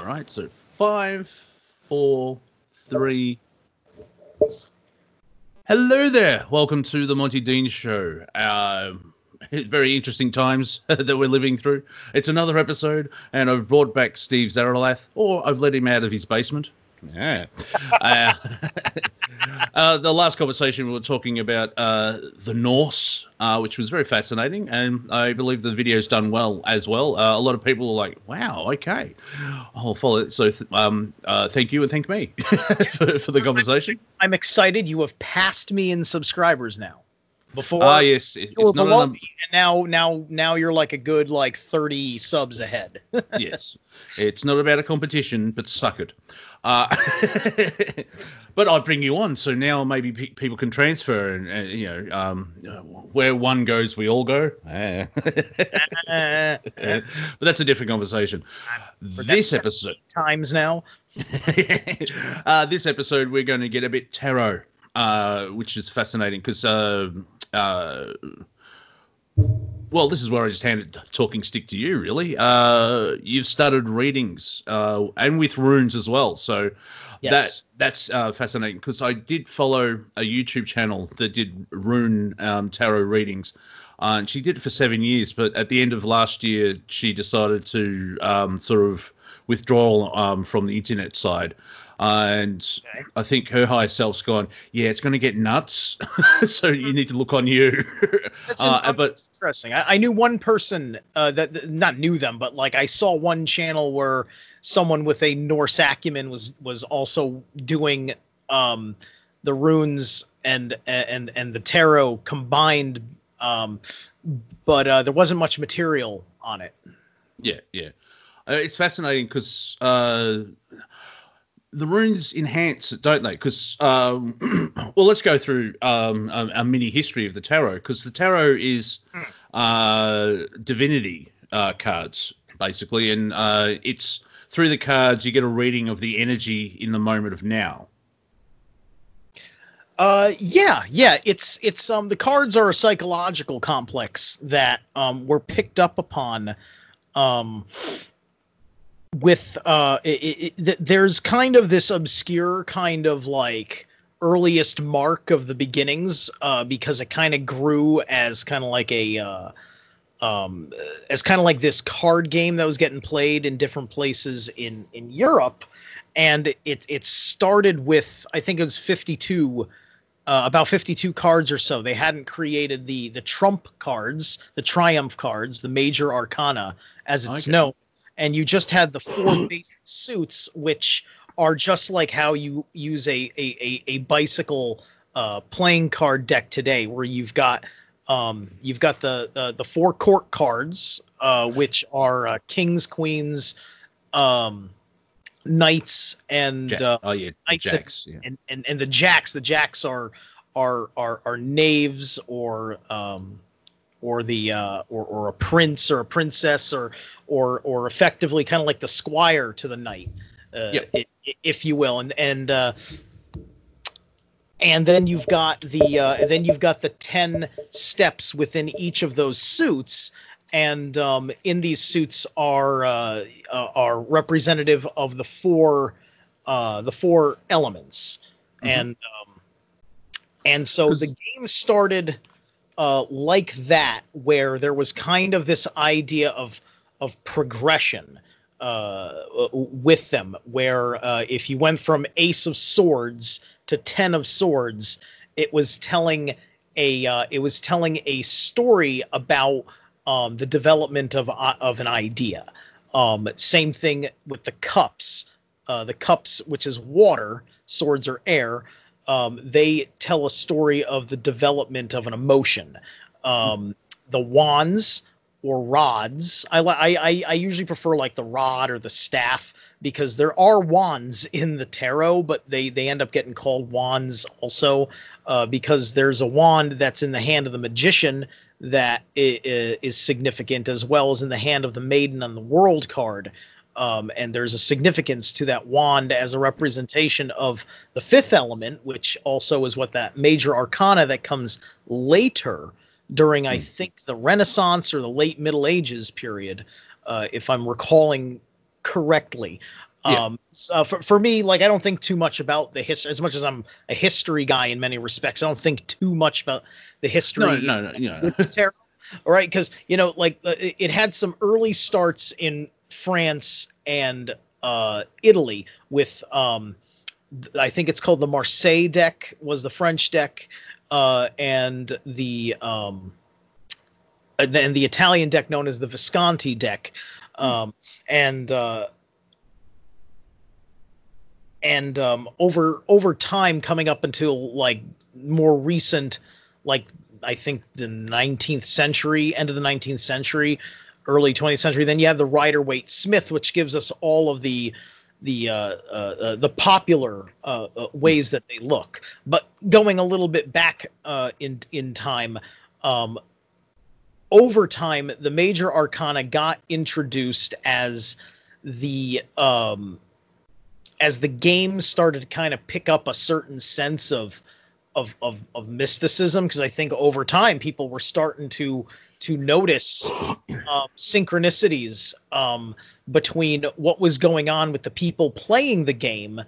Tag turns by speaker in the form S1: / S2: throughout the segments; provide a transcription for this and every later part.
S1: All right, so five, four, three. Hello there. Welcome to the Monty Dean Show. Uh, very interesting times that we're living through. It's another episode, and I've brought back Steve Zaralath, or I've let him out of his basement. Yeah. uh, uh, the last conversation we were talking about uh, the Norse, uh, which was very fascinating, and I believe the video's done well as well. Uh, a lot of people are like, "Wow, okay, I'll follow it." So, th- um, uh, thank you and thank me for, for, the conversation.
S2: I'm excited. You have passed me in subscribers now. Before,
S1: ah, yes, it,
S2: you were below me, and now, now, now you're like a good like 30 subs ahead.
S1: yes, it's not about a competition, but suck it. Uh, but I bring you on, so now maybe pe- people can transfer, and, and you know, um, where one goes, we all go. but that's a different conversation. This episode
S2: times now.
S1: uh, this episode, we're going to get a bit tarot, uh, which is fascinating because. Well, this is where I just handed talking stick to you. Really, uh, you've started readings uh, and with runes as well. So yes. that that's uh, fascinating because I did follow a YouTube channel that did rune um, tarot readings. Uh, and she did it for seven years, but at the end of last year, she decided to um, sort of withdraw um, from the internet side and okay. I think her higher self's gone. Yeah, it's going to get nuts, so you need to look on you.
S2: That's uh, but interesting. I, I, knew one person uh, that, that, not knew them, but like I saw one channel where someone with a Norse acumen was was also doing um, the runes and and and the tarot combined, um, but uh, there wasn't much material on it.
S1: Yeah, yeah. Uh, it's fascinating because uh, the runes enhance it, don't they? Because um, well, let's go through um, a, a, mini history of the tarot because the tarot is hmm. uh, divinity uh, cards basically, and uh, it's through the cards you get a reading of the energy in the moment of now.
S2: Uh, yeah, yeah. It's it's um the cards are a psychological complex that um were picked up upon um with uh it, it, there's kind of this obscure kind of like earliest mark of the beginnings uh because it kind of grew as kind of like a uh um as kind of like this card game that was getting played in different places in in Europe and it it started with I think it was 52 uh, about 52 cards or so. They hadn't created the the trump cards, the triumph cards, the major arcana as it's okay. known and you just had the four basic suits, which are just like how you use a a, a, a bicycle uh, playing card deck today, where you've got um, you've got the, the the four court cards, uh, which are uh, kings, queens, um, knights, and
S1: uh, oh yeah, knights
S2: jacks, and, yeah. and, and and the jacks. The jacks are are are are knaves or um, or the uh, or or a prince or a princess or or or effectively kind of like the squire to the knight, uh, yep. if you will, and and uh, and then you've got the uh, then you've got the ten steps within each of those suits, and um, in these suits are uh, uh, are representative of the four uh, the four elements, mm-hmm. and um, and so the game started uh, like that, where there was kind of this idea of of progression uh, with them, where uh, if you went from Ace of Swords to Ten of Swords, it was telling a uh, it was telling a story about um, the development of uh, of an idea. Um, same thing with the cups. Uh, the cups, which is water, swords are air um, they tell a story of the development of an emotion. Um, the wands or rods, I, I I usually prefer like the rod or the staff because there are wands in the tarot, but they they end up getting called wands also uh, because there's a wand that's in the hand of the magician that is significant as well as in the hand of the maiden on the world card. Um, and there's a significance to that wand as a representation of the fifth element, which also is what that major arcana that comes later during, I hmm. think, the Renaissance or the late Middle Ages period, uh, if I'm recalling correctly.
S1: Yeah.
S2: Um, so for, for me, like I don't think too much about the history as much as I'm a history guy in many respects. I don't think too much about the history.
S1: No, no, no. You know.
S2: with the tarot. All right, because you know, like uh, it had some early starts in France and uh, Italy with, um, I think it's called the Marseille deck was the French deck, uh, and the um, and then the Italian deck known as the Visconti deck, um, and uh, and um, over over time, coming up until like more recent, like I think the 19th century, end of the 19th century, early 20th century. Then you have the Rider Waite Smith, which gives us all of the the uh, uh, uh, the popular uh, uh, ways that they look. But going a little bit back uh, in in time, um, over time, the major arcana got introduced as the um, as the game started to kind of pick up a certain sense of of of, of mysticism because I think over time people were starting to to notice um, synchronicities um, between what was going on with the people playing the game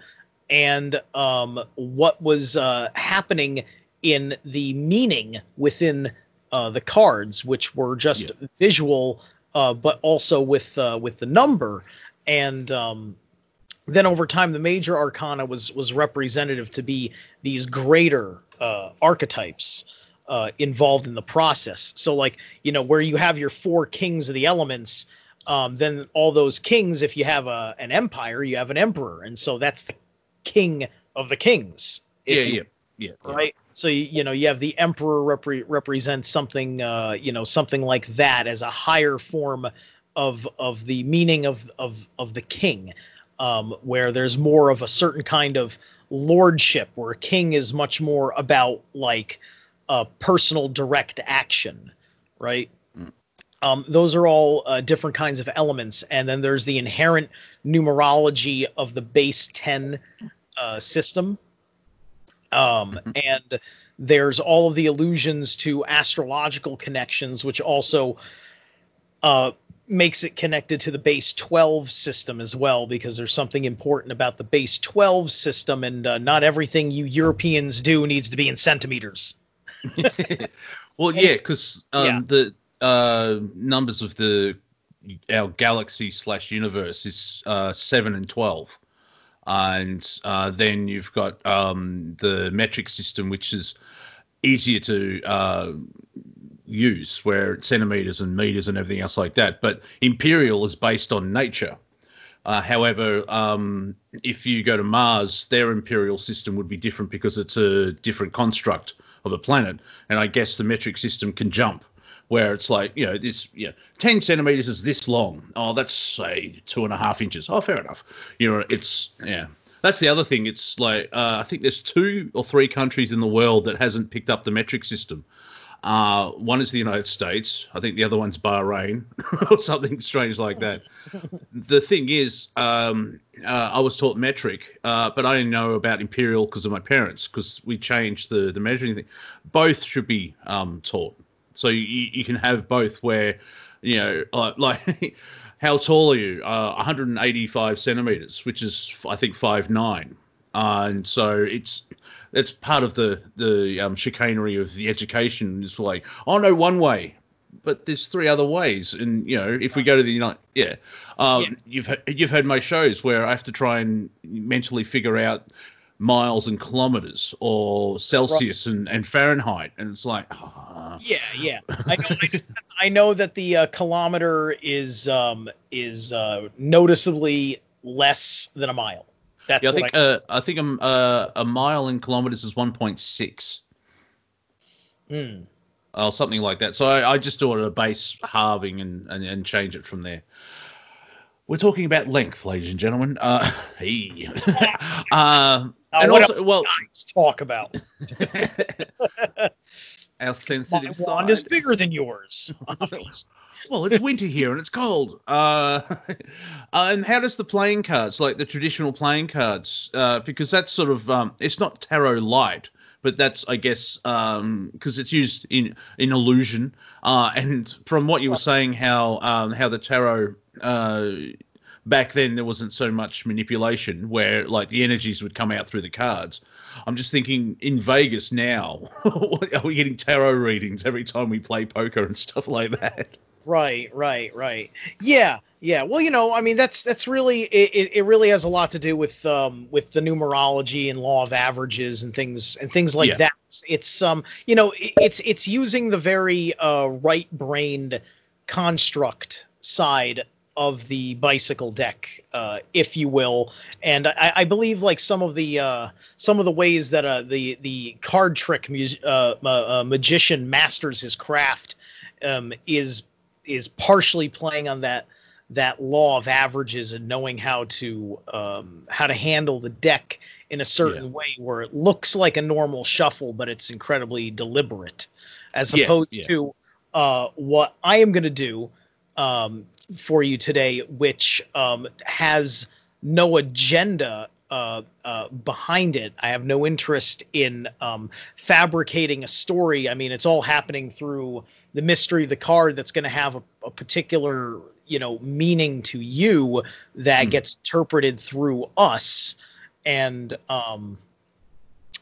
S2: and um, what was uh, happening in the meaning within uh, the cards, which were just visual, uh, but also with uh, with the number. And um, then over time, the major arcana was was representative to be these greater uh, archetypes uh, involved in the process. So, like you know, where you have your four kings of the elements, um, then all those kings, if you have a an empire, you have an emperor, and so that's the king of the kings.
S1: yeah,
S2: you
S1: yeah, yeah, yeah.
S2: right so you, you know you have the emperor repre- represents something uh you know something like that as a higher form of of the meaning of of of the king um where there's more of a certain kind of lordship where a king is much more about like uh personal direct action right? Um, those are all uh, different kinds of elements. And then there's the inherent numerology of the base 10 uh, system. Um, and there's all of the allusions to astrological connections which also uh, makes it connected to the base 12 system as well because there's something important about the base 12 system and uh, not everything you europeans do needs to be in centimeters
S1: well, yeah, because um,
S2: Yeah.
S1: the uh, numbers of the our galaxy slash universe is uh, seven and twelve, and uh, then you've got um, the metric system, which is easier to uh, use, where it's centimeters and meters and everything else like that. But imperial is based on nature. Uh, however, um, if you go to Mars, their imperial system would be different because it's a different construct of a planet. And I guess the metric system can jump, where it's like, you know, this, yeah, 10 centimeters is this long. Oh, that's, say, two and a half inches. Oh, fair enough. You know, it's, yeah. That's the other thing. It's like, uh, I think there's two or three countries in the world that hasn't picked up the metric system. Uh, one is the United States. I think the other one's Bahrain or something strange like that. the thing is, um, uh, I was taught metric, uh, but I didn't know about imperial because of my parents because we changed the the measuring thing. Both should be um, taught, so you, you can have both. Where you know, uh, like, how tall are you? Uh, 185 centimeters, which is I think five nine, uh, and so it's it's part of the the um, chicanery of the education. It's like, oh no, one way, but there's three other ways, and you know, if we go to the United, yeah, um,
S2: Yeah.
S1: you've you've heard my shows where I have to try and mentally figure out miles and kilometers or Celsius and, and Fahrenheit, and it's like, ah,
S2: Yeah, yeah. I know, I know that the uh, kilometer is um, is uh, noticeably less than a mile. That's
S1: yeah, I think
S2: I,
S1: uh, I think um, uh, a mile in kilometers is one point six.
S2: Hmm.
S1: or something like that. So I, I just do it a base halving and, and, and change it from there. We're talking about length, ladies and gentlemen. Uh, hey. uh,
S2: Uh,
S1: and
S2: what
S1: also, well,
S2: talk about?
S1: our
S2: My
S1: sensitive
S2: wand
S1: side.
S2: is bigger than yours.
S1: well, it's winter here and it's cold. Uh, uh, and how does the playing cards, like the traditional playing cards, uh, because that's sort of um, it's not tarot light, but that's I guess because it's used in in illusion. Uh, and from what you were saying, how um, how the tarot uh, back then there wasn't so much manipulation where like the energies would come out through the cards. I'm just thinking in Vegas now, are we getting tarot readings every time we play poker and stuff like that?
S2: Right, right, right. Yeah, yeah. Well, you know, I mean, that's that's really it. It really has a lot to do with um with the numerology and law of averages and things and things like
S1: Yeah.
S2: that. It's, it's um you know it's it's using the very uh right-brained construct side of the bicycle deck, uh, if you will, and I, I believe like some of the uh, some of the ways that uh, the the card trick mu- uh, uh, magician masters his craft um, is is partially playing on that that law of averages and knowing how to um, how to handle the deck in a certain
S1: Yeah.
S2: way where it looks like a normal shuffle, but it's incredibly deliberate, as
S1: Yeah,
S2: opposed
S1: yeah.
S2: to uh, what I am going to do um, for you today, which um, has no agenda uh, uh, behind it. I have no interest in um, fabricating a story. I mean, it's all happening through the mystery of the card that's going to have a, a particular, you know, meaning to you that
S1: Hmm.
S2: gets interpreted through us. And um,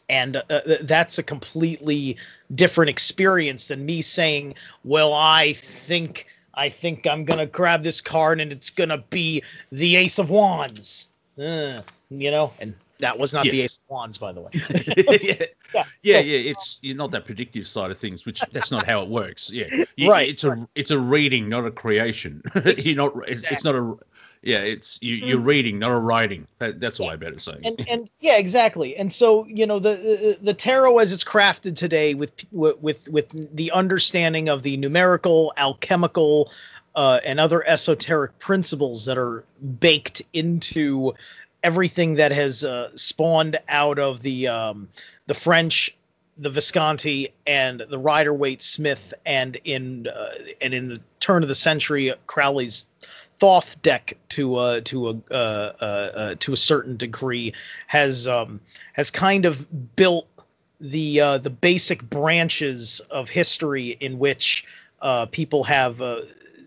S2: and uh, uh, that's a completely different experience than me saying, "Well, I think I think I'm gonna grab this card and it's gonna be the Ace of Wands," uh, you know. And that was not
S1: Yeah.
S2: the Ace of Wands, by the way.
S1: yeah.
S2: Yeah,
S1: Yeah, yeah, it's you're not that predictive side of things, which that's not how it works. Yeah, You-
S2: Right,
S1: It's a it's a reading, not a creation.
S2: Ex-
S1: you're not. It's, it's not a. Yeah, it's you, you're reading, not a writing. That, that's a way better saying.
S2: and and yeah exactly and so you know the the, the tarot as it's crafted today with with with the understanding of the numerical alchemical uh, and other esoteric principles that are baked into everything that has uh, spawned out of the um, the French the Visconti and the Rider Waite Smith and in uh, and in the turn of the century Crowley's Thoth deck to uh, to a uh, uh, uh, to a certain degree has um, has kind of built the uh, the basic branches of history in which uh, people have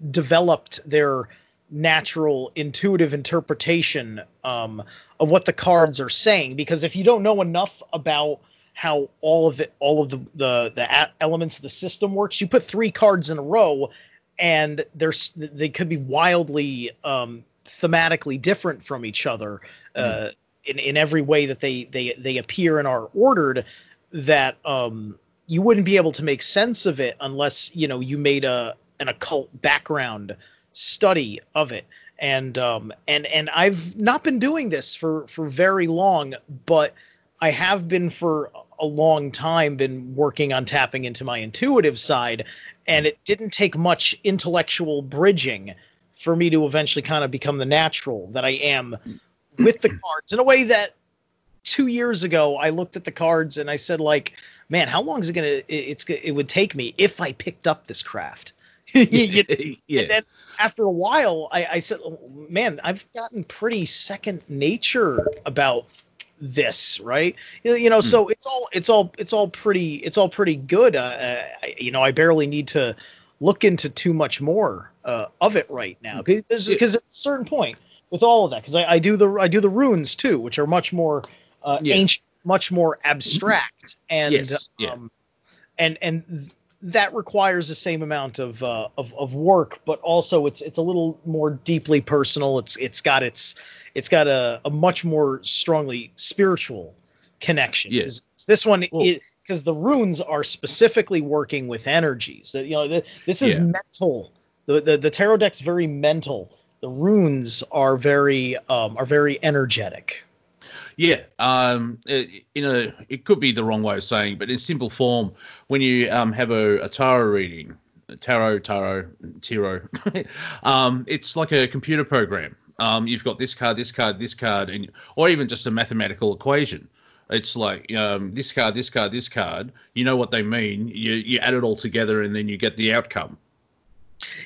S2: developed their natural intuitive interpretation um, of what the cards are saying. Because if you don't know enough about how all of it all of the the, the elements of the system works you put three cards in a row and there's they could be wildly um, thematically different from each other uh, in in every way that they they they appear and are ordered that um, you wouldn't be able to make sense of it unless you know you made a an occult background study of it. And um and and I've not been doing this for for very long but I have been for a long time been working on tapping into my intuitive side and it didn't take much intellectual bridging for me to eventually kind of become the natural that I am with the cards in a way that 2 years ago I looked at the cards and I said like man how long is it going to it's it would take me if I picked up this craft You know?
S1: yeah,
S2: And then after a while, I, I said, "Oh, "Man, I've gotten pretty second nature about this, right? You know, you so it's all it's all it's all pretty it's all pretty good. Uh, I, you know, I barely need to look into too much more uh, of it right now because because at a certain point with all of that, because I, I do the I do the runes too, which are much more uh,
S1: Yeah.
S2: ancient, much more abstract, and
S1: Yes, yeah.
S2: um, and and that requires the same amount of, uh, of of work, but also it's it's a little more deeply personal. It's it's got its it's got a, a much more strongly spiritual connection. 'Cause This one because the runes are specifically working with energies. That you know, the, this is
S1: Yeah.
S2: mental. The, the the tarot deck's very mental. The runes are very um, are very energetic.
S1: Yeah, um, it, you know, it could be the wrong way of saying, but in simple form, when you um, have a, a tarot reading, tarot, tarot, tarot, um, it's like a computer program. Um, you've got this card, this card, this card, and or even just a mathematical equation. It's like um, this card, this card, this card. You know what they mean. You you add it all together, and then you get the outcome.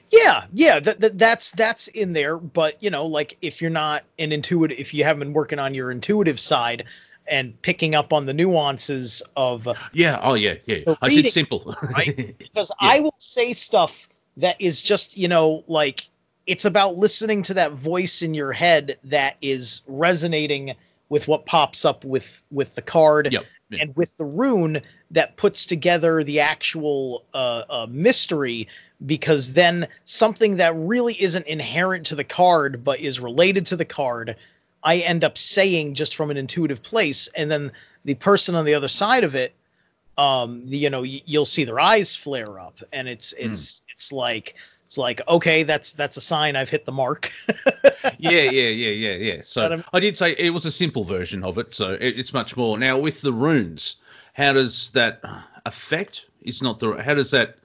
S2: Yeah, yeah, that, that that's that's in there. But you know, like if you're not an intuitive, if you haven't been working on your intuitive side and picking up on the nuances of,
S1: Yeah. Oh yeah. Yeah.
S2: The
S1: I said
S2: reading,
S1: simple.
S2: right? because
S1: Yeah.
S2: I will say stuff that is just you know like it's about listening to that voice in your head that is resonating with what pops up with with the card
S1: Yep. Yeah.
S2: and with the rune that puts together the actual uh, uh, mystery because then something that really isn't inherent to the card but is related to the card i end up saying just from an intuitive place and then the person on the other side of it um you know y- you'll see their eyes flare up and it's it's it's like it's like okay that's that's a sign i've hit the mark
S1: yeah, yeah, yeah, yeah, yeah. So
S2: um,
S1: I did say it was a simple version of it, so it, it's much more. Now with the runes, how does that affect? It's not the. How does that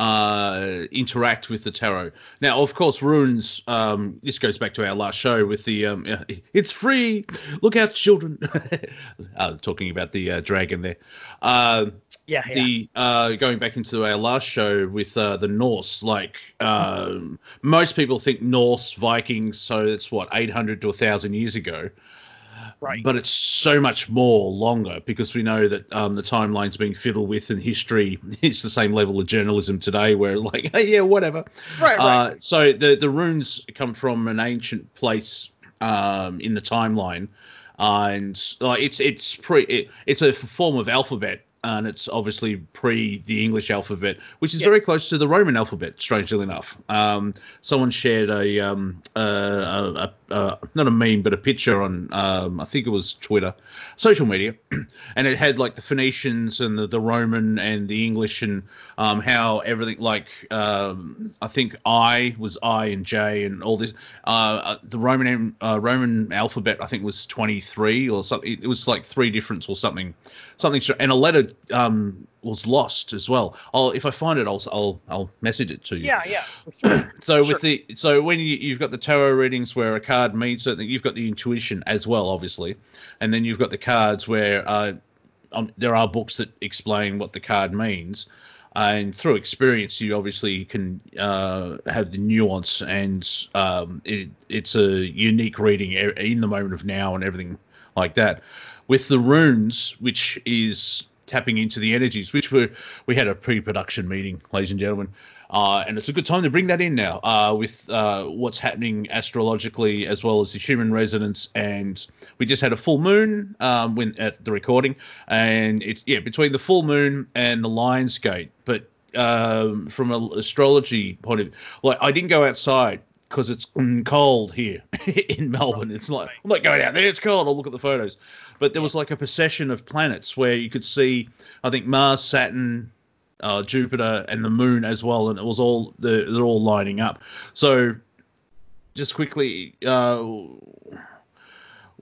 S1: uh interact with the tarot. Now of course runes um this goes back to our last show with the um it's free. Look out children. Uh talking about the uh, dragon there. Uh
S2: yeah, yeah.
S1: the uh going back into our last show with uh the norse like um most people think norse vikings so it's what 800 to 1000 years ago
S2: right.
S1: but it's so much more longer because we know that um, the timeline's being fiddled with and history is the same level of journalism today where like hey, yeah whatever.
S2: Right right.
S1: Uh, so the the runes come from an ancient place um, in the timeline, uh, and like it's it's pre it, it's a form of alphabet, and it's obviously pre the English alphabet, which is
S2: Yeah.
S1: very close to the Roman alphabet. Strangely enough, um, someone shared a um a, a, a not a meme but a picture on um I think it was Twitter, social media, and it had like the Phoenicians and the, the Roman and the English and um, how everything like um, I think I was I and J and all this. Uh, uh, the Roman uh, Roman alphabet I think was twenty three or something. It was like three difference or something, something. And a letter um, was lost as well. I'll if I find it, I'll I'll I'll message it to you.
S2: yeah yeah sure.
S1: So
S2: Sure.
S1: with the so when you you've got the tarot readings where a card means something, you've got the intuition as well, obviously, and then you've got the cards where uh, um, there are books that explain what the card means, and through experience, you obviously can uh, have the nuance, and um, it, it's a unique reading in the moment of now and everything like that. With the runes, which is tapping into the energies, which were we had a pre-production meeting, ladies and gentlemen, uh, and it's a good time to bring that in now uh, with uh, what's happening astrologically as well as the human resonance. And we just had a full moon um, when at the recording, and it's yeah between the full moon and the Lions Gate. But um, from an astrology point of view, like I didn't go outside because it's mm, cold here in Melbourne. It's like I'm not going out there. It's cold. I'll look at the photos. But there was like a procession of planets where you could see, I think Mars, Saturn, uh, Jupiter, and the Moon as well, and it was all they're, they're all lining up. So, just quickly, uh,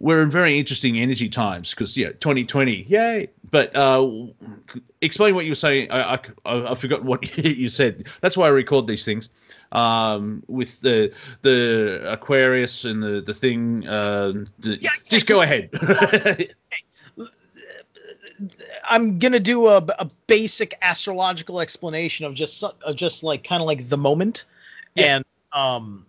S1: we're in very interesting energy times because yeah, 2020, yay! But uh, explain what you were saying. I, I, I forgot what you said. That's why I record these things. Um, with the the Aquarius and the the thing. Uh, the,
S2: Yeah,
S1: just go ahead.
S2: I'm gonna do a, a basic astrological explanation of just of just like kind of like the moment,
S1: Yeah.
S2: and um,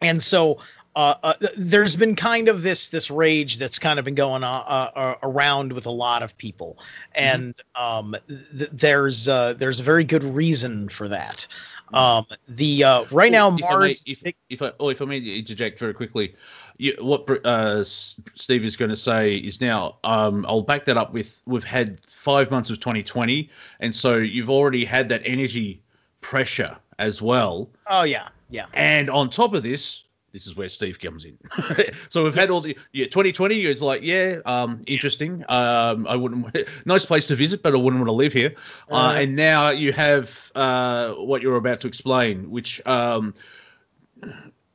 S2: and so uh, uh, there's been kind of this this rage that's kind of been going on uh, uh, around with a lot of people, and um, th- there's uh, there's a very good reason for that. Um, the uh, right now
S1: If I may-
S2: Mars.
S1: if, if I, oh, if I may interject very quickly, you, what uh, Steve is going to say is now. Um, I'll back that up with we've had five months of 2020, and so you've already had that energy pressure as well,
S2: oh yeah, yeah.
S1: and on top of this. This is where Steve comes in. so we've had all the yeah, 2020. It's like yeah, um, interesting. Um, I wouldn't nice place to visit, but I wouldn't want to live here. Uh,
S2: Uh.
S1: and now you have uh, what you're about to explain, which um,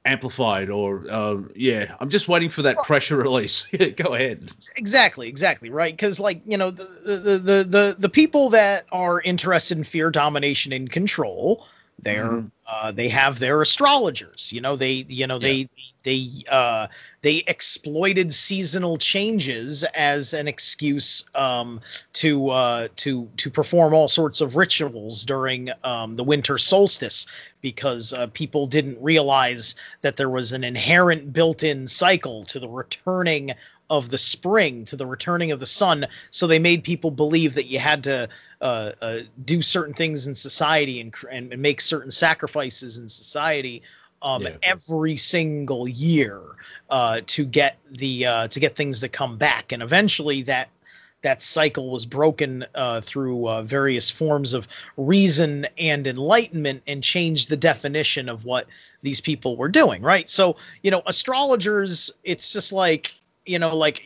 S1: amplified or um, yeah. I'm just waiting for that pressure release. Go ahead.
S2: exactly exactly right because like you know the, the the the the people that are interested in fear domination and control they're
S1: Mhm.
S2: uh they have their astrologers you know they you know they they uh they exploited seasonal changes as an excuse um to uh to to perform all sorts of rituals during um the winter solstice because uh, people didn't realize that there was an inherent built-in cycle to the returning of the spring to the returning of the sun. So they made people believe that you had to uh, uh, do certain things in society and, and and make certain sacrifices in society um,
S1: Yeah.
S2: every single year uh, to get the uh, to get things to come back, and eventually that that cycle was broken uh, through uh, various forms of reason and enlightenment and changed the definition of what these people were doing right? So you know astrologers it's just like you know like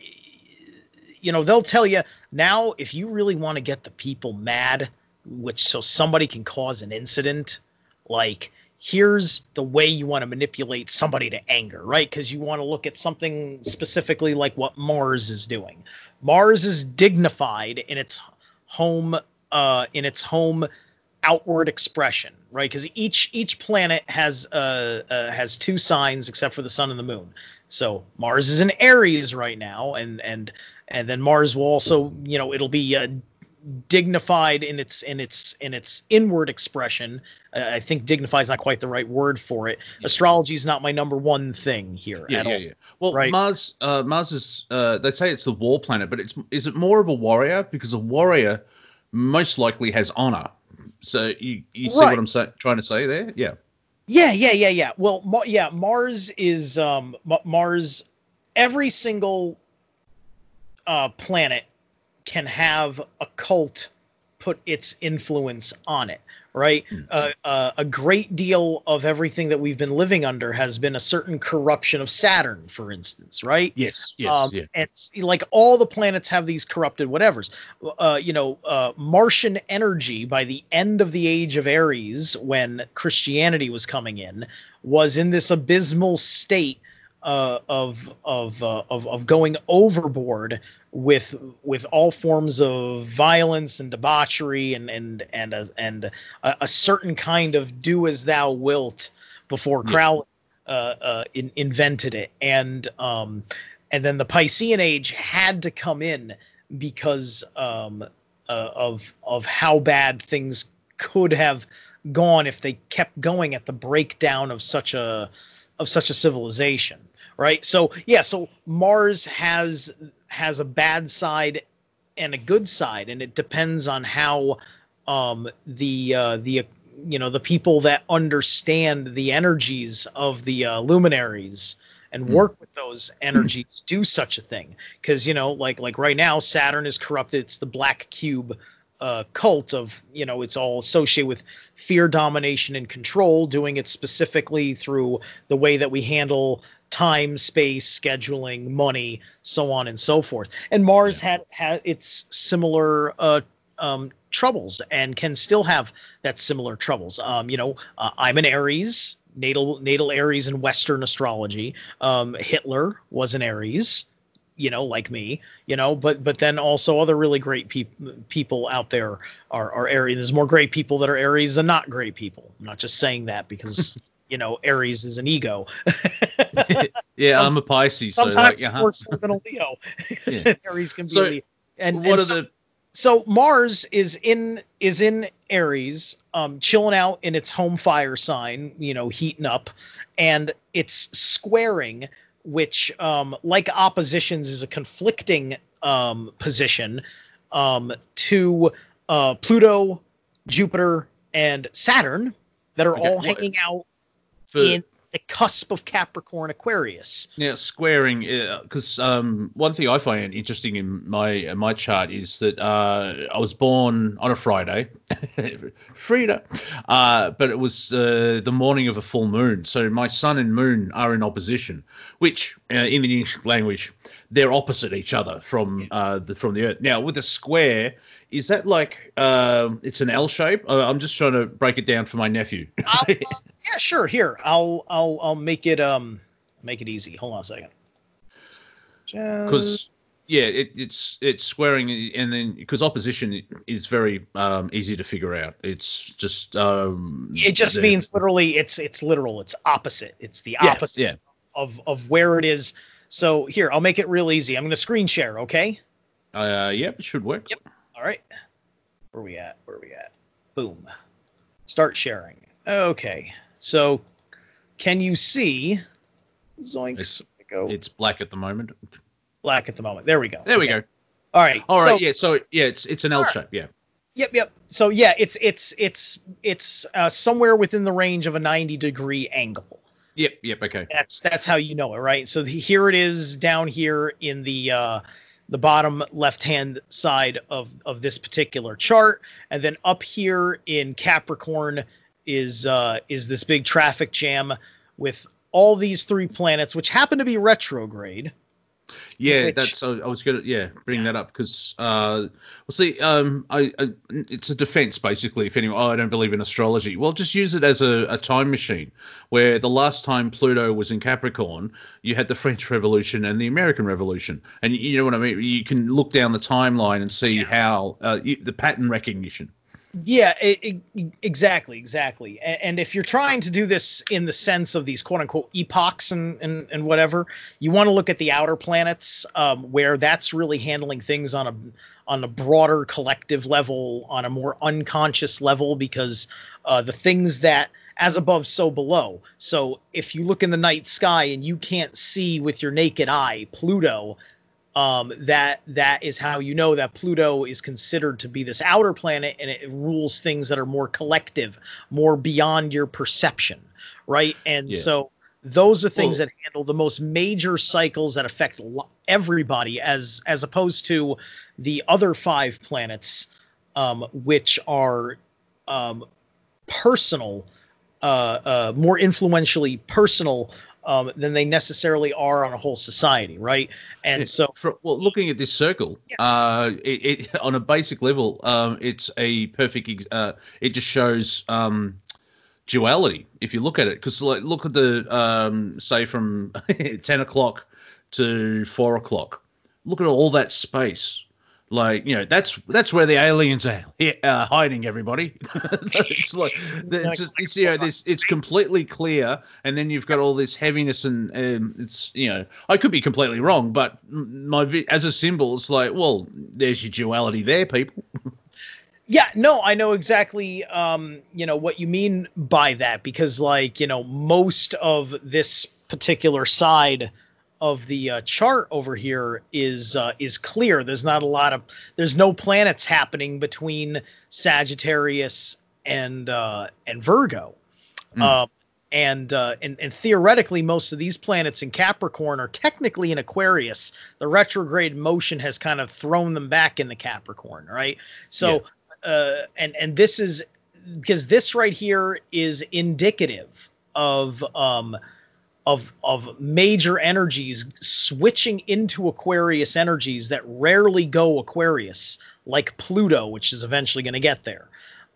S2: you know they'll tell you now if you really want to get the people mad which so somebody can cause an incident like here's the way you want to manipulate somebody to anger right? Because you want to look at something specifically like what mars is doing. Mars is dignified in its home uh in its home outward expression right because each each planet has uh, uh has two signs except for the sun and the moon so mars is in aries right now and and and then mars will also you know it'll be uh, dignified in its in its in its inward expression uh, i think dignified is not quite the right word for it astrology is not my number one thing here
S1: Yeah,
S2: at
S1: yeah,
S2: all
S1: yeah. Well,
S2: Right.
S1: Mars, uh, Mars is. Uh, they say it's the war planet, but it's is it more of a warrior because a warrior most likely has honor. So you you see
S2: Right.
S1: what I'm say, trying to say there? Yeah.
S2: Yeah, yeah, yeah, yeah. Well, Ma- yeah, Mars is um Ma- Mars. Every single uh, planet can have a cult put its influence on it, right?
S1: Mm.
S2: Uh, uh, a great deal of everything that we've been living under has been a certain corruption of Saturn, for instance, right?
S1: Yes. Yes.
S2: um,
S1: yeah.
S2: It's like all the planets have these corrupted whatevers. Uh, you know, uh, Martian energy by the end of the age of Aries, when Christianity was coming in, was in this abysmal state uh, of of, uh, of of going overboard with with all forms of violence and debauchery and and and a, and a, a certain kind of do as thou wilt before. Crowley uh, uh, in, invented it and um, and then the Piscean age had to come in because um, uh, of of how bad things could have gone if they kept going at the breakdown of such a of such a civilization right? So yeah so mars has has a bad side and a good side and it depends on how um the uh the you know the people that understand the energies of the uh, luminaries and
S1: Hmm.
S2: work with those energies do such a thing. Because you know like like right now saturn is corrupted. It's the black cube uh, cult of you know it's all associated with fear domination and control doing it specifically through the way that we handle time space scheduling money so on and so forth. And mars had had its similar uh um troubles and can still have that similar troubles. Um you know uh, i'm an aries natal natal aries in western astrology. Um hitler was an aries you know like me you know but but then also other really great peop- people out there are are aries. There's more great people that are aries than not great people. I'm not just saying that because you know aries is an ego
S1: yeah, I'm a Pisces, so
S2: sometimes
S1: like, uh-huh.
S2: more so than a leo
S1: Yeah.
S2: aries can be
S1: So,
S2: Leo. and,
S1: what
S2: and
S1: are
S2: so-
S1: the
S2: so Mars is in is in Aries, um, chilling out in its home fire sign, you know, heating up, and it's squaring, which, um, like oppositions, is a conflicting um, position um, to uh, Pluto, Jupiter, and Saturn that are
S1: Okay,
S2: all hanging out in the cusp of Capricorn Aquarius.
S1: Now, squaring, because um, one thing I find interesting in my uh, my chart is that uh, I was born on a Friday, Frida, uh, but it was uh, the morning of a full moon. So my sun and moon are in opposition, which uh, in the English language they're opposite each other from uh, the from the Earth. Now, with a square, is that like um, it's an L shape? Uh, I'm just trying to break it down for my nephew.
S2: Uh, yeah, sure. Here, I'll I'll I'll make it um make it easy. Hold on a second.
S1: because yeah it, it's it's squaring and then because opposition is very um easy to figure out it's just um
S2: it just means literally it's it's literal. It's opposite. It's the opposite
S1: yeah
S2: of of where it is. So here, I'll make it real easy. I'm going to screen share. Okay.
S1: uh yeah it should work
S2: Yep. All right. Where we at? Where we at? Boom. Start sharing. Okay. So, can you see? Zoinks.
S1: It's-
S2: go
S1: it's black at the moment
S2: black at the moment. There we go.
S1: there we
S2: Okay.
S1: go
S2: All right.
S1: all
S2: so-
S1: right yeah so yeah it's it's an l shape yeah
S2: Yep, yep. So yeah, it's it's it's it's uh, somewhere within the range of a 90 degree angle.
S1: Yep, yep, okay.
S2: That's that's how you know it, right? So the, here it is down here in the uh, the bottom left hand side of of this particular chart, and then up here in Capricorn is uh, is this big traffic jam with all these three planets, which happen to be retrograde.
S1: Yeah,
S2: Which-
S1: that's. I I was gonna yeah bring that up because uh, well, see, um, I, I it's a defense basically. If anyone, oh, I don't believe in astrology. Well, just use it as a, a time machine. Where the last time Pluto was in Capricorn, you had the French Revolution and the American Revolution, and you, you know what I mean. You can look down the timeline and see how uh, you, the pattern recognition.
S2: Yeah, i i exactly, exactly. And, and if you're trying to do this in the sense of these quote unquote epochs and, and, and whatever, you want to look at the outer planets, um, where that's really handling things on a on a broader collective level, on a more unconscious level, because uh, the things that as above, so below. So if you look in the night sky and you can't see with your naked eye Pluto, um, that that is how you know that Pluto is considered to be this outer planet and it rules things that are more collective, more beyond your perception, right? And
S1: Yeah.
S2: so those are things that handle the most major cycles that affect everybody, as as opposed to the other five planets, um, which are um, personal, uh, uh, more influentially personal um, than they necessarily are on a whole society, right? And
S1: Yeah,
S2: so,
S1: for, well, looking at this circle, uh, it, it on a basic level, um, it's a perfect. ex- Uh, it just shows um, duality if you look at it. Because like, look at the um, say from ten o'clock to four o'clock. Look at all that space. Like you know, that's that's where the aliens are uh, hiding. Everybody, it's like it's, just, it's you know, this it's completely clear, and then you've got all this heaviness, and um, it's you know, I could be completely wrong, but my as a symbol, it's like, well, there's your duality there, people.
S2: yeah, no, I know exactly, um, you know, what you mean by that because, like, you know, most of this particular side of the uh, chart over here is uh, is clear. There's not a lot of there's no planets happening between Sagittarius and uh, and Virgo.
S1: Mm.
S2: And, uh, and and theoretically, most of these planets in Capricorn are technically in Aquarius. The retrograde motion has kind of thrown them back into Capricorn, right? So, uh, and and this is because this right here is indicative of um, of of major energies switching into Aquarius energies that rarely go Aquarius, like Pluto, which is eventually going to get there.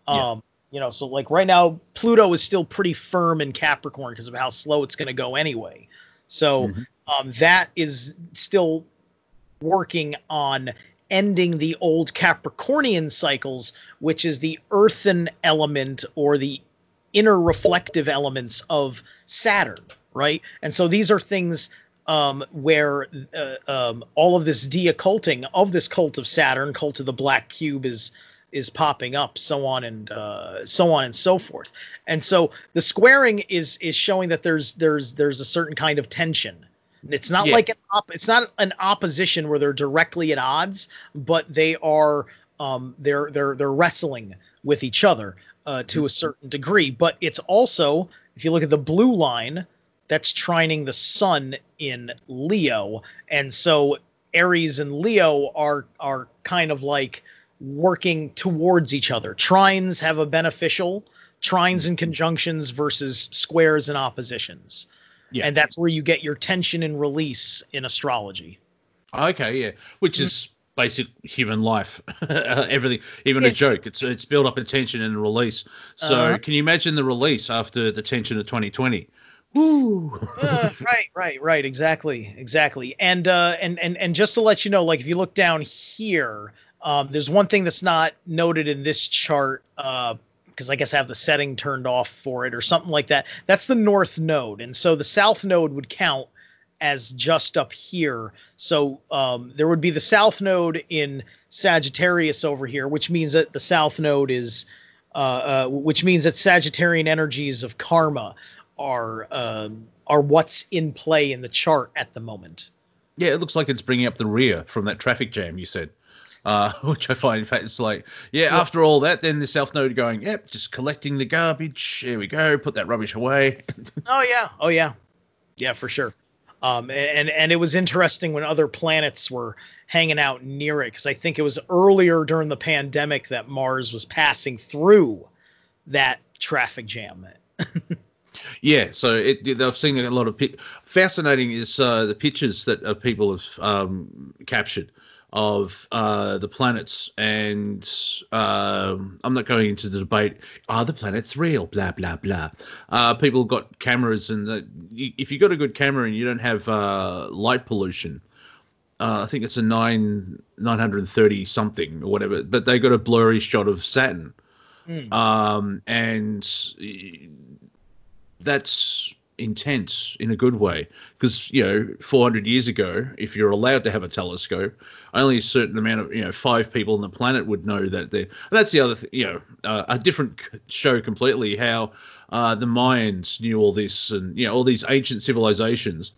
S1: Yeah.
S2: Um, you know, so like right now, Pluto is still pretty firm in Capricorn because of how slow it's going to go anyway. So
S1: Mhm.
S2: um, that is still working on ending the old Capricornian cycles, which is the earthen element or the inner reflective elements of Saturn, right? And so these are things um, where uh, um, all of this deocculting of this cult of Saturn, cult of the black cube, is is popping up, so on and uh, so on and so forth. And so the squaring is is showing that there's there's there's a certain kind of tension. It's not
S1: Yeah.
S2: like an op- it's not an opposition where they're directly at odds, but they are um, they're they're they're wrestling with each other uh, to a certain degree. But it's also if you look at the blue line, that's trining the sun in Leo, and so Aries and Leo are are kind of like working towards each other. Trines have a beneficial trines and conjunctions versus squares and oppositions.
S1: Yeah.
S2: And that's where you get your tension and release in astrology.
S1: Okay, yeah, which is basic human life. Everything, even
S2: Yeah.
S1: a joke. It's it's build up a tension and release. So
S2: Uh-huh.
S1: can you imagine the release after the tension of 2020?
S2: Uh, right, right, right. Exactly, exactly. And uh, and and and just to let you know, like if you look down here, um, there's one thing that's not noted in this chart. Uh, because I guess I have the setting turned off for it or something like that. That's the north node, and so the south node would count as just up here. So um, there would be the south node in Sagittarius over here, which means that the south node is, uh, uh, which means that Sagittarian energies of karma are um, are what's in play in the chart at the moment.
S1: yeah, it looks like it's bringing up the rear from that traffic jam you said. uh, which I find in fact it's like, yeah, after all that, then the South Node going, yep, just collecting the garbage. Here we go, put that rubbish away.
S2: Oh yeah, oh yeah, yeah for sure. Um, and and it was interesting when other planets were hanging out near it because I think it was earlier during the pandemic that Mars was passing through that traffic jam.
S1: yeah, so it, they've seen a lot of fascinating is uh, the pictures that uh, people have um, captured of uh, the planets, and um, I'm not going into the debate. Are the planets real? Blah blah blah. Uh, people got cameras, and the, if you got a good camera and you don't have uh, light pollution, uh, I think it's a nine nine hundred thirty something or whatever. But they got a blurry shot of Saturn, mm. um, and that's intense in a good way. Because you know 400 years ago if you're allowed to have a telescope only a certain amount of you know five people on the planet would know that there that's the other th- you know uh, a different show completely how uh, the mayans knew all this and you know all these ancient civilizations.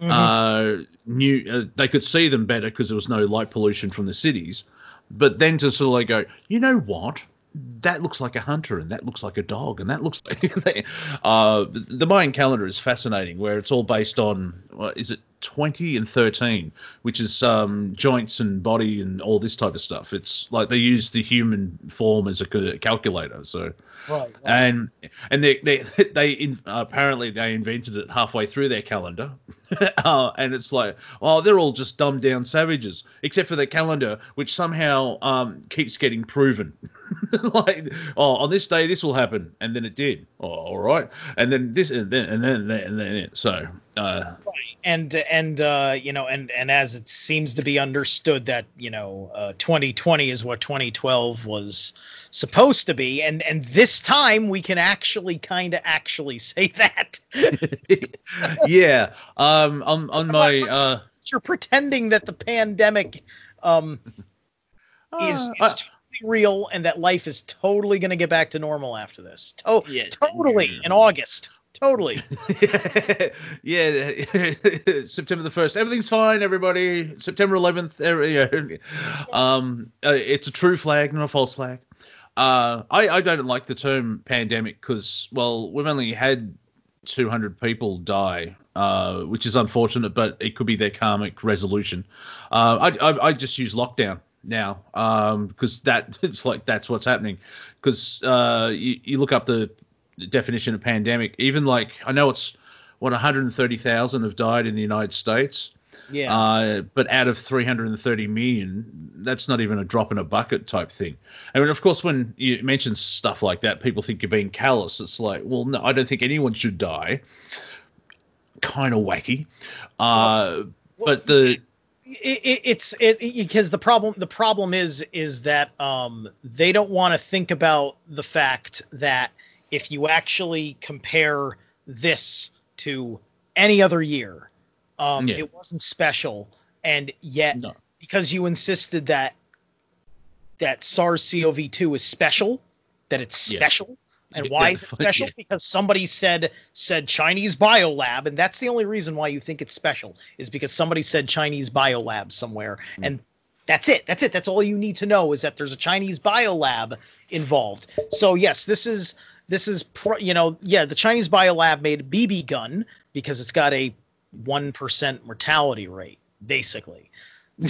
S1: Mm-hmm. uh, knew uh, they could see them better because there was no light pollution from the cities. But then to sort of like go you know what that looks like a hunter and that looks like a dog and that looks like uh, the Mayan calendar is fascinating where it's all based on is it 20 and 13 which is um, joints and body and all this type of stuff it's like they use the human form as a calculator so right, right. and and they they, they in, apparently they invented it halfway through their calendar uh, and it's like oh they're all just dumbed down savages except for their calendar which somehow um, keeps getting proven like, oh, on this day this will happen, and then it did. Oh, all right, and then this, and then and then and then, and then so. Uh,
S2: and and uh, you know, and and as it seems to be understood that you know, uh, 2020 is what 2012 was supposed to be, and and this time we can actually kind of actually say that.
S1: yeah, um, on on my uh,
S2: you're pretending that the pandemic um is, uh, is real and that life is totally going to get back to normal after this. To- yeah, totally in August. Totally.
S1: yeah, September the first. Everything's fine, everybody. September 11th. Yeah. Um, uh, it's a true flag, not a false flag. Uh, I, I don't like the term pandemic because, well, we've only had 200 people die, uh, which is unfortunate, but it could be their karmic resolution. Uh, I, I, I just use lockdown now because um, that it's like that's what's happening because uh, you, you look up the definition of pandemic. Even like i know it's what 130000 have died in the united states
S2: yeah.
S1: uh, but out of 330 million that's not even a drop in a bucket type thing. I mean, of course when you mention stuff like that people think you're being callous. It's like well no i don't think anyone should die. Kind of wacky. Uh, well, but the
S2: it, it's it, because the problem the problem is is that um, they don't want to think about the fact that if you actually compare this to any other year, um, yeah. it wasn't special, and yet no. because you insisted that that SARS-CoV-2 is special, that it's special, and why is it special? Because somebody said said Chinese biolab, and that's the only reason why you think it's special is because somebody said Chinese biolab somewhere, mm. and that's it. That's it. That's all you need to know is that there's a Chinese biolab involved. So yes, this is this is pro, you know yeah the Chinese biolab made a BB gun because it's got a one percent mortality rate basically.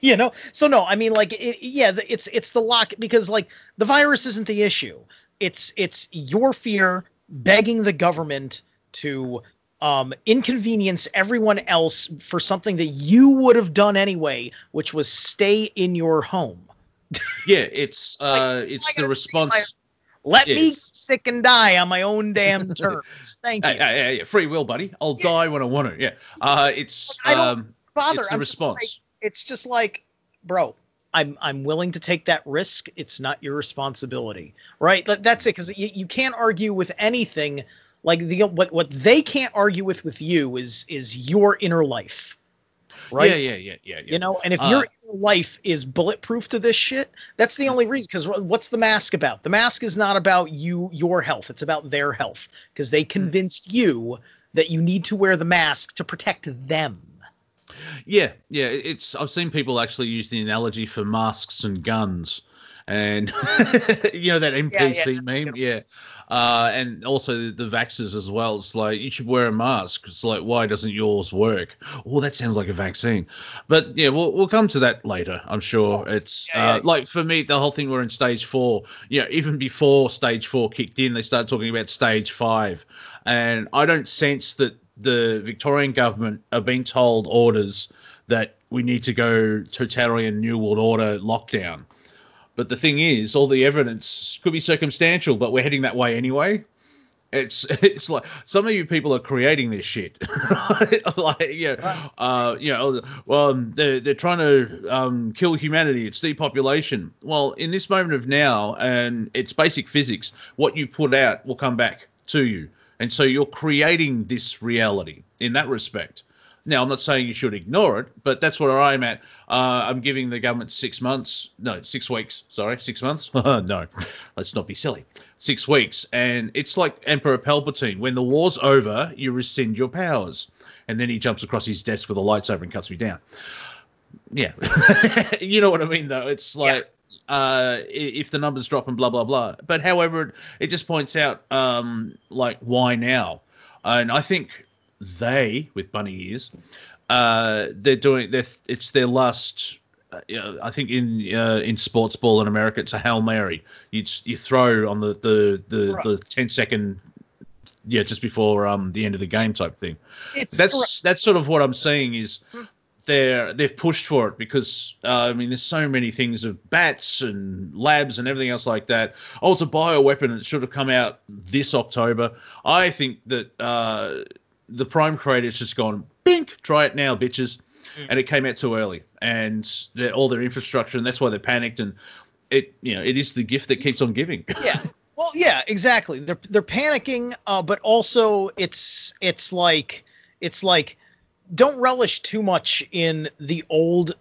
S2: you know so no i mean like it, yeah it's it's the lock because like the virus isn't the issue it's it's your fear begging the government to um, inconvenience everyone else for something that you would have done anyway, which was stay in your home.
S1: yeah, it's uh, it's the response.
S2: Let me sick and die on my own damn terms. Thank you.
S1: Yeah, yeah, yeah. Free will, buddy. I'll yeah. die when I want to. Yeah. Uh, it's like, um, bother. It's the I'm response.
S2: Just like, it's just like, bro, I'm I'm willing to take that risk. It's not your responsibility, right? That's it. Because you, you can't argue with anything. Like the what what they can't argue with with you is is your inner life, right?
S1: Yeah, yeah, yeah, yeah. yeah.
S2: You know, and if uh, your life is bulletproof to this shit, that's the only reason. Because what's the mask about? The mask is not about you, your health. It's about their health. Because they hmm. convinced you that you need to wear the mask to protect them.
S1: Yeah, yeah. It's I've seen people actually use the analogy for masks and guns, and you know that NPC
S2: yeah.
S1: meme, yeah. Uh, and also the, the vaxxers as well. It's like you should wear a mask. It's like why doesn't yours work? Oh, that sounds like a vaccine. But yeah, we'll we'll come to that later. I'm sure it's
S2: Yeah,
S1: uh,
S2: yeah.
S1: like for me the whole thing. We're in stage four. Yeah, even before stage four kicked in, they started talking about stage five, and I don't sense that the Victorian government are being told orders that we need to go totalitarian New World Order lockdown. But the thing is, all the evidence could be circumstantial, but we're heading that way anyway. It's it's like some of you people are creating this shit, like yeah, uh, you know, well, um, they're they're trying to um, kill humanity. It's depopulation. Well, in this moment of now, and it's basic physics. What you put out will come back to you, and so you're creating this reality in that respect. Now, I'm not saying you should ignore it, but that's where I'm at. Uh, I'm giving the government six months, no, six weeks. Sorry, six months. no, let's not be silly. Six weeks, and it's like Emperor Palpatine. When the war's over, you rescind your powers, and then he jumps across his desk with a lightsaber and cuts me down. Yeah, you know what I mean, though. It's like uh, if the numbers drop and blah blah blah. But however, it, it just points out um, like why now, and I think they with bunny ears, uh, they're doing their it's their last. Uh, I think in uh, in sports ball in America, it's a hail mary. You you throw on the the the,
S2: Right.
S1: the 10 second, yeah, just before um the end of the game type thing
S2: It's
S1: that's that's sort of what I'm saying is they're they've pushed for it because uh, I mean there's so many things of bats and labs and everything else like that. Oh, it's a bioweapon. It should have come out this October. I think that uh, the Prime creator's just gone bink. Try it now, bitches, and it came out too early, and all their infrastructure, and that's why they panicked. And it you know it is the gift that keeps on giving.
S2: yeah. Well, yeah, exactly. They're they're panicking, uh, but also it's it's like it's like don't relish too much in the old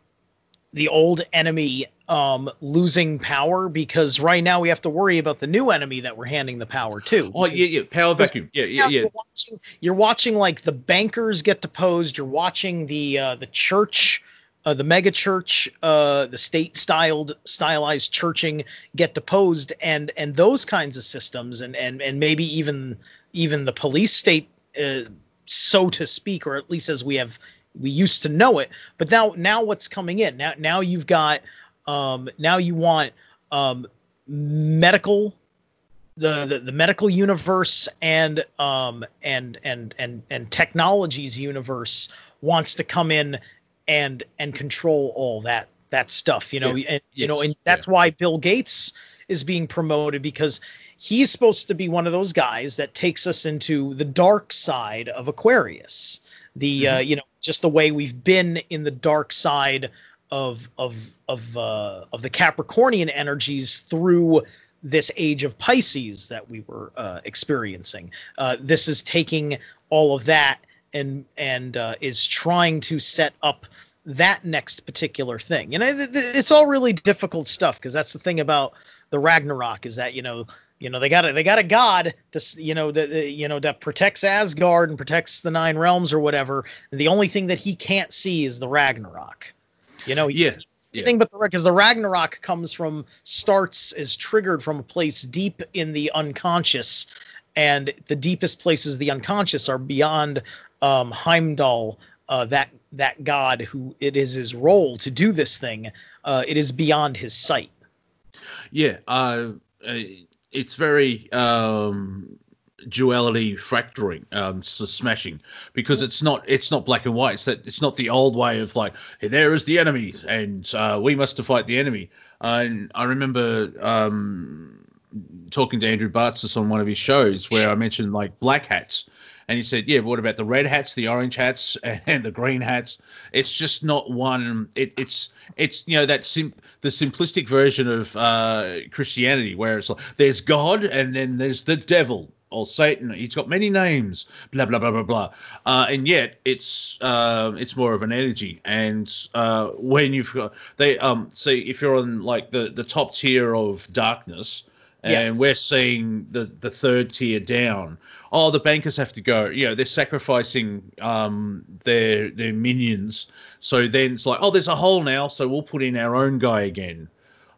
S2: the old enemy um losing power because right now we have to worry about the new enemy that we're handing the power to.
S1: oh yeah, yeah, power vacuum. Yeah, yeah, yeah.
S2: You're watching, you're watching like the bankers get deposed. You're watching the uh, the church, uh, the mega church, uh, the state styled stylized churching get deposed, and and those kinds of systems, and and and maybe even even the police state, uh, so to speak, or at least as we have we used to know it. But now now what's coming in now now you've got um, now you want um, medical the, the the medical universe and um and and and and technologies universe wants to come in and and control all that that stuff you know
S1: Yeah.
S2: and you know and that's why bill gates is being promoted because he's supposed to be one of those guys that takes us into the dark side of aquarius the uh you know just the way we've been in the dark side of of of uh of the capricornian energies through this age of Pisces that we were uh, experiencing. Uh, this is taking all of that and and uh, is trying to set up that next particular thing. And I, th- th- it's all really difficult stuff because that's the thing about the Ragnarok is that you know you know they got a, they got a god to you know that you know that protects Asgard and protects the nine realms or whatever. The only thing that he can't see is the Ragnarok. You know,
S1: Yeah,
S2: he's- everything but the because the Ragnarok comes from starts is triggered from a place deep in the unconscious, and the deepest places the unconscious are beyond um, Heimdall, uh, that that god who it is his role to do this thing. Uh, it is beyond his sight.
S1: Yeah, uh, uh, it's very um, duality fracturing, um, so smashing, because it's not it's not black and white. It's that it's not the old way of like hey, there is the enemy and uh, we must fight the enemy. and I remember um, talking to Andrew Bartzis on one of his shows where I mentioned like black hats. And he said, "Yeah, but what about the red hats, the orange hats, and the green hats? It's just not one. It, it's it's you know that sim- the simplistic version of uh, Christianity, where it's like there's God and then there's the devil or Satan. He's got many names, blah blah blah blah blah. Uh, and yet it's uh, it's more of an energy. And uh, when you've got they um see if you're on like the the top tier of darkness,
S2: Yeah.
S1: and we're seeing the the third tier down. Oh, the bankers have to go. You know, they're sacrificing um, their their minions. So then it's like, oh, there's a hole now, so we'll put in our own guy again.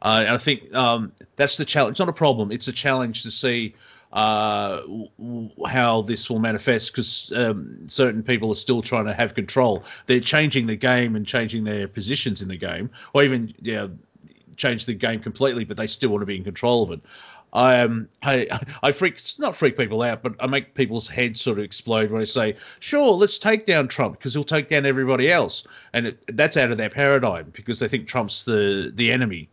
S1: Uh, and I think um, that's the challenge. It's not a problem. It's a challenge to see uh, w- how this will manifest because um, certain people are still trying to have control. They're changing the game and changing their positions in the game, or even yeah, change the game completely, but they still want to be in control of it. I um I I freak not freak people out, but I make people's heads sort of explode when I say, "Sure, let's take down Trump because he'll take down everybody else," and it, that's out of their paradigm because they think Trump's the the enemy,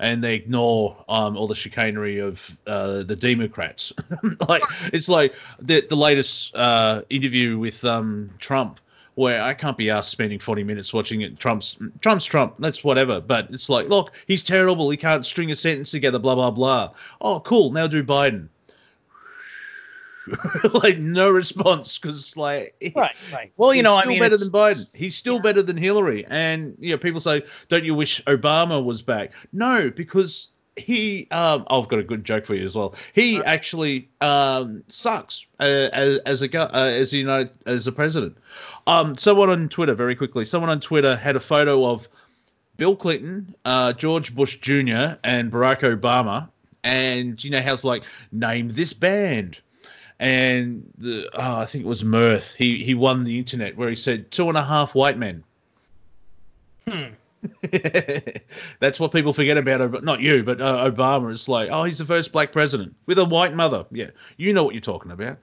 S1: and they ignore um all the chicanery of uh, the Democrats. like it's like the the latest uh, interview with um Trump where I can't be asked spending 40 minutes watching it. Trump's Trump's Trump. That's whatever. But it's like, look, he's terrible. He can't string a sentence together. Blah blah blah. Oh, cool. Now do Biden. like no response because like
S2: right right well you know
S1: still
S2: i mean
S1: better than biden he's still
S2: yeah.
S1: better than hillary and you know people say don't you wish obama was back no because he um i've got a good joke for you as well he actually um sucks uh, as, as a uh, as a united as a president um someone on twitter very quickly someone on twitter had a photo of bill clinton uh george bush jr and barack obama and you know how it's like name this band and the oh, I think it was Mirth. He he won the internet where he said two and a half white men.
S2: Hmm.
S1: That's what people forget about. Ob- Not you, but uh, Obama. It's like, oh, he's the first black president with a white mother. Yeah, you know what you're talking about.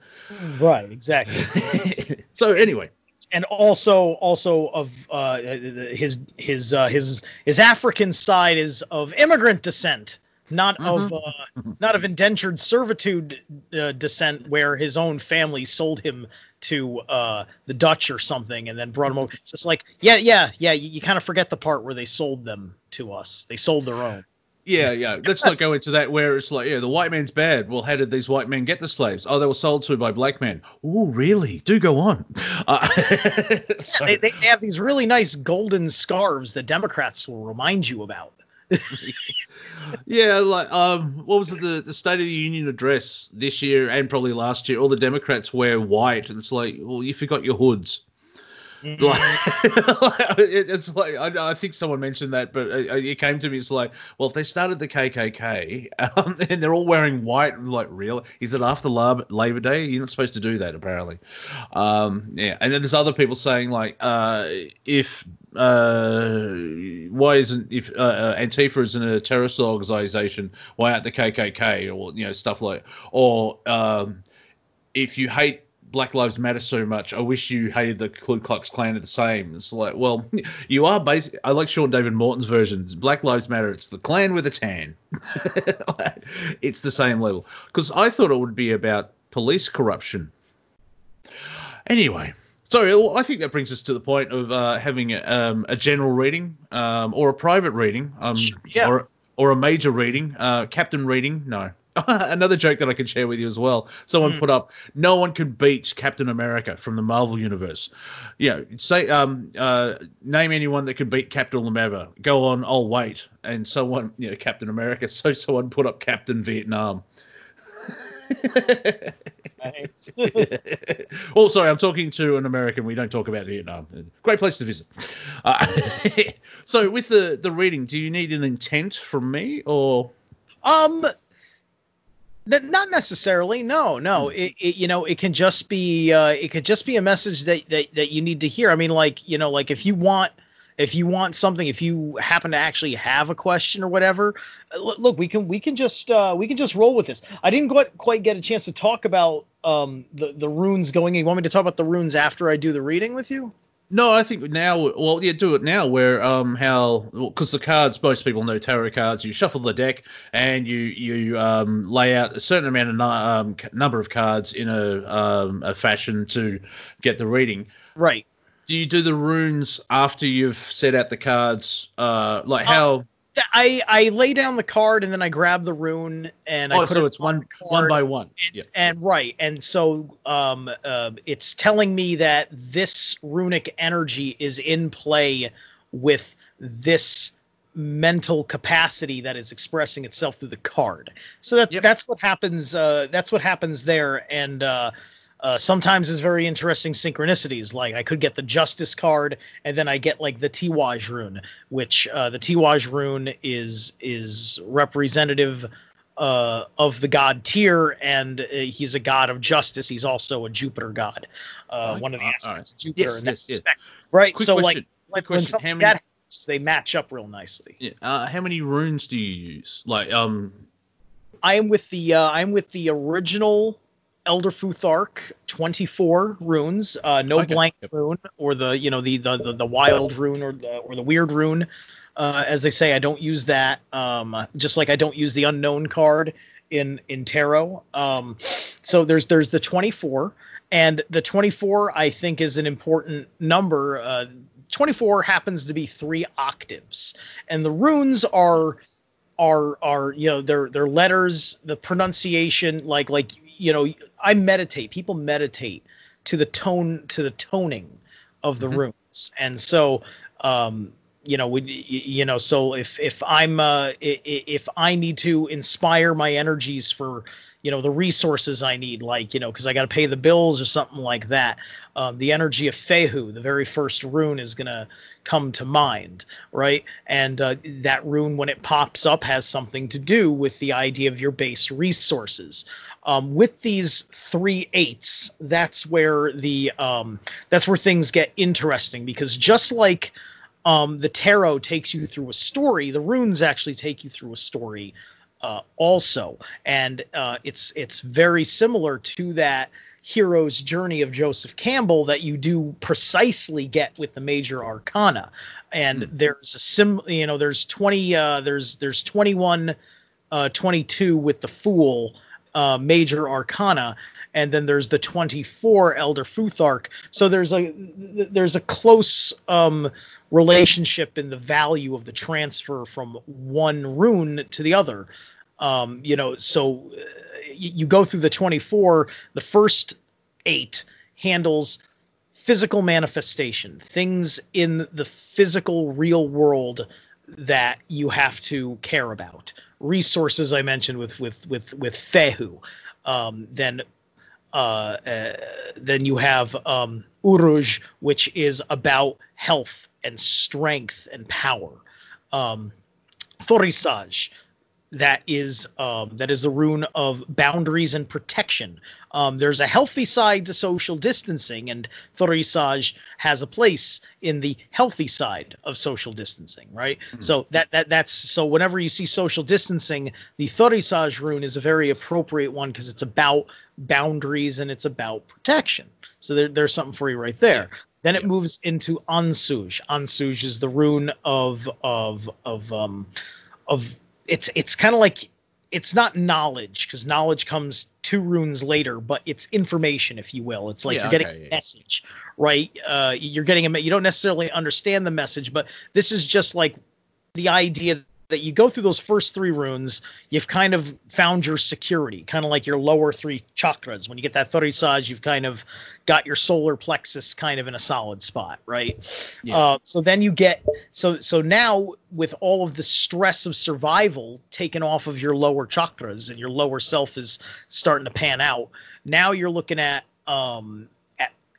S2: right exactly
S1: so anyway,
S2: and also also of uh his his uh his his african side is of immigrant descent not of uh, not of indentured servitude uh, descent where his own family sold him to uh the dutch or something and then brought him over it's just like yeah yeah yeah you, you kind of forget the part where they sold them to us they sold their own
S1: yeah, yeah. Let's not go into that where it's like, yeah, the white man's bad. Well, how did these white men get the slaves? Oh, they were sold to by black men. Oh, really? Do go on. Uh, so-
S2: they, they they have these really nice golden scarves that democrats will remind you about
S1: Yeah, like um, what was it? The the State of the Union address this year and probably last year. All the Democrats wear white, and it's like, well, you forgot your hoods. Like, it, it's like I, I think someone mentioned that, but it, it came to me. It's like, well, if they started the KKK um, and they're all wearing white, like, real? Is it after Lab- Labor Day? You're not supposed to do that, apparently. Um, yeah, and then there's other people saying like, uh, if uh, why isn't if uh, uh, Antifa isn't a terrorist organization, why aren't the KKK or you know stuff like, or um, if you hate Black Lives Matter so much, I wish you hated the Ku Klux Klan at the same. It's like, well, you are basic. I like Sean David Morton's version. Black Lives Matter. It's the Klan with a tan. it's the same level. Because I thought it would be about police corruption. Anyway, sorry. well, I think that brings us to the point of uh, having a, um, a general reading um, or a private reading, um,
S2: Yeah.
S1: or or a major reading, uh, captain reading. No. Another joke that I can share with you as well. Someone put up, "No one can beat Captain America from the Marvel universe." Yeah, say, um, uh, name anyone that can beat Captain America. Go on, I'll wait. And someone, you know, Captain America. So someone put up Captain Vietnam. Oh, sorry, I'm talking to an American. We don't talk about Vietnam. Great place to visit. Uh, so, with the the reading, do you need an intent from me, or
S2: Um, n- not necessarily. No, no.
S1: Hmm.
S2: It, it, you know, it can just be, uh, it could just be a message that, that, that you need to hear. I mean, like, you know, like if you want, if you want something, if you happen to actually have a question or whatever, uh, look, we can, we can just, uh, we can just roll with this. I didn't quite, quite get a chance to talk about, um, the, the runes going in. You want me to talk about the runes after I do the reading with you?
S1: No, I think now. Well, yeah, do it now. Where um, how because the cards, most people know tarot cards. You shuffle the deck and you you um lay out a certain amount of um number of cards in a um a fashion to get the reading.
S2: Right.
S1: Do you do the runes after you've set out the cards? Uh, like how?
S2: Th- I, I lay down the card and then I grab the rune and I
S1: oh,
S2: put
S1: so
S2: it
S1: it's
S2: on
S1: one one by one. Yeah.
S2: and right and so um uh, it's telling me that this runic energy is in play with this mental capacity that is expressing itself through the card so that
S1: Yep.
S2: that's what happens uh that's what happens there and uh Uh, sometimes it's very interesting synchronicities. Like I could get the Justice card, and then I get like the Tiwaj rune, which uh, the Tiwaj rune is is representative uh, of the god Tyr, and uh, he's a god of justice. He's also a Jupiter god, uh, one of the aspects of Jupiter
S1: Yes,
S2: in that
S1: yes, yes.
S2: respect. Right.
S1: Quick
S2: so
S1: question,
S2: like, like when something
S1: How many-
S2: that happens, they match up real nicely.
S1: Yeah. Uh, how many runes do you use? Like, um,
S2: I am with the uh, I'm with the original Elder Futhark 24 runes, uh, no
S1: Okay.
S2: blank rune or the you know the the the, the wild rune or the or the weird rune. Uh, as they say, I don't use that. Um, just like I don't use the unknown card in in tarot. Um, so there's there's the 24, and the 24 I think is an important number. Uh, 24 happens to be three octaves, and the runes are are are you know their their letters the pronunciation like like you know i meditate. People meditate to the tone to the toning of the
S1: Mhm.
S2: runes and so um you know we you know so if if i'm uh if i need to inspire my energies for you know the resources i need like you know because i got to pay the bills or something like that um, the energy of fehu the very first rune is going to come to mind right? And uh, that rune when it pops up has something to do with the idea of your base resources um, with these three eights that's where the um, that's where things get interesting because just like um, the tarot takes you through a story the runes actually take you through a story uh, also and uh, it's it's very similar to that hero's journey of Joseph Campbell that you do precisely get with the major arcana and
S1: Hmm.
S2: there's a sim you know there's 20 uh there's there's 21 uh 22 with the fool uh major arcana and then there's the 24 elder futhark. So there's a there's a close um relationship in the value of the transfer from one rune to the other. Um you know so uh, you, you go through the 24 the first eight handles physical manifestation things in the physical real world that you have to care about resources i mentioned with with with with fehu um then uh, uh then you have um uruj which is about health and strength and power. Um that is um, that is the rune of boundaries and protection. Um, there's a healthy side to social distancing, and Thorisaj has a place in the healthy side of social distancing, right? So that that that's so whenever you see social distancing, the Thorisaj rune is a very appropriate one because it's about boundaries and it's about protection. So there, there's something for you right there. Then it
S1: Yeah.
S2: moves into Ansuj. Ansuj is the rune of of of um of it's it's kind of like it's not knowledge because knowledge comes two runes later, but it's information, if you will. It's like
S1: Yeah,
S2: you're getting
S1: okay,
S2: a
S1: yeah.
S2: message, right? Uh, you're getting a you don't necessarily understand the message, but this is just like the idea that you go through those first three runes, you've kind of found your security, kind of like your lower three chakras. When you get that Thorisaj, you've kind of got your solar plexus kind of in a solid spot, right?
S1: Yeah.
S2: Uh, so then you get so so now with all of the stress of survival taken off of your lower chakras and your lower self is starting to pan out. Now you're looking at um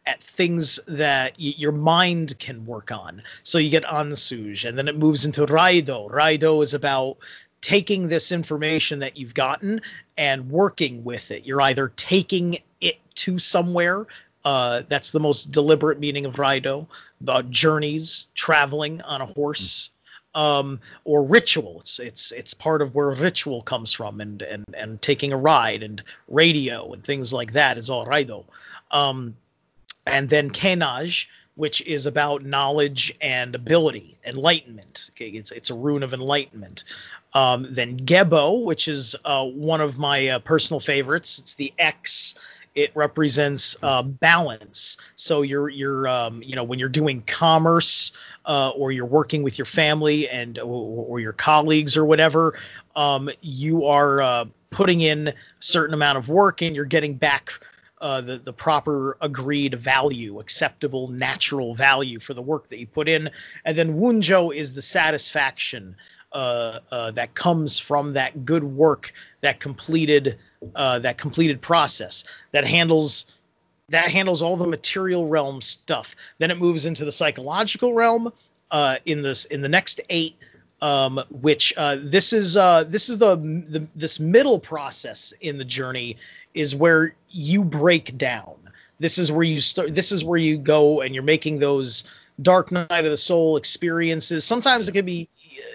S2: at things that y- your mind can work on. So you get Ansuj, and then it moves into Raido. Raido is about taking this information that you've gotten and working with it. You're either taking it to somewhere. Uh, that's the most deliberate meaning of Raido. About journeys, traveling on a horse, um, or ritual. It's it's it's part of where ritual comes from, and and and taking a ride and radio and things like that is all Raido. Um, and then Kenaj, which is about knowledge and ability, enlightenment. Okay, it's it's a rune of enlightenment. Um, then Gebo, which is uh, one of my uh, personal favorites. It's the X. It represents uh, balance. So you're you're um, you know when you're doing commerce uh, or you're working with your family and or, or your colleagues or whatever, um, you are uh, putting in a certain amount of work and you're getting back uh, the the proper agreed value, acceptable natural value for the work that you put in, and then Wunjo is the satisfaction uh, uh, that comes from that good work, that completed uh, that completed process that handles that handles all the material realm stuff. Then it moves into the psychological realm uh, in this in the next eight, um, which uh, this is uh, this is the, the this middle process in the journey is where you break down. This is where you start. This is where you go and you're making those dark night of the soul experiences. Sometimes it can be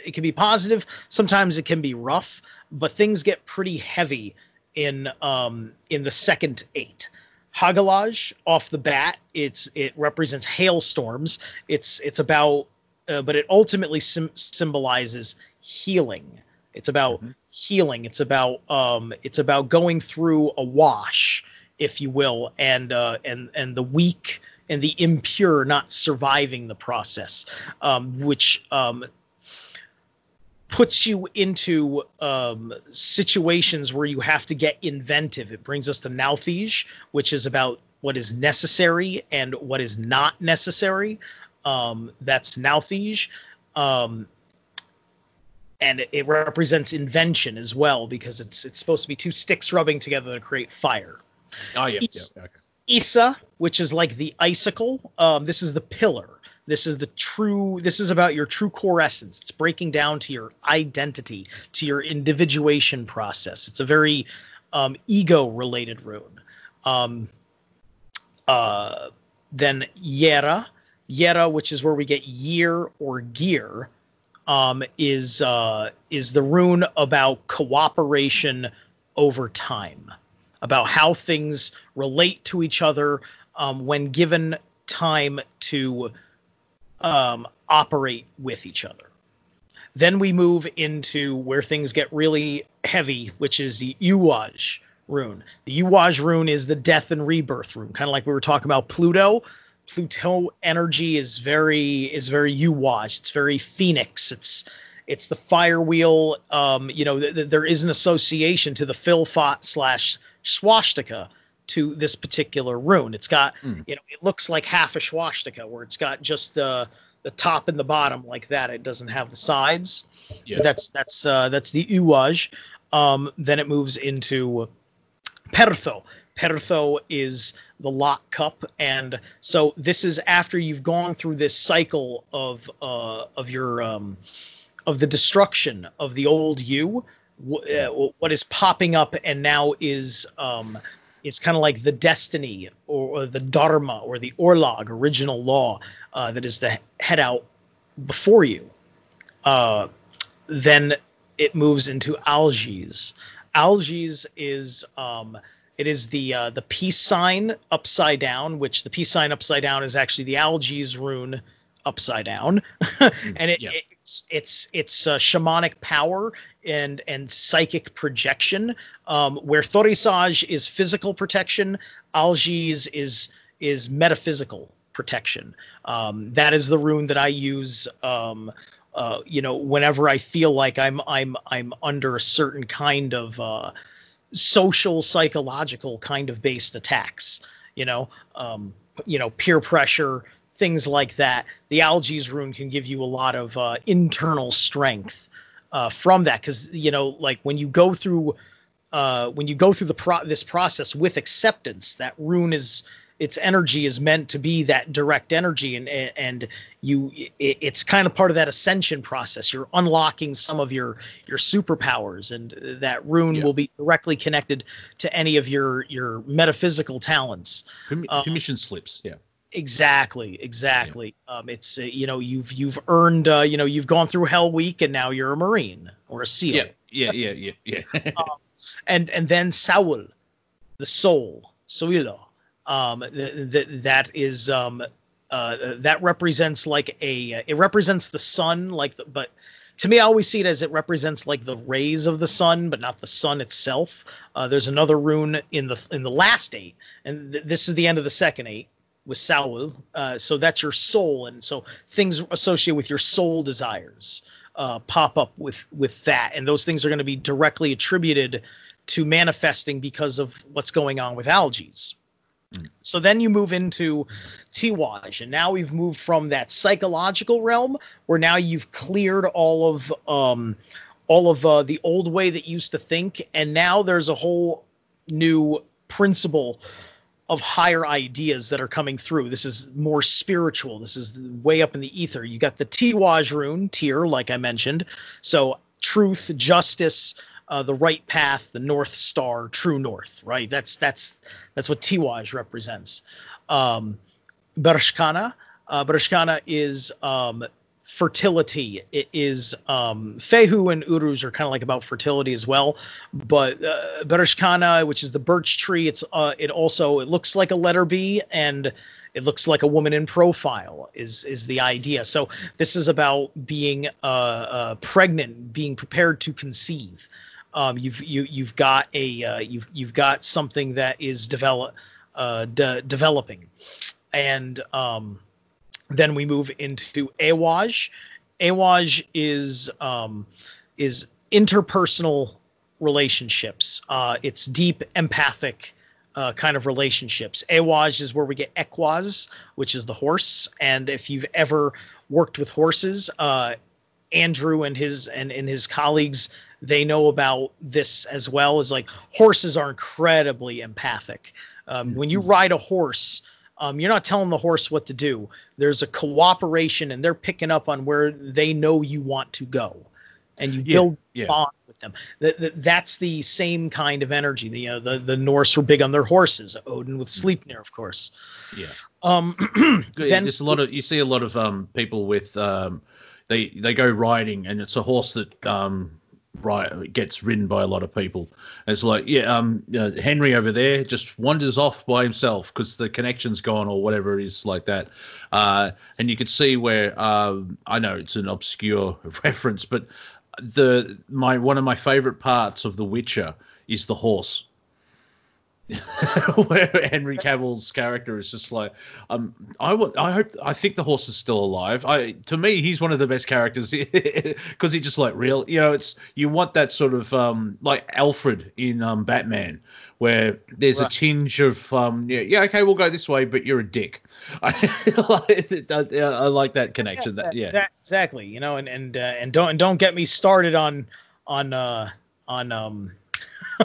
S2: it can be positive. Sometimes it can be rough. But things get pretty heavy in um, in the second eight. Hagalaj off the bat, it's it represents hailstorms. It's it's about, uh, but it ultimately sim- symbolizes healing. It's about mm-hmm. Healing. It's about um, it's about going through a wash, if you will, and uh, and and the weak and the impure not surviving the process, um, which um, puts you into um, situations where you have to get inventive. It brings us to Nauthiz, which is about what is necessary and what is not necessary. Um, that's Nauthiz. Um, and it, it, represents invention as well because it's it's supposed to be two sticks rubbing together to create fire.
S1: Oh yeah, Is- yeah okay.
S2: Isa, which is like the icicle. Um, this is the pillar. This is the true, this is about your true core essence. It's breaking down to your identity, to your individuation process. It's a very um, ego related rune. Um, uh, then Yera, Yera, which is where we get year or gear, um, is uh, is the rune about cooperation over time, about how things relate to each other um, when given time to um, operate with each other. Then we move into where things get really heavy, which is the Uwaj rune. The Uwaj rune is the death and rebirth rune, kind of like we were talking about Pluto. Pluto energy is very is very Uwaj. It's very Phoenix. It's it's the fire wheel. Um, you know, th- th- there is an association to the Fylfot slash swastika to this particular rune. It's got, mm. you know, it looks like half a swastika where it's got just the the top and the bottom like that. It doesn't have the sides. Yeah. That's that's uh, that's the uwaj. Um, then it moves into Pertho. Pertho is the lot cup, and so this is after you've gone through this cycle of uh, of your um, of the destruction of the old you. Uh, what is popping up and now is um, it's kind of like the destiny or, or, the dharma or the orlog original law uh, that is the head out before you uh, then it moves into algiz algiz is um, it is the uh, the peace sign upside down which the peace sign upside down is actually the algiz rune upside down and it, yeah. it it's it's it's uh, shamanic power and and psychic projection. Um, where Thorisaj is physical protection, Algiz is is metaphysical protection. Um, that is the rune that I use. Um, uh, you know, whenever I feel like I'm I'm I'm under a certain kind of uh, social psychological kind of based attacks. You know, um, you know, peer pressure, things like that. The Algiz rune can give you a lot of uh, internal strength uh, from that because you know, like when you go through uh, when you go through the pro- this process with acceptance, that rune is its energy is meant to be that direct energy and and you it's kind of part of that ascension process you're unlocking some of your your superpowers and that rune yeah. will be directly connected to any of your your metaphysical talents
S1: commission um, slips yeah
S2: Exactly, exactly. Yeah. Um, it's uh, you know you've you've earned uh, you know you've gone through Hell Week and now you're a Marine or a SEAL.
S1: Yeah, yeah, yeah, yeah, yeah. um,
S2: and and then Saul, the soul, Sowilo. Um, th- th- that is um, uh, that represents like a it represents the sun like the, but to me I always see it as it represents like the rays of the sun but not the sun itself. Uh, there's another rune in the in the last eight and th- this is the end of the second eight with Saul. Uh, so that's your soul, and so things associated with your soul desires uh, pop up with with that, and those things are going to be directly attributed to manifesting because of what's going on with Algiz. So then you move into Tiwaj, and now we've moved from that psychological realm where now you've cleared all of um, all of uh, the old way that used to think, and now there's a whole new principle of higher ideas that are coming through. This is more spiritual. This is way up in the ether. You got the Tiwaj rune, tier, like I mentioned. So truth, justice, uh, the right path, the North Star, true North. Right. That's that's that's what Tiwaj represents. Um, Bershkana. Uh, Bershkana is um, fertility. It is um, Fehu and Uruz are kind of like about fertility as well, but uh, Bereshkana, which is the birch tree, it's uh, it also it looks like a letter B and it looks like a woman in profile is is the idea. So this is about being uh, uh pregnant, being prepared to conceive. Um, you've you you've got a uh, you've you've got something that is develop uh, de- developing, and um, then we move into Awaj. Awaj is um, is interpersonal relationships. Uh, it's deep empathic uh, kind of relationships. Awaj is where we get Equaz, which is the horse. And if you've ever worked with horses, uh, Andrew and his and, and his colleagues, they know about this as well. Is like horses are incredibly empathic. Um, when you mm-hmm. ride a horse, um, you're not telling the horse what to do. There's a cooperation, and they're picking up on where they know you want to go, and you yeah, build yeah. bond with them. That, that's the same kind of energy. The uh, the the Norse were big on their horses. Odin with mm. Sleipnir, of course.
S1: Yeah.
S2: Um.
S1: then there's a lot of you see a lot of um people with um they they go riding and it's a horse that um right it gets ridden by a lot of people. it's like, yeah, um, uh, Henry over there just wanders off by himself because the connection's gone or whatever it is like that. Uh, and you could see where um, I know it's an obscure reference, but the my one of my favorite parts of The Witcher is the horse where Henry Cavill's character is just like, um, I I hope, I think the horse is still alive. I, to me, he's one of the best characters because he just like real, you know, it's you want that sort of um, like Alfred in um, Batman, where there's right. a tinge of um, yeah, yeah, okay, we'll go this way, but you're a dick. I, I like that connection. Yeah, that yeah,
S2: exactly. You know, and and uh, and don't and don't get me started on on uh on um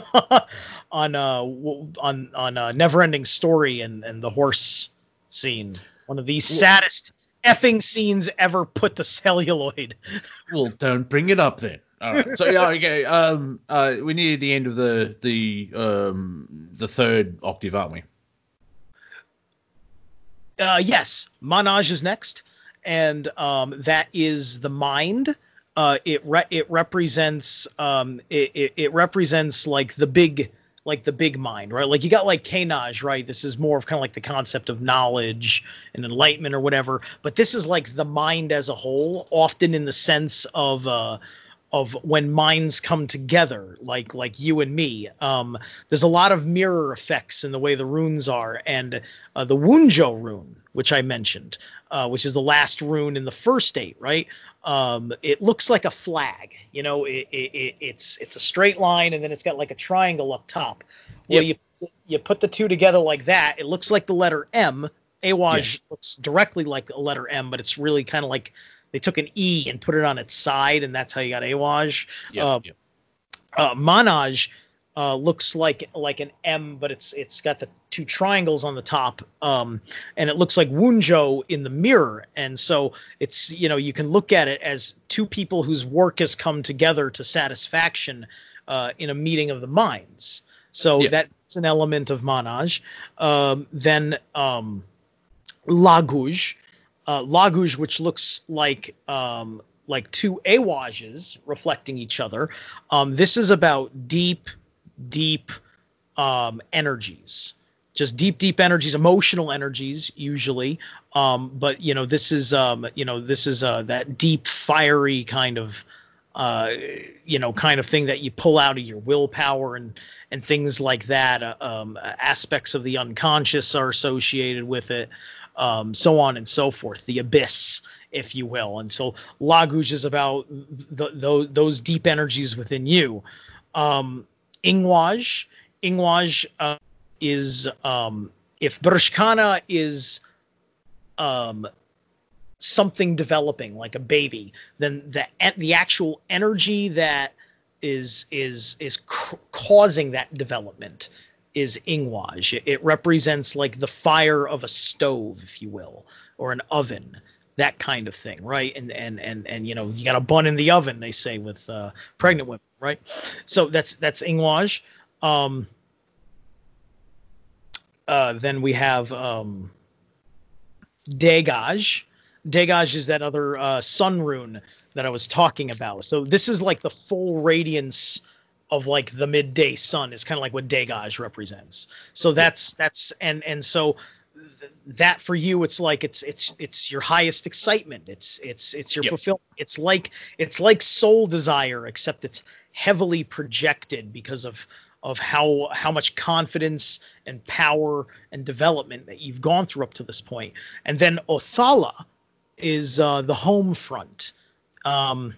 S2: on uh on on uh, Neverending Story and and the horse scene. One of the saddest effing scenes ever put to celluloid.
S1: well, don't bring it up then. All right. So yeah, okay. Um, uh, we're near the end of the the um the third octave, aren't we?
S2: Uh, yes, Manaj is next, and um, that is the mind. Uh, it re- it represents um, it, it, it represents like the big like the big mind, right? Like you got like Kanaj, right? This is more of kind of like the concept of knowledge and enlightenment or whatever. But this is like the mind as a whole, often in the sense of uh of when minds come together, like like you and me. Um, there's a lot of mirror effects in the way the runes are, and uh, the Wunjo rune, which I mentioned, uh, which is the last rune in the first eight, right? Um, it looks like a flag. You know, it, it, it's it's a straight line, and then it's got like a triangle up top. Well, yep. you you put the two together like that, it looks like the letter M. Awaj yeah. looks directly like a letter M, but it's really kind of like they took an E and put it on its side, and that's how you got Awaj. Yep, uh, yep. Uh, Manaj uh, looks like like an M, but it's it's got the two triangles on the top, um, and it looks like Wunjo in the mirror. And so it's you know you can look at it as two people whose work has come together to satisfaction uh, in a meeting of the minds. So yeah. that's an element of Manaj. Um, then um, Laguj, uh, Laguj, which looks like um, like two awajes reflecting each other. Um, this is about deep deep um, energies. Just deep deep energies emotional energies usually. Um, but you know this is um, you know this is uh, that deep fiery kind of uh, you know kind of thing that you pull out of your willpower and and things like that. Uh, um, aspects of the unconscious are associated with it um, so on and so forth. The abyss if you will. And so laguj is about the, those deep energies within you. Um, Ingwaj. Ingwaj uh, is um, if Bershkana is um, something developing like a baby, then the the actual energy that is is is causing that development is Ingwaj. It, it represents like the fire of a stove, if you will, or an oven, that kind of thing, right? And and and and you know, you got a bun in the oven, they say with uh, pregnant women, right? So that's that's Ingwaj. Um, uh, then we have um, Degaj. Degaj is that other uh, sun rune that I was talking about. So this is like the full radiance of like the midday sun is kind of like what Degaj represents. So that's that's and and so th- that for you it's like it's it's it's your highest excitement. It's it's it's your
S1: Yep.
S2: fulfillment. It's like it's like soul desire except it's heavily projected because of of how how much confidence and power and development that you've gone through up to this point. And then Othala is uh, the home front. Um,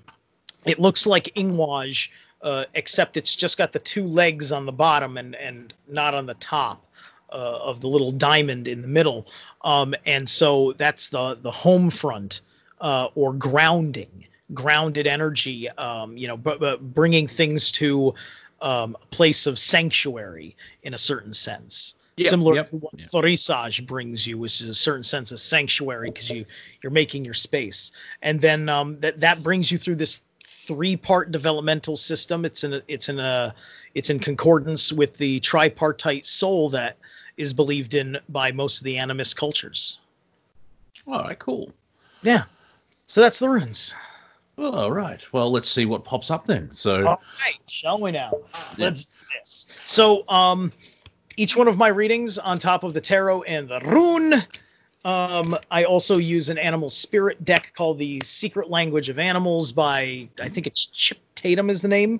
S2: it looks like Ingwaz, uh, except it's just got the two legs on the bottom and and not on the top uh, of the little diamond in the middle. Um, and so that's the the home front uh, or grounding, grounded energy. Um, you know, but, but bringing things to um, a place of sanctuary in a certain sense.
S1: Yep,
S2: Similar
S1: yep,
S2: to what
S1: yeah.
S2: Thurisaz brings you, which is a certain sense of sanctuary because you you're making your space, and then um, that that brings you through this three part developmental system. It's in a, it's in a it's in concordance with the tripartite soul that is believed in by most of the animist cultures.
S1: All right, cool.
S2: Yeah, so that's the runes.
S1: Well, all right. Well, let's see what pops up then. So,
S2: All right, shall we now?
S1: Yeah.
S2: Let's do this. So, um, each one of my readings on top of the tarot and the rune. Um, I also use an animal spirit deck called the Secret Language of Animals by I think it's Chip Tatum is the name.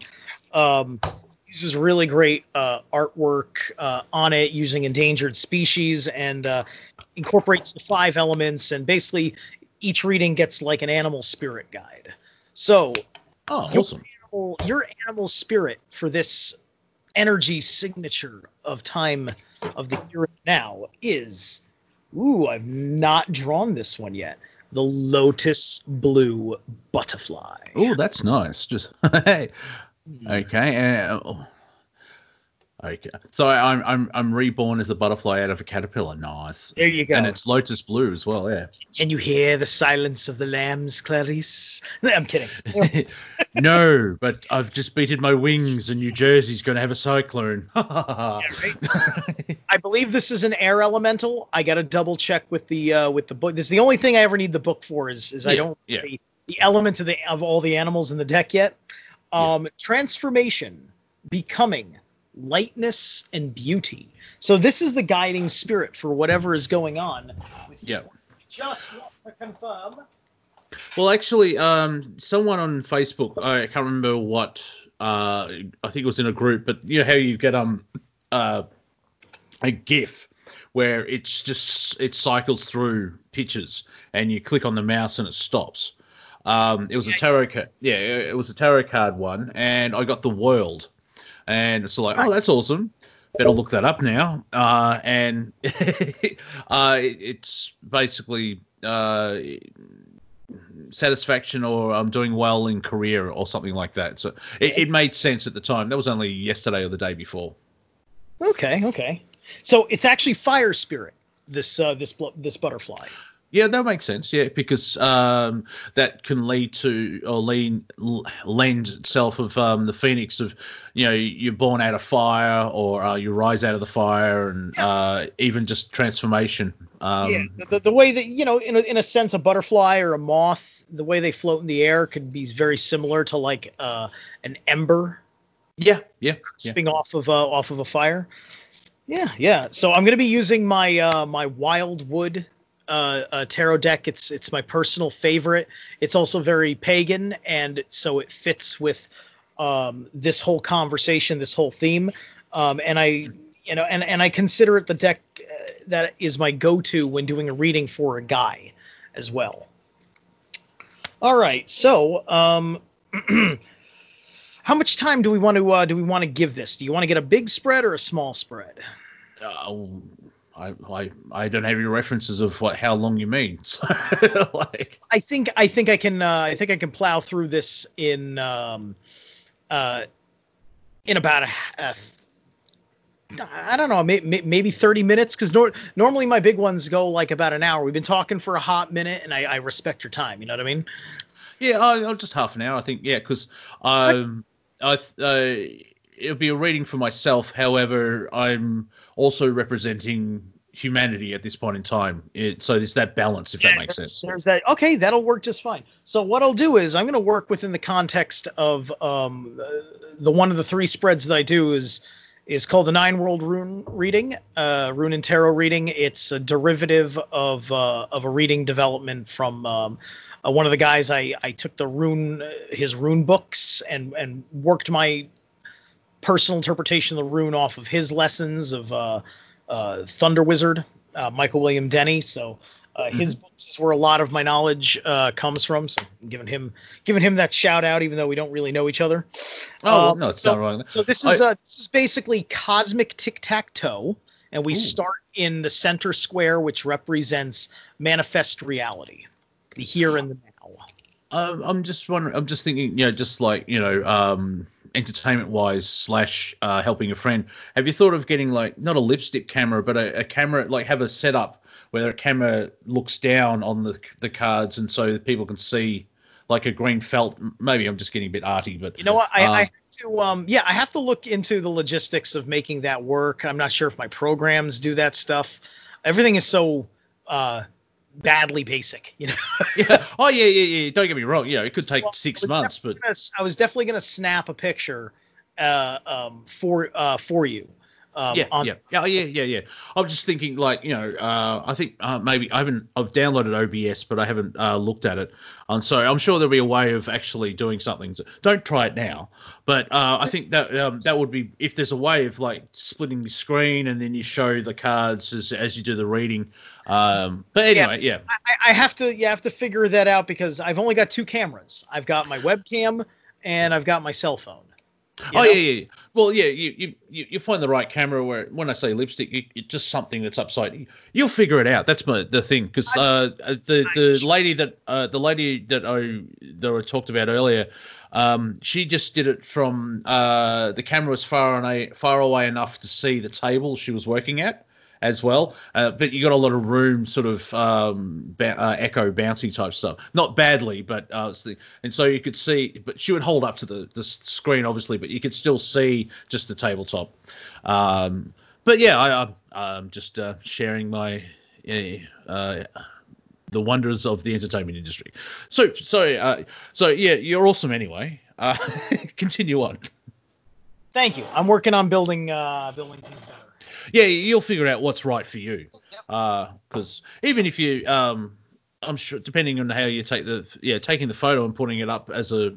S2: Um, uses really great uh, artwork uh, on it using endangered species and uh, incorporates the five elements and basically each reading gets like an animal spirit guide. So
S1: oh,
S2: You're-
S1: awesome.
S2: animal, your animal spirit for this energy signature of time of the here and now is ooh i've not drawn this one yet the lotus blue butterfly
S1: Oh, that's nice. Just hey. Okay. Uh, oh. Okay. So I'm I'm I'm reborn as a butterfly out of a caterpillar. Nice.
S2: there you go
S1: And it's lotus blue as well. Yeah.
S2: can you hear the silence of the lambs clarice i'm kidding
S1: no, but I've just beated my wings, and New Jersey's going to have a cyclone.
S2: Yeah? I believe this is an air elemental. I got to double check with the uh, with the book. This is the only thing I ever need the book for. Is is I don't
S1: yeah.
S2: the, the element of the of all the animals in the deck yet. Um, Transformation, becoming, lightness, and beauty. So this is the guiding spirit for whatever is going on. With you.
S1: Yeah.
S2: Just want to confirm.
S1: Well, actually, um, someone on Facebook, I can't remember what, uh, I think it was in a group, but you know how you get um, uh, a GIF where it's just it cycles through pictures, and you click on the mouse and it stops. Um, it was a tarot card. Yeah, it was a tarot card one, and I got the world, and it's like, oh, that's awesome. Better look that up now. Uh, and uh, it's basically uh, satisfaction or I'm doing well in career or something like that. So it, it made sense at the time. That was only yesterday or the day before.
S2: Okay, okay. So it's actually fire spirit. This uh, this this butterfly.
S1: Yeah, that makes sense. Yeah, because um, that can lead to or lean lend itself of um, the phoenix of, you know, you're born out of fire or uh, you rise out of the fire and uh, even just transformation. Um,
S2: yeah, the, the, way that you know, in a, in a sense, a butterfly or a moth, the way they float in the air could be very similar to like uh, an ember
S1: yeah, yeah, yeah.
S2: off of uh, off of a fire. Yeah, yeah. So I'm gonna be using my uh, my Wildwood uh, tarot deck. It's it's my personal favorite. It's also very pagan, and so it fits with um, this whole conversation, this whole theme. Um, and I, you know, and and I consider it the deck uh, that is my go-to when doing a reading for a guy, as well. All right, so um, how much time do we want to uh, do we want to give this? Do you want to get a big spread or a small spread?
S1: Uh, I, I, I don't have any references of what how long you mean. So, like,
S2: I think I think I can uh, I think I can plow through this in um, uh, in about a, a I don't know, maybe, maybe 30 minutes because nor- normally my big ones go like about an hour. We've been talking for a hot minute, and I, I respect your time. You know what I mean?
S1: Yeah, I, just half an hour, I think. Yeah, because um, I uh, it'll be a reading for myself. However, I'm also representing humanity at this point in time. It, so there's that balance, if yeah, that makes sense.
S2: There's that. Okay, that'll work just fine. So what I'll do is I'm going to work within the context of um, the one of the three spreads that I do is is called the Nine World Rune reading, uh, Rune and Tarot reading. It's a derivative of uh, of a reading development from um, uh, one of the guys. I I took the rune his rune books and and worked my personal interpretation of the rune off of his lessons of uh, uh, Thunder Wizard, uh, Michael William Denny. So uh, his mm-hmm. books is where a lot of my knowledge uh, comes from. So I'm giving him giving him that shout out, even though we don't really know each other.
S1: Oh um, no, it's so, not wrong.
S2: So this is I, uh, this is basically cosmic tic tac toe, and we ooh. start in the center square, which represents manifest reality, the here and the now.
S1: Um, I'm just wondering. I'm just thinking. You know, just like you know. Um, entertainment wise slash uh, helping a friend have you thought of getting like not a lipstick camera but a, a camera like have a setup where the camera looks down on the the cards and so people can see like a green felt. Maybe I'm just getting a bit arty, but
S2: you know what? I, I um, have to um yeah, I have to look into the logistics of making that work. I'm not sure if my programs do that stuff. Everything is so uh badly basic, you know.
S1: yeah. Oh yeah, yeah, yeah. Don't get me wrong. Yeah, it could take six months, but
S2: gonna, I was definitely gonna snap a picture uh um for uh for you
S1: um, yeah, on- yeah, yeah, yeah, yeah, yeah. I'm just thinking, like, you know, uh, I think uh, maybe I haven't. I've downloaded OBS, but I haven't uh, looked at it. And so I'm sure there'll be a way of actually doing something. Don't try it now, but uh, I think that um, that would be if there's a way of like splitting the screen and then you show the cards as as you do the reading. Um, but anyway, yeah, yeah.
S2: I, I have to, you have to figure that out because I've only got two cameras. I've got my webcam and I've got my cell phone.
S1: oh yeah, yeah. Well, yeah, you, you you find the right camera where when I say lipstick, you, it's just something that's upside. You'll figure it out. That's my the thing because uh, the the lady that uh, the lady that I that I talked about earlier, um, she just did it from uh, the camera was far away far away enough to see the table she was working at as well. Uh, but you got a lot of room, sort of um, ba- uh, echo bouncy type stuff. Not badly, but uh, and so you could see. But she would hold up to the the screen, obviously, but you could still see just the tabletop. Um, but yeah, I, I'm just uh, sharing my. Uh, the wonders of the entertainment industry. So, sorry. Uh, so, yeah, you're awesome anyway. Continue on.
S2: Thank you. I'm working on building uh, building things better
S1: yeah, you'll figure out what's right for you. Because uh, even if you, um, I'm sure, depending on how you take the, yeah, taking the photo and putting it up as a,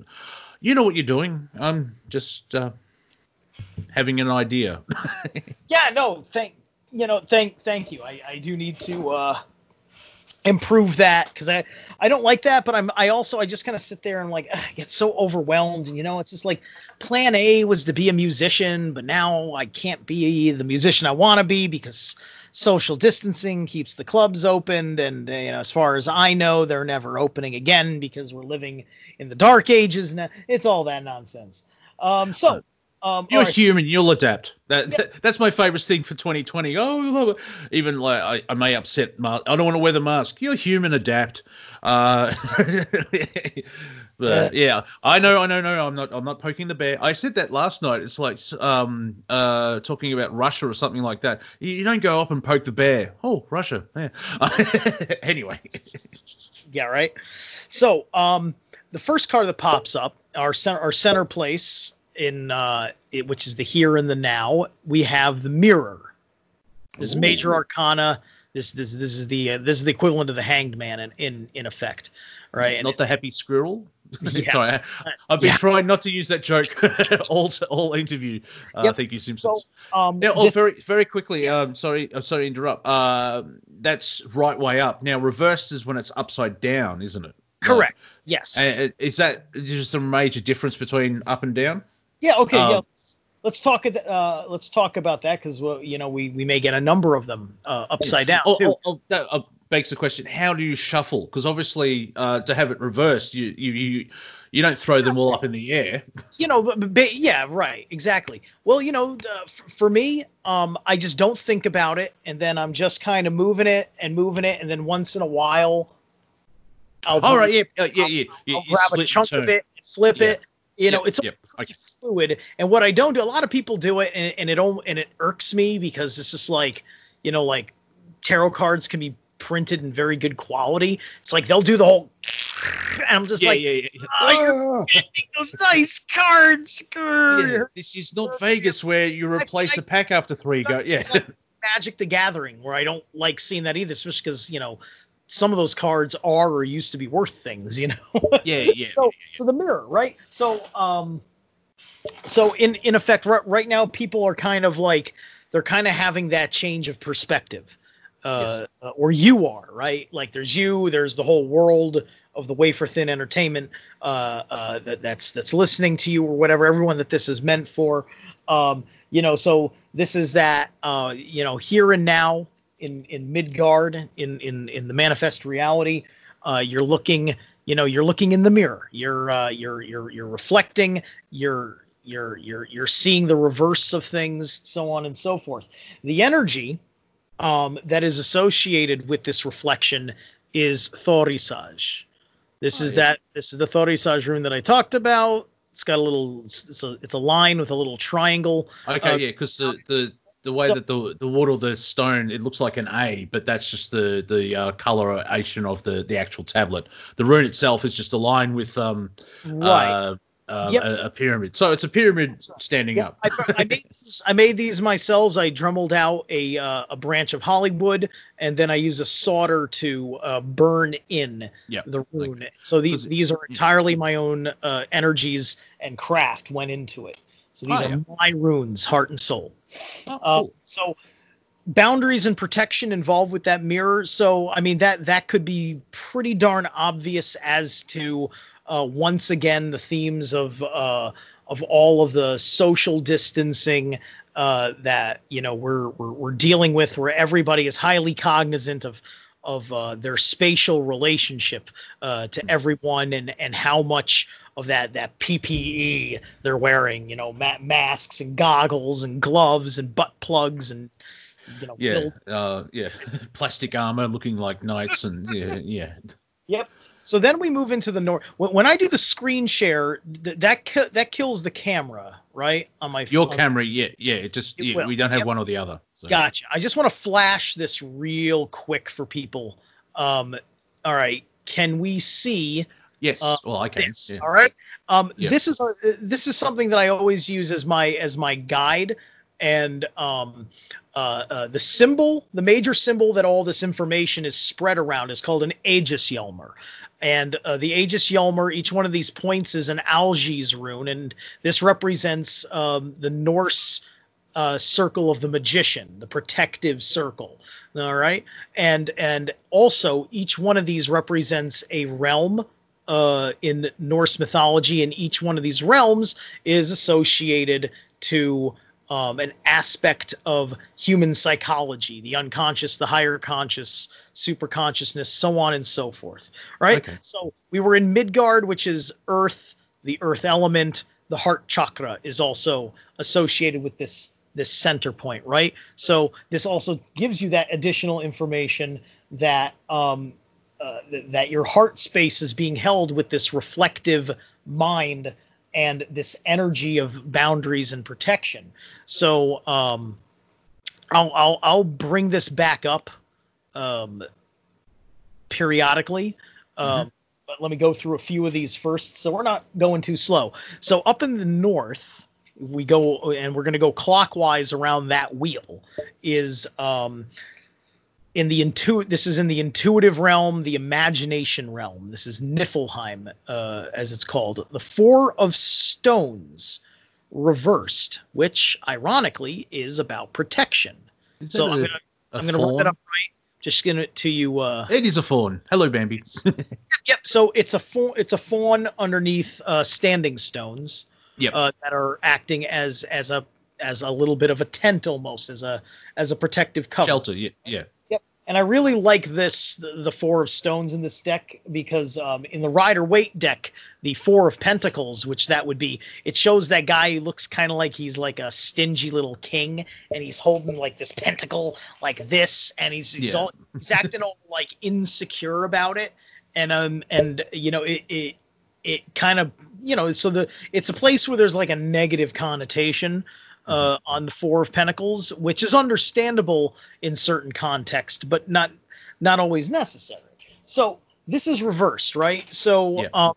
S1: you know what you're doing. I'm just uh, having an idea.
S2: yeah, no, thank you know, thank thank you. I I do need to. uh improve that because I I don't like that, but I'm I also I just kind of sit there and like ugh, get so overwhelmed. And you know, it's just like Plan A was to be a musician, but now I can't be the musician I want to be because social distancing keeps the clubs opened, and uh, you know, as far as I know, they're never opening again because we're living in the dark ages now. It's all that nonsense. Um, so
S1: um, You're right. human. You'll adapt. That, yeah. that, that's my favorite thing for 2020. Oh, even like I, I may upset. I don't want to wear the mask. You're human. Adapt. Uh, but yeah, I know. I know. No, I'm not. I'm not poking the bear. I said that last night. It's like um uh talking about Russia or something like that. You, you don't go up and poke the bear. Oh, Russia. Yeah. anyway.
S2: yeah. Right. So um the first car that pops up our center our center place in uh, it, which is the here and the now. We have the mirror. This Ooh. major arcana. This this this is the uh, this is the equivalent of the hanged man in in, in effect, right?
S1: Not and the it, happy squirrel. Yeah. Sorry, I, have been yeah. trying not to use that joke all all interview. Uh, yep. Thank you, Simpsons. So, um, now, oh, this, very very quickly. Um, sorry, I'm sorry to interrupt. Uh, that's right way up. Now, reversed is when it's upside down, isn't it?
S2: Correct. Like, yes.
S1: Is that just a major difference between up and down?
S2: Yeah. Okay. Um, yeah. Let's, let's talk. Uh, let's talk about that because well, you know we we may get a number of them uh, upside down
S1: oh,
S2: too.
S1: Oh, oh, that, uh, begs the question: How do you shuffle? Because obviously, uh, to have it reversed, you you you you don't throw them all up in the air.
S2: you know but, but yeah right exactly well you know uh, f- for me um i just don't think about it and then i'm just kind of moving it and moving it and then once in a while i'll
S1: All right, yeah, yeah, yeah. yeah
S2: I'll grab a chunk of it flip
S1: Yeah.
S2: it you know
S1: Yep,
S2: it's
S1: yep,
S2: pretty fluid. And what i don't do a lot of people do it and, and it and it irks me because it's just like you know like tarot cards can be printed in very good quality. It's like they'll do the whole and i'm just
S1: yeah,
S2: like
S1: yeah, yeah.
S2: "Oh, you're those nice cards
S1: Yeah, this is not Vegas where you replace a pack after three go. Yeah,
S2: like Magic the Gathering, where I don't like seeing that either, especially because you know some of those cards are or used to be worth things, you know.
S1: yeah, yeah.
S2: so, so the mirror, right? So, um, so in in effect, right, right now, people are kind of like they're kind of having that change of perspective, uh, uh, or you are, right? Like there's you, there's the whole world of the wafer thin entertainment uh, uh, that that's that's listening to you or whatever. Everyone that this is meant for, um, you know. So this is that, uh, you know, here and now in in Midgard, in in in the manifest reality, uh, you're looking you know you're looking in the mirror. You're uh, you're you're you're reflecting. You're you're you're you're seeing the reverse of things so on and so forth. The energy um, that is associated with this reflection is thurisaz. This
S1: Oh,
S2: is
S1: yeah.
S2: that this is the thurisaz rune that i talked about. It's got a little it's, it's a it's a line with a little triangle
S1: Okay,
S2: Uh,
S1: yeah, because the, the the way
S2: so-
S1: that the the wood or the stone it looks like an A, but that's just the the uh, coloration of the the actual tablet. The rune itself is just a line with um
S2: right
S1: uh, uh,
S2: Yep.
S1: a, a pyramid. So it's a pyramid standing
S2: Yeah,
S1: up.
S2: I, I made these, I made these myself. I dremelled out a uh, a branch of Hollywood, and then I use a solder to uh, burn in
S1: Yep,
S2: the rune. so these these are
S1: yeah.
S2: entirely my own uh, energies and craft went into it. So these
S1: Oh,
S2: are my runes, heart and soul.
S1: Oh,
S2: Uh,
S1: cool.
S2: so boundaries and protection involved with that mirror so i mean that that could be pretty darn obvious as to uh, once again the themes of uh, of all of the social distancing uh, that you know we're, we're we're dealing with where everybody is highly cognizant of of uh, their spatial relationship uh, to everyone and and how much of that that PPE they're wearing, you know, ma- masks and goggles and gloves and butt plugs and you know,
S1: Yeah, uh, yeah, plastic armor looking like knights, and yeah, yeah.
S2: Yep. So then we move into the north. When, when I do the screen share, th- that ki- that kills the camera, right? On my
S1: Your
S2: on-
S1: camera, yeah, yeah. It just
S2: It
S1: yeah, we don't have
S2: Yep.
S1: one or the other. So.
S2: Gotcha. I just want to flash this real quick for people. Um, all right. Can we see
S1: Yes,
S2: Uh,
S1: well, I can.
S2: this?
S1: yeah.
S2: All right. Um, this is a, this is something that I always use as my as my guide, and um, uh, uh, the symbol, the major symbol that all this information is spread around, is called an Aegishjalmur. And uh, the Aegishjalmur, each one of these points is an Algiz rune, and this represents um, the Norse uh, circle of the magician, the protective circle. All right, and and also each one of these represents a realm uh, in Norse mythology, and each one of these realms is associated to um, an aspect of human psychology, the unconscious, the higher conscious, super consciousness, so on and so forth. Right.
S1: Okay.
S2: So we were in Midgard, which is Earth, the Earth element. The heart chakra is also associated with this this center point, right? So this also gives you that additional information that um, uh, th- that your heart space is being held with this reflective mind and this energy of boundaries and protection. So um, I'll, I'll I'll bring this back up um, periodically. Um, But let me go through a few of these first, so we're not going too slow. So up in the north, we go and we're going to go clockwise around that wheel. Is um, in the intu this is in the intuitive realm the imagination realm this is niflheim uh, as it's called the four of stones reversed which ironically is about protection
S1: Is
S2: so i'm
S1: a-
S2: gonna
S1: a
S2: i'm gonna run that up right just gonna to you uh
S1: It is a fawn. Hello, Bambi.
S2: yep so it's a fawn it's a fawn underneath uh standing stones
S1: Yep.
S2: uh, that are acting as as a as a little bit of a tent almost as a as a protective cover
S1: Shelter. Yeah, yeah.
S2: And I really like this the, the four of stones in this deck because um, in the Rider Waite deck, the four of pentacles, which that would be, it shows that guy who looks kind of like he's like a stingy little king, and he's holding like this pentacle like this, and he's he's,
S1: Yeah.
S2: all, he's acting all like insecure about it, and um and you know it it it kind of you know so the it's a place where there's like a negative connotation uh, on the four of pentacles which is understandable in certain context but not not always necessary. So this is reversed right? So
S1: Yeah.
S2: um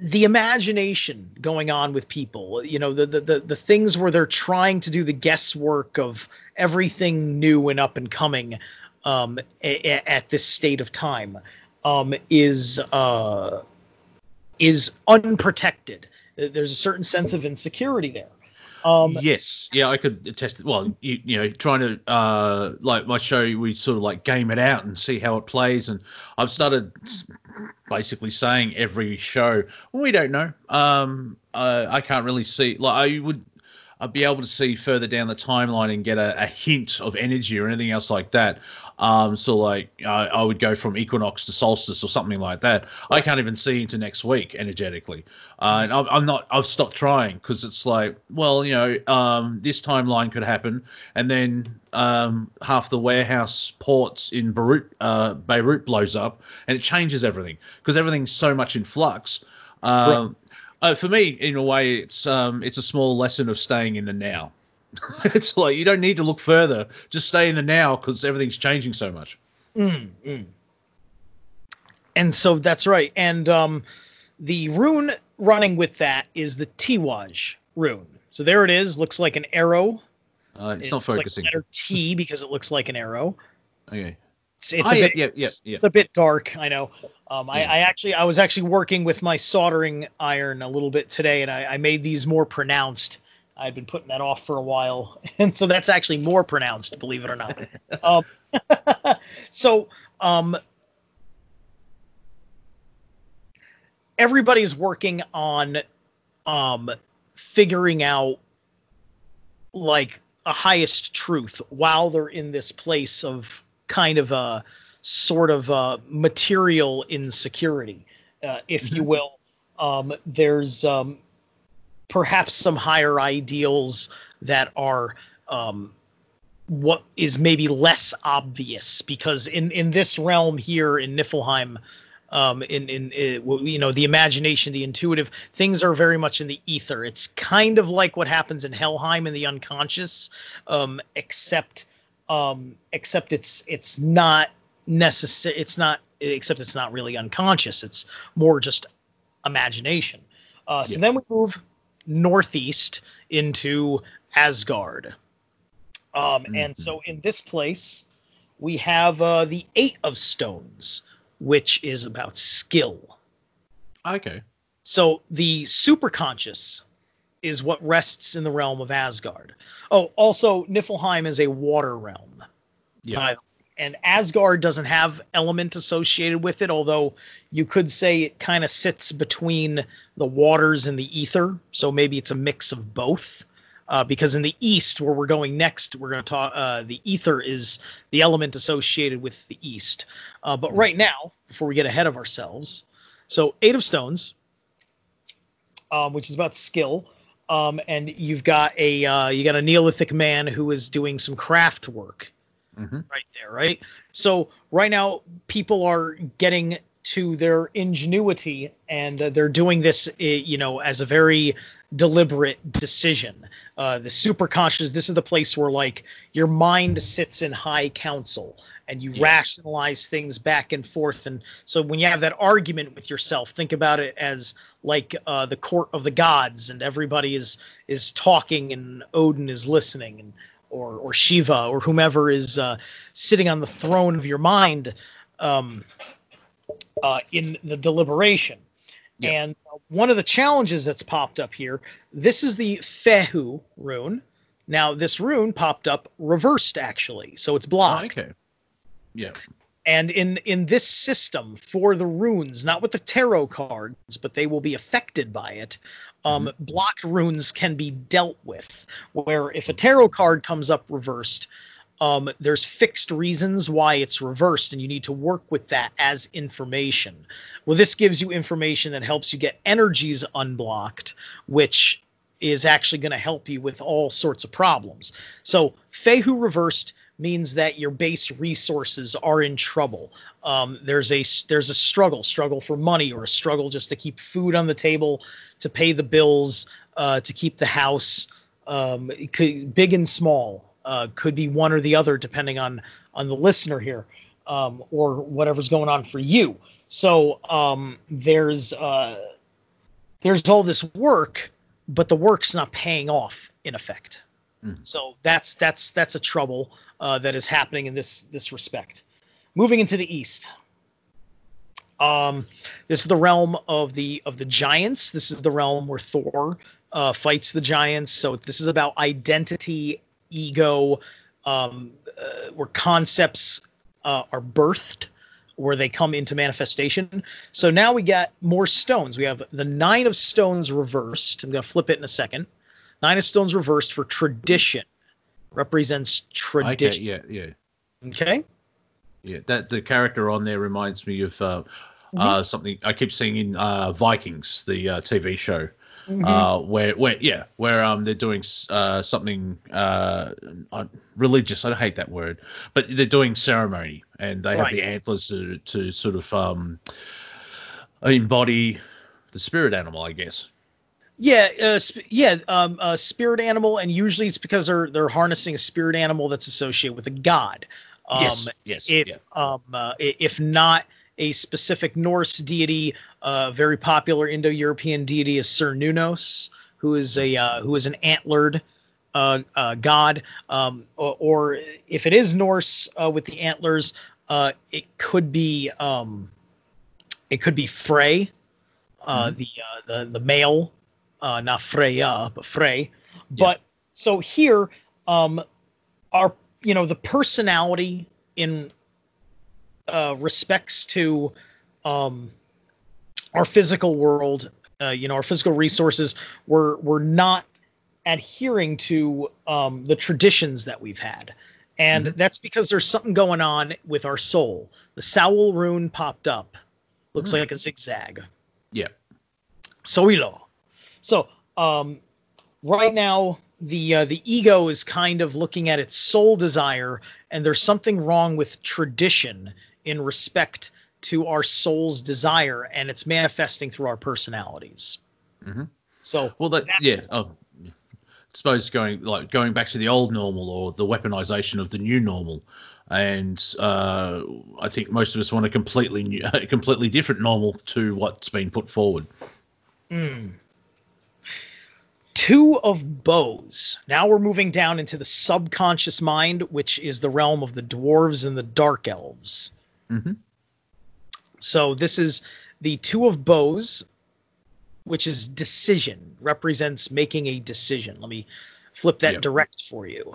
S2: the imagination going on with people you know the, the the the things where they're trying to do the guesswork of everything new and up and coming um a- a- at this state of time um is uh is unprotected. There's a certain sense of insecurity there um
S1: yes, yeah, I could attest. Well, you, you know, trying to uh, like my show, we sort of like game it out and see how it plays, and I've started basically saying every show well, we don't know. Um, I can't really see. Like I would, I'd be able to see further down the timeline and get a, a hint of energy or anything else like that. Um, so like I I would go from equinox to solstice or something like that. I can't even see into next week energetically, uh, and I'm, I'm not. I've stopped trying because it's like, well, you know, um, this timeline could happen, and then um, half the warehouse ports in Beirut, uh, Beirut blows up, and it changes everything because everything's so much in flux. Um, uh, for me, in a way, it's um, it's a small lesson of staying in the now. it's like you don't need to look further; just stay in the now because everything's changing so much.
S2: Mm, mm. And so that's right. And um, the rune running with that is the Tiwaz rune. So there it is. Looks like an arrow.
S1: Uh, it's
S2: It
S1: not focusing.
S2: Like letter T because it looks like an arrow.
S1: okay.
S2: It's, it's
S1: Ah,
S2: a
S1: yeah,
S2: bit,
S1: yeah, yeah,
S2: it's,
S1: yeah.
S2: it's a bit dark. I know. Um, I, I actually, I was actually working with my soldering iron a little bit today, and I, I made these more pronounced. I've been putting that off for a while, and so that's actually more pronounced, believe it or not. um, so, um, everybody's working on um, figuring out like a highest truth while they're in this place of kind of a sort of a material insecurity, uh, if you will. Um, there's um, perhaps some higher ideals that are um, what is maybe less obvious because in in this realm here in Niflheim, um, in in uh, w- you know the imagination, the intuitive things are very much in the ether. It's kind of like what happens in Helheim in the unconscious, um, except um, except it's it's not necessary. It's not except it's not really unconscious. It's more just imagination. Uh, so
S1: Yeah.
S2: then we move northeast into Asgard. Um, And so in this place, we have uh, the Eight of Stones, which is about skill.
S1: Okay.
S2: So the superconscious is what rests in the realm of Asgard. Oh, also, Niflheim is a water realm.
S1: Yeah.
S2: Uh, and Asgard doesn't have element associated with it, although you could say it kind of sits between the waters and the ether. So maybe it's a mix of both. Uh, because in the east, where we're going next, we're going to talk. Uh, the ether is the element associated with the east. Uh, but right now, before we get ahead of ourselves, so eight of stones, um, which is about skill, um, and you've got a uh, you got a Neolithic man who is doing some craft work
S1: Mhm.
S2: right there, right? So right now, people are getting to their ingenuity, and uh, they're doing this, uh, you know, as a very deliberate decision. Uh, the superconscious. This is the place where like your mind sits in high council, and you
S1: Yeah.
S2: rationalize things back and forth. And so when you have that argument with yourself, think about it as like uh, the court of the gods, and everybody is is talking, and Odin is listening, and or or Shiva or whomever is uh, sitting on the throne of your mind um, uh, in the deliberation.
S1: Yeah.
S2: And one of the challenges that's popped up here, this is the Fehu rune. Now this rune popped up reversed actually, so it's
S1: Oh,
S2: blocked.
S1: okay. Yeah.
S2: And in in this system for the runes, not with the tarot cards, but they will be affected by it. Um, blocked runes can be dealt with. Where if a tarot card comes up reversed, um, there's fixed reasons why it's reversed, and you need to work with that as information. Well, this gives you information that helps you get energies unblocked, which is actually going to help you with all sorts of problems. So, Fehu reversed means that your base resources are in trouble. Um, there's a there's a struggle, struggle for money, or a struggle just to keep food on the table, to pay the bills, uh, to keep the house. Um, could, big and small uh, could be one or the other, depending on on the listener here, um, or whatever's going on for you. So um, there's uh, there's all this work, but the work's not paying off in effect.
S1: Mhm.
S2: So that's that's that's a trouble uh, that is happening in this this respect. Moving into the east. Um, this is the realm of the of the giants. This is the realm where Thor uh, fights the giants. So this is about identity, ego, um, uh, where concepts uh, are birthed, where they come into manifestation. So now we got more stones. We have the nine of stones reversed. I'm going to flip it in a second. Nine of stones reversed for tradition represents
S1: Okay,
S2: tradition.
S1: yeah, yeah,
S2: Okay.
S1: yeah. That the character on there reminds me of uh,
S2: Mm-hmm.
S1: uh, something I keep seeing in uh, Vikings, the uh, TV show.
S2: Mm-hmm.
S1: Uh, where, where, yeah, where um they're doing uh something uh uh, religious. I hate that word, but they're doing ceremony, and they have the antlers to to sort of um embody the spirit animal, I guess.
S2: Yeah, uh, sp- yeah, um, a spirit animal, and usually it's because they're they're harnessing a spirit animal that's associated with a god. Um,
S1: yes, yes,
S2: if
S1: yeah.
S2: um, uh, if not a specific Norse deity, uh, very popular Indo-European deity is Cernunnos, who is a uh, who is an antlered uh, uh, god. Um, or, or if it is Norse uh, with the antlers, uh, it could be um, it could be Frey, uh, the uh, the the male, uh, not Freya, but Frey. But so here, um, our you know the personality in uh, respects to um, our physical world, uh, you know, our physical resources, we're we're not adhering to um, the traditions that we've had, and that's because there's something going on with our soul. The Soul rune popped up, looks
S1: Mm.
S2: like a zigzag.
S1: Yeah.
S2: Sowilo. So, um, right now, the uh, the ego is kind of looking at its soul desire, and there's something wrong with tradition in respect to our soul's desire, and it's manifesting through our personalities.
S1: Mhm.
S2: So,
S1: Well, that yeah. Oh, I suppose going like going back to the old normal or the weaponization of the new normal, and uh, I think most of us want a completely new, a completely different normal to what's been put forward.
S2: Two of bows. Now we're moving down into the subconscious mind, which is the realm of the dwarves and the dark elves.
S1: Mhm.
S2: So this is the two of bows, which is decision, represents making a decision. Let me flip that
S1: Yep.
S2: direct for you.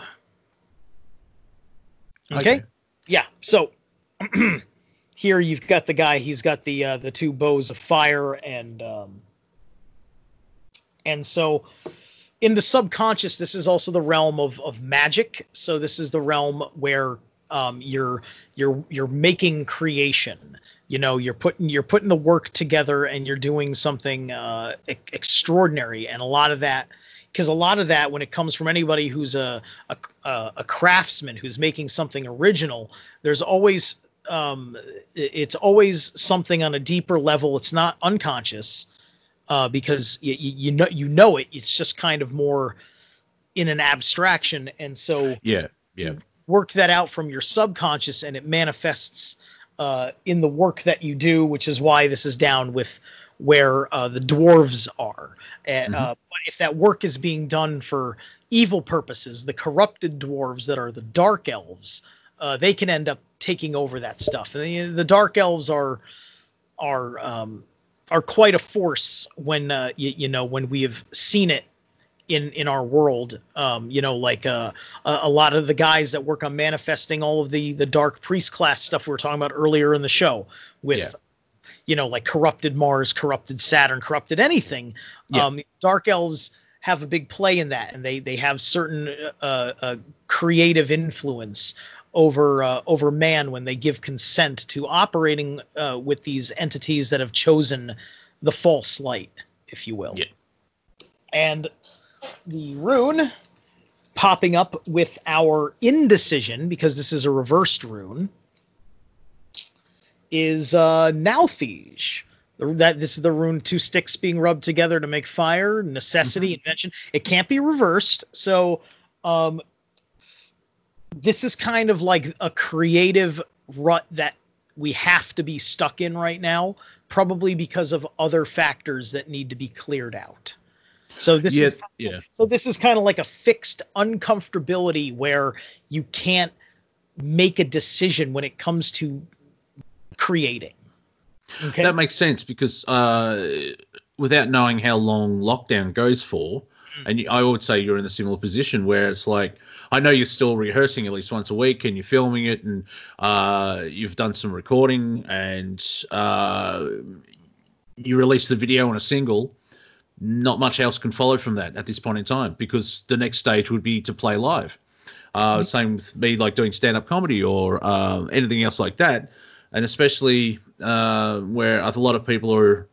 S2: Okay. Yeah. So here you've got the guy. He's got the uh, the two bows of fire, and um, and so in the subconscious, this is also the realm of of magic. So this is the realm where um, you're you're you're making creation. You know, you're putting you're putting the work together, and you're doing something uh, e- extraordinary. And a lot of that, because a lot of that, when it comes from anybody who's a a, a craftsman who's making something original, there's always um, it's always something on a deeper level. It's not unconscious uh, because you, you know you know it. It's just kind of more in an abstraction, and so
S1: Yeah, yeah,
S2: work that out from your subconscious, and it manifests uh, in the work that you do, which is why this is down with where uh, the dwarves are. And, uh, but if that work is being done for evil purposes, the corrupted dwarves that are the dark elves, uh, they can end up taking over that stuff. And the, the dark elves are are um, are quite a force when uh, you, you know when we have seen it in in our world. Um, you know, like uh, a, a lot of the guys that work on manifesting all of the the dark priest class stuff we were talking about earlier in the show with.
S1: Yeah.
S2: You know, like corrupted Mars, corrupted Saturn, corrupted anything.
S1: Yeah.
S2: Um, dark elves have a big play in that, and they they have certain uh, uh, creative influence over uh, over man when they give consent to operating uh, with these entities that have chosen the false light, if you will.
S1: Yeah.
S2: And the rune popping up with our indecision because this is a reversed rune is uh. That this is the rune two sticks being rubbed together to make fire necessity invention it can't be reversed so um this is kind of like a creative rut that we have to be stuck in right now probably because of other factors that need to be cleared out so this
S1: yeah,
S2: is
S1: yeah.
S2: so this is kind of like a fixed uncomfortability where you can't make a decision when it comes to creating. Okay.
S1: That makes sense because uh, without knowing how long lockdown goes for, and I would say you're in a similar position where it's like I know you're still rehearsing at least once a week and you're filming it and uh, you've done some recording and uh, you release the video on a single. Not much else can follow from that at this point in time because the next stage would be to play live. Uh, same with me, like doing stand up comedy or uh, anything else like that. And especially uh, where a lot of people are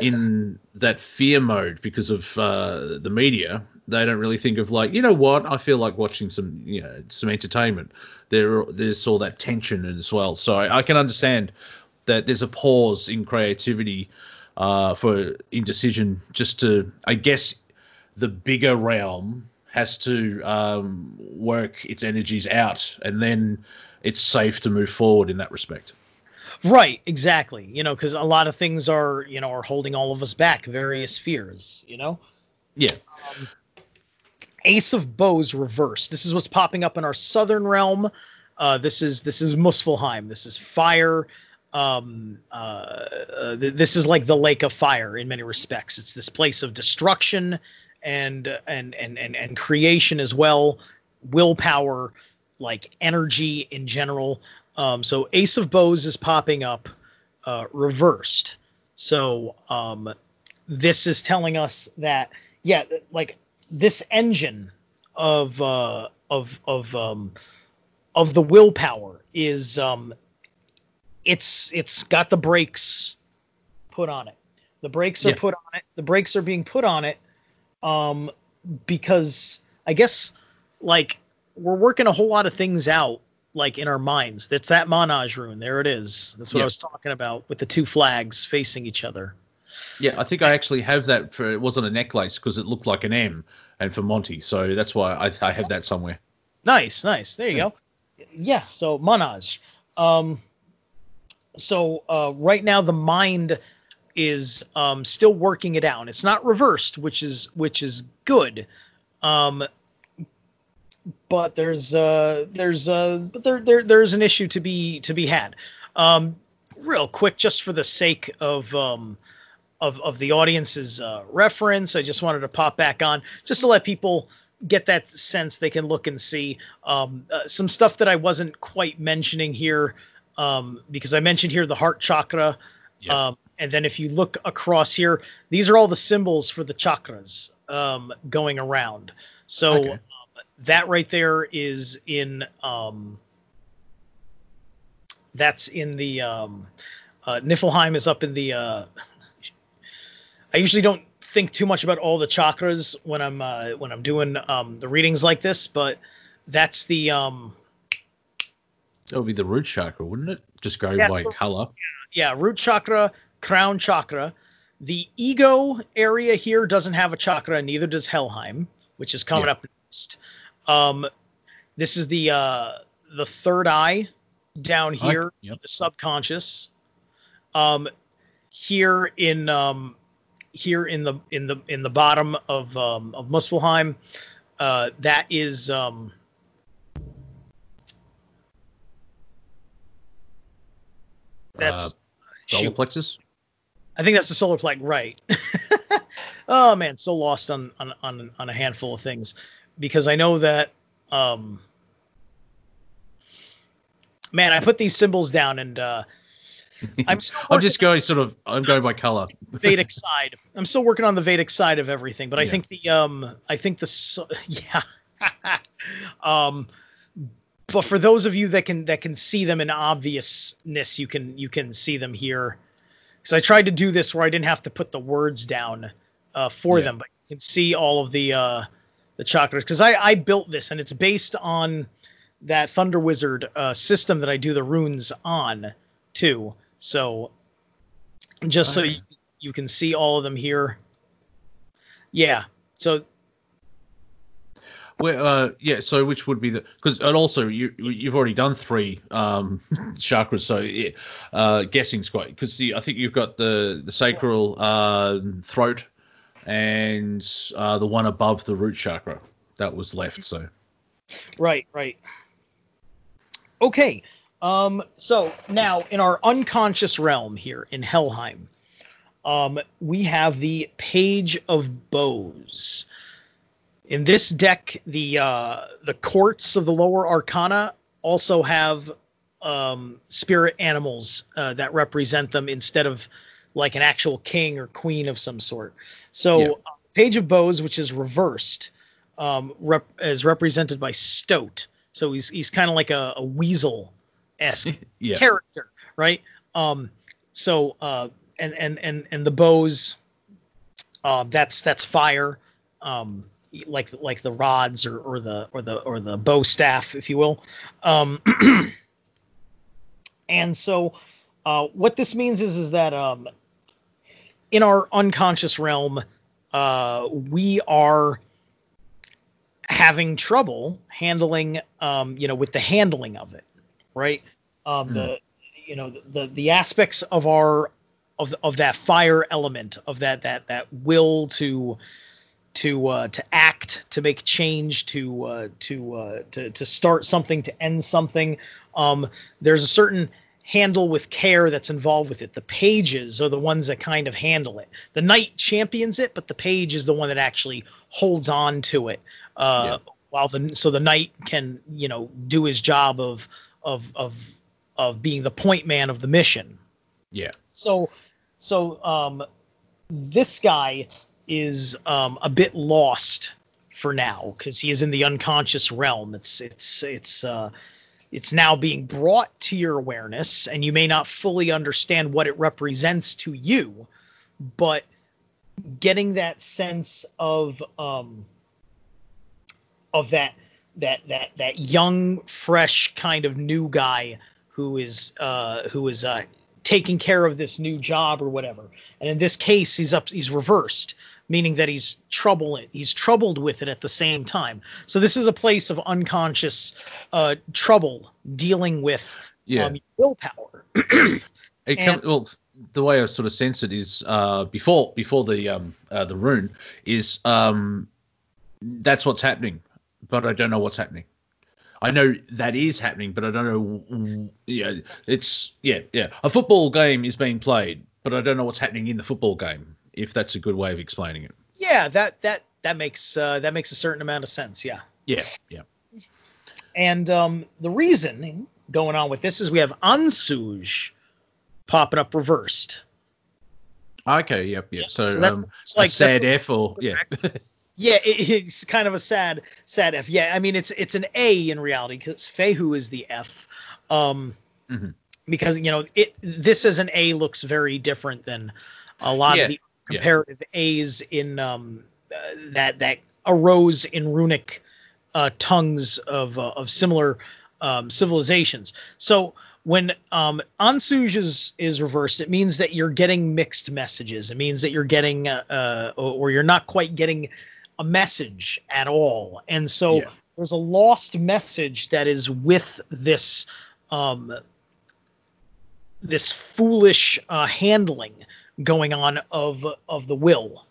S1: in that fear mode because of uh, the media. They don't really think of like, you know what? I feel like watching some, you know, some entertainment. There, there's all that tension as well. So I, I can understand that there's a pause in creativity uh, for indecision, just to, I guess, the bigger realm has to um, work its energies out, and then it's safe to move forward in that respect.
S2: Right, exactly. You know, because a lot of things are, you know, are holding all of us back, various fears, you know?
S1: Yeah.
S2: Ace of Bows reversed. This is what's popping up in our southern realm. Uh, this is this is Muspelheim. This is fire. Um, uh, uh, th- this is like the Lake of Fire in many respects. It's this place of destruction and and and and and creation as well, willpower, like energy in general. Um, so Ace of Bows is popping up, uh, reversed. So um, this is telling us that yeah, like this engine of uh, of of um, of the willpower is um, it's it's got the brakes put on it. The brakes are
S1: Yeah.
S2: put on it. The brakes are being put on it um, because I guess like we're working a whole lot of things out like in our minds. That's that mannaz rune. There it is. That's what I was talking about with the two flags facing each other.
S1: Yeah, I think I actually have that for it wasn't a necklace because it looked like an M and for Monty. So that's why I, I have that somewhere.
S2: Nice, nice. There you go. Yeah. So Mannaz. Um, so uh, right now the mind is um, still working it out. It's not reversed, which is which is good. Um, but there's uh, there's uh, but there there there's an issue to be to be had. Um, real quick, just for the sake of um, of of the audience's uh, reference, I just wanted to pop back on just to let people get that sense they can look and see um, uh, some stuff that I wasn't quite mentioning here um, because I mentioned here the heart chakra.
S1: Yeah.
S2: Um, and then if you look across here, these are all the symbols for the chakras um, going around. So
S1: Okay.
S2: um, that right there is in um, that's in the um, uh, Niflheim is up in the. Uh, I usually don't think too much about all the chakras when I'm uh, when I'm doing um, the readings like this, but that's the um,
S1: That would be the root chakra, wouldn't it? Just go by
S2: the-
S1: color.
S2: yeah root chakra, crown chakra. The ego area here doesn't have a chakra, neither does Helheim, which is coming
S1: Yeah.
S2: up next. Um, this is the uh, the third eye down
S1: I-
S2: here,
S1: yep.
S2: the subconscious. Um, here in um, here in the in the in the bottom of um, of Muspelheim, uh, that is um, that's
S1: Uh, solar
S2: shoot.
S1: plexus.
S2: I think that's the solar plague, right? oh man, so lost on on on on a handful of things because I know that um man, I put these symbols down and uh I'm
S1: I'm just going sort of. I'm going by color.
S2: Vedic side. I'm still working on the Vedic side of everything, but I
S1: Yeah.
S2: think the um I think the yeah. um but for those of you that can that can see them in obviousness, you can you can see them here. Because I tried to do this where I didn't have to put the words down uh, for
S1: Yeah.
S2: them, but you can see all of the uh, the chakras. Because I I built this and it's based on that Thunder Wizard uh, system that I do the runes on too. So just so you, you can see all of them here. Yeah. So
S1: Where, uh, yeah. So which would be the because and also you you've already done three um chakras, so yeah, uh, guessing's quite because I think you've got the the sacral uh, throat and uh, the one above the root chakra that was left. So
S2: Right, right. Okay. Um, so now in our unconscious realm here in Helheim, um, we have the Page of Bows. In this deck, the uh, the courts of the lower arcana also have um, spirit animals uh, that represent them instead of like an actual king or queen of some sort. So,
S1: Yeah.
S2: uh, Page of Bows, which is reversed, um, rep- is represented by Stoat. So he's he's kind of like a, a weasel esque
S1: yeah,
S2: character, right? Um, so uh, and and and and the bows, uh, that's that's fire, um, like like the rods or or the or the or the bow staff, if you will. Um, and so, uh, what this means is is that um, in our unconscious realm, uh, we are having trouble handling um you know with the handling of it right? Um the you know the the aspects of our of of that fire element of that that that will to to uh to act to make change to uh to uh to to start something to end something. Um there's a certain handle with care that's involved with it. The pages are the ones that kind of handle it. The knight champions it but the page is the one that actually holds on to it uh while the so the knight can you know do his job of of of of being the point man of the mission.
S1: Yeah,
S2: so so um this guy is um a bit lost for now because he is in the unconscious realm. It's it's it's uh it's now being brought to your awareness and you may not fully understand what it represents to you but getting that sense of um of that that that that young fresh kind of new guy who is uh who is uh taking care of this new job or whatever. And in this case he's up he's reversed meaning that he's trouble he's troubled with it at the same time. So this is a place of unconscious uh trouble dealing with
S1: yeah.
S2: um, willpower.
S1: It
S2: And-
S1: com- well, the way I sort of sense it is uh, before before the um, uh, the rune is um, that's what's happening, but I don't know what's happening. I know that is happening, but I don't know. Yeah, it's yeah, yeah. A football game is being played, but I don't know what's happening in the football game. If that's a good way of explaining it.
S2: yeah that that that makes uh that makes a certain amount of sense yeah
S1: Yeah, yeah,
S2: And um, the reason going on with this is we have Ansuz popping up reversed.
S1: okay, yep, yep.
S2: Yeah,
S1: So,
S2: so
S1: um,
S2: It's
S1: a
S2: like
S1: sad F or yeah,
S2: Yeah, it, it's kind of a sad, sad F. Yeah, I mean it's it's an A in reality because Fehu is the F. Um,
S1: Mhm.
S2: because you know it this as an A looks very different than a lot
S1: Yeah,
S2: of the
S1: yeah.
S2: comparative A's in um uh, that that arose in runic uh, tongues of uh, of similar um, civilizations. So when um, Ansuz is is reversed, it means that you're getting mixed messages. It means that you're getting uh, uh, or you're not quite getting a message at all. And so
S1: Yeah.
S2: there's a lost message that is with this um, this foolish uh, handling going on of of the will.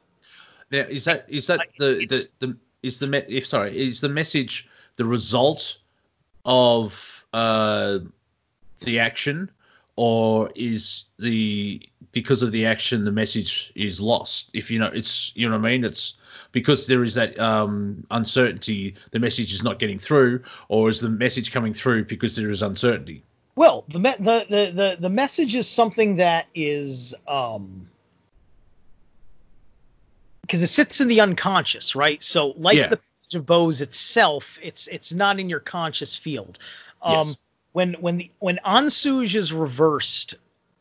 S1: Now, is that is that the, the the is the me- if sorry is the message the result of uh the action or is the because of the action the message is lost if you know it's you know what i mean it's because there is that um uncertainty the message is not getting through or is the message coming through because there is uncertainty
S2: Well, the, me- the the the the message is something that is um because it sits in the unconscious, right? So, like
S1: Yeah.
S2: the page of bows itself, it's it's not in your conscious field. Um,
S1: Yes.
S2: When when the when Ansuz is reversed,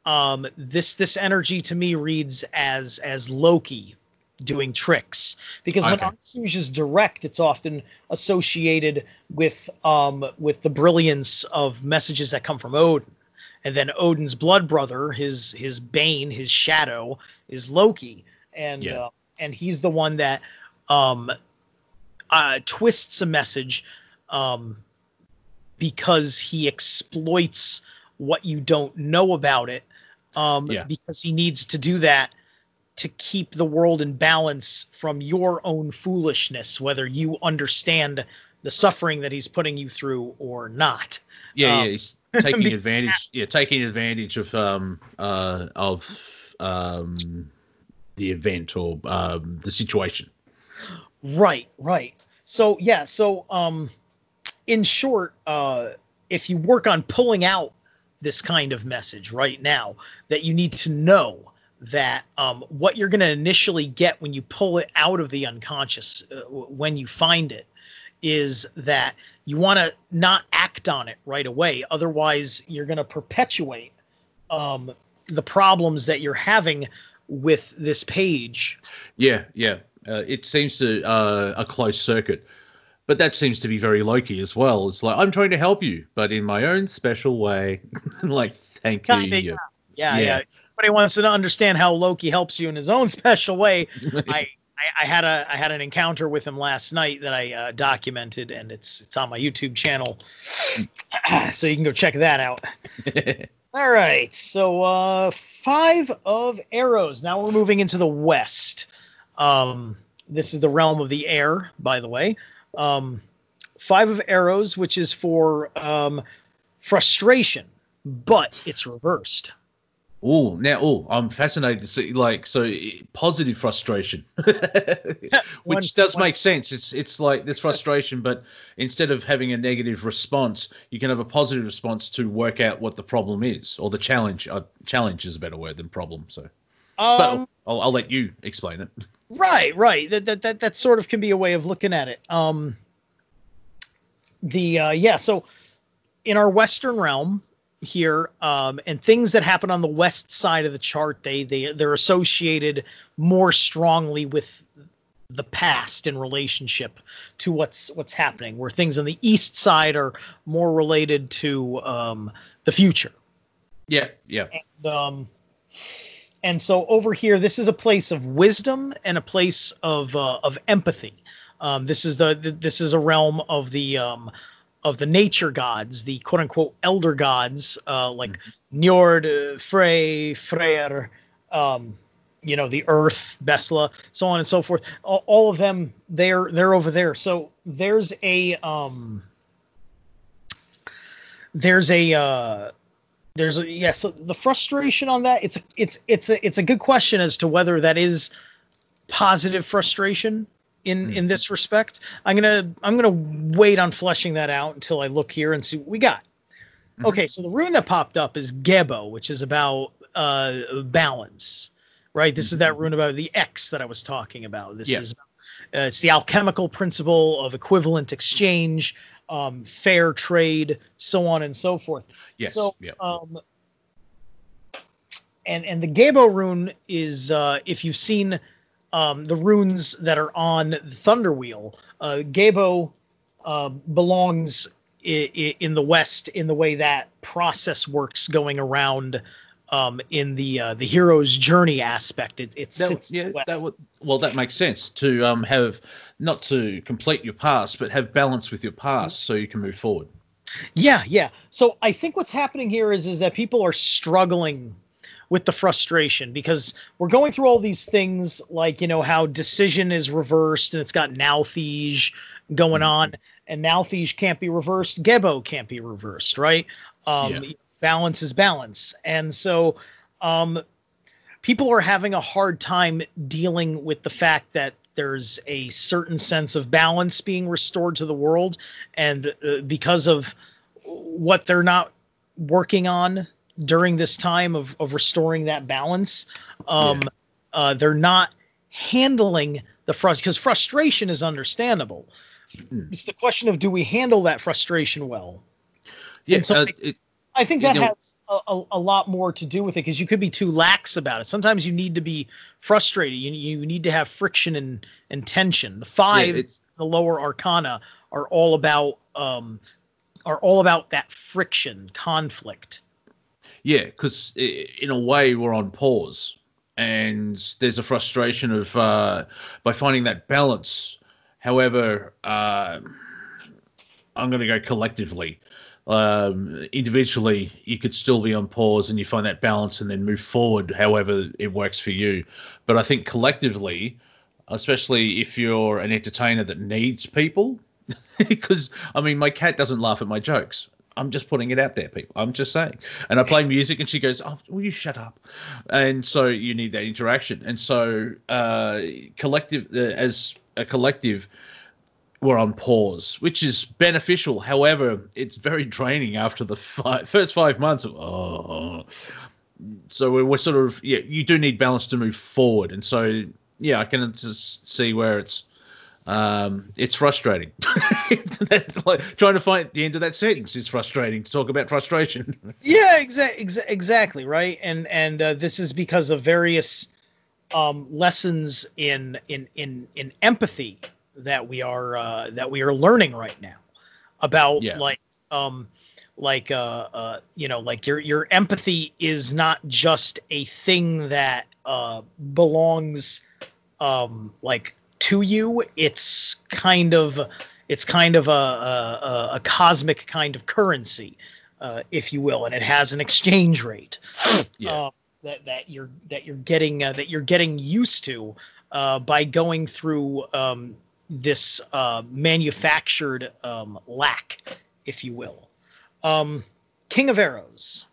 S2: um, this this energy to me reads as as Loki doing tricks because when
S1: Okay.
S2: Ansuz is direct, it's often associated with um with the brilliance of messages that come from Odin. And then Odin's blood brother, his his bane, his shadow, is Loki, and
S1: Yeah.
S2: uh, and he's the one that um uh twists a message um because he exploits what you don't know about it um
S1: Yeah.
S2: because he needs to do that to keep the world in balance from your own foolishness whether you understand the suffering that he's putting you through or not
S1: Yeah,
S2: Um,
S1: yeah, he's taking advantage. Yeah, taking advantage of um uh of um the event or um the situation.
S2: Right, right. So yeah, so um in short, uh if you work on pulling out this kind of message right now, that you need to know that um what you're going to initially get when you pull it out of the unconscious uh, when you find it is that you want to not act on it right away. Otherwise you're going to perpetuate um the problems that you're having with this page.
S1: Yeah, yeah. Uh, it seems to uh, a closed circuit, but that seems to be very Loki as well. It's like I'm trying to help you, but in my own special way. like, thank you.
S2: Kinda,
S1: you-
S2: Yeah,
S1: Yeah.
S2: yeah. Everybody wants to understand how Loki helps you in his own special way. I, I, I had a I had an encounter with him last night that I uh, documented, and it's it's on my YouTube channel, so you can go check that out. All right, so uh, five of arrows. Now we're moving into the west. Um, this is the realm of the air, by the way. Um, five of arrows, which is for um, frustration, but it's reversed.
S1: Oh, now, oh, I'm fascinated to see, like, so positive frustration, which does make sense. It's it's like this frustration, but instead of having a negative response, you can have a positive response to work out what the problem is, or the challenge. Uh, challenge is a better word than problem. So,
S2: Um,
S1: I'll, I'll let you explain it.
S2: Right, right. That, that that that sort of can be a way of looking at it. Um the uh yeah, so in our western realm here um and things that happen on the west side of the chart they they they're associated more strongly with the past in relationship to what's what's happening where things on the east side are more related to um the future
S1: Yeah, yeah,
S2: and, um, and so over here, this is a place of wisdom and a place of uh, of empathy. Um, this is the, the this is a realm of the um, of the nature gods, the quote unquote elder gods, uh, like Njord, uh, Frey, Freyr, um, you know, the Earth, Bestla, so on and so forth. All, all of them, they're they're over there. So there's a um, there's a uh, there's a yeah so the frustration on that it's it's it's a it's a good question as to whether that is positive frustration in in this respect. I'm gonna i'm gonna wait on fleshing that out until i look here and see what we got.
S1: Mhm.
S2: okay so the rune that popped up is gebo which is about uh balance right? This is that rune about the x that i was talking about. This
S1: Yeah.
S2: is uh, it's the alchemical principle of equivalent exchange um fair trade so on and so forth.
S1: Yes,
S2: so, um, and and the Gebo rune is uh, if you've seen um, the runes that are on the Thunder Wheel, uh, Gebo uh, belongs i- i- in the West in the way that process works going around um, in the uh, the hero's journey aspect. It, it
S1: that, yeah, that would well, that makes sense to um have not to complete your past, but have balance with your past so you can move forward.
S2: Yeah, yeah. So I think what's happening here is is that people are struggling with the frustration because we're going through all these things like you know how decision is reversed and it's got Nauthiz going
S1: Mhm.
S2: on and Nauthiz can't be reversed, Gebo can't be reversed, right? Um
S1: Yeah.
S2: Balance is balance. And so um people are having a hard time dealing with the fact that there's a certain sense of balance being restored to the world and uh, because of what they're not working on during this time of of restoring that balance. Um,
S1: Yeah.
S2: uh, they're not handling the frustration because frustration is understandable.
S1: Hmm.
S2: It's the question of do we handle that frustration well?
S1: Yeah,
S2: so
S1: uh,
S2: I-
S1: it,
S2: I think
S1: You
S2: that
S1: know-
S2: has a, a, a lot more to do with it because you could be too lax about it. Sometimes you need to be frustrated. You, you need to have friction and, and tension. The five,
S1: it's-
S2: the lower arcana, are all about um, are all about that friction, conflict.
S1: Yeah, because in a way we're on pause, and there's a frustration of uh, by finding that balance. However, uh, I'm going to go collectively. Um, individually, you could still be on pause, and you find that balance, and then move forward. However, it works for you. But I think collectively, especially if you're an entertainer that needs people, because I mean, my cat doesn't laugh at my jokes. I'm just putting it out there, people. I'm just saying. And I play music, and she goes, "Oh, will you shut up?" And so you need that interaction. And so, uh, collective uh, as a collective, we're on pause, which is beneficial. However, it's very draining after the five, first five months of oh. So we're, we're sort of yeah. You do need balance to move forward, and so yeah, I can just see where it's um, it's frustrating. Like, trying to find the end of that sentence is frustrating to talk about frustration.
S2: Yeah, exactly, exa- exactly right. And and uh, this is because of various um, lessons in in in in empathy that we are uh, that we are learning right now about
S1: Yeah.
S2: like um like uh uh you know like your your empathy is not just a thing that uh belongs um like to you it's kind of it's kind of a a, a- cosmic kind of currency uh, if you will and it has an exchange rate
S1: Yeah.
S2: uh, that that you're that you're getting uh, that you're getting used to uh, by going through um, this uh, manufactured um, lack, if you will. Um, King of Arrows.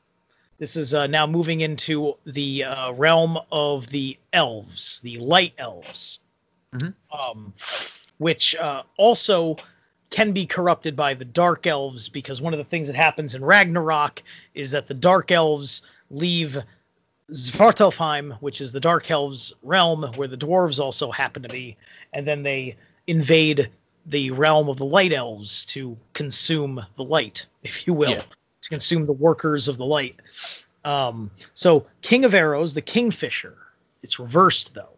S2: This is uh, now moving into the uh, realm of the elves, the light elves,
S1: Mhm.
S2: um, which uh, also can be corrupted by the dark elves because one of the things that happens in Ragnarok is that the dark elves leave Svartalfheim, which is the Dark Elves realm where the dwarves also happen to be, and then they invade the realm of the Light Elves to consume the light, if you will,
S1: Yeah.
S2: to consume the workers of the light. Um, so, King of Arrows, the Kingfisher. It's reversed though.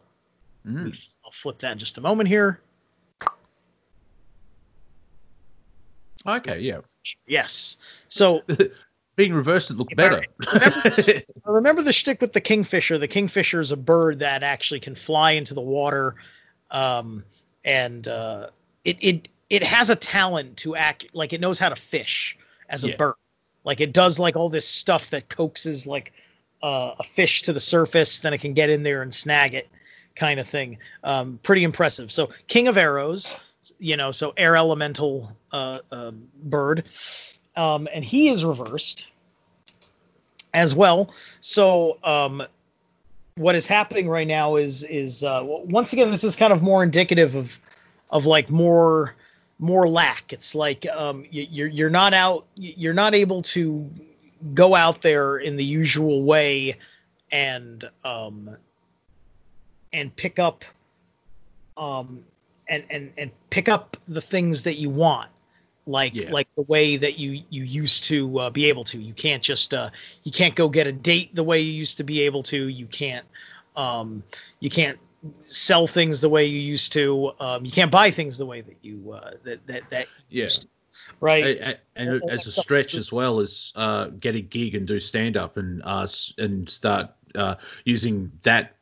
S1: Mm.
S2: I'll flip that in just a moment here.
S1: Okay, yeah.
S2: Yes. So
S1: Being reversed, it looked
S2: I
S1: better.
S2: remember remember the shtick with the kingfisher. The kingfisher is a bird that actually can fly into the water, um, and uh, it it it has a talent to act like it knows how to fish as a
S1: Yeah.
S2: bird. Like it does like all this stuff that coaxes like uh, a fish to the surface, then it can get in there and snag it, kind of thing. Um, pretty impressive. So King of Arrows, you know, so air elemental uh, uh, bird, um, and he is reversed as well. So um, what is happening right now is is uh, once again this is kind of more indicative of of like more more lack. It's like um, you, you're you're not out you're not able to go out there in the usual way and um, and pick up um, and and and pick up the things that you want like
S1: Yeah.
S2: like the way that you you used to uh, be able to you can't just uh you can't go get a date the way you used to be able to you can't um you can't sell things the way you used to um you can't buy things the way that you uh that that that
S1: yeah.
S2: used to, right
S1: A- a- and
S2: all
S1: as a stretch as well as uh, get a gig and do stand up and uh, and start uh, using that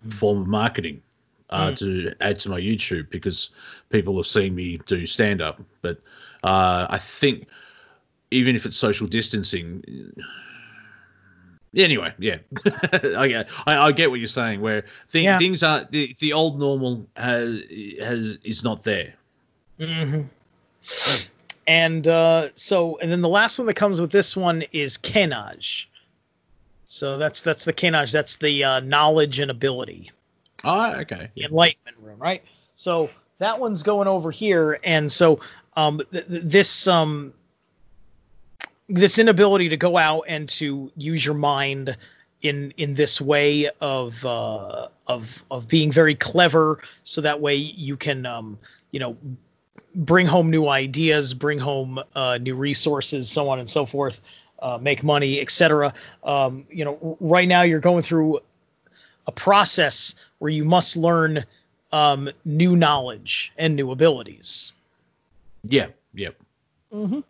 S1: form of marketing uh,
S2: Mm.
S1: to add to my YouTube because people have seen me do stand up. But uh, I think even if it's social distancing. Anyway, yeah, I, get- I I get what you're saying. Where
S2: Yeah.
S1: things are the, the old normal has has is not there.
S2: hmm And uh, so, and then the last one that comes with this one is Kenaz. So that's that's the Kenaz. That's the uh, knowledge and ability,
S1: Oh, okay.
S2: the enlightenment room, right? So that one's going over here, and so um, th- th- this um, this inability to go out and to use your mind in in this way of uh, of of being very clever, so that way you can um, you know bring home new ideas, bring home uh, new resources, so on and so forth, uh, make money, etc. Um, you know, right now you're going through a process where you must learn um, new knowledge and new abilities.
S1: Yeah. Yep.
S2: Mm-hmm.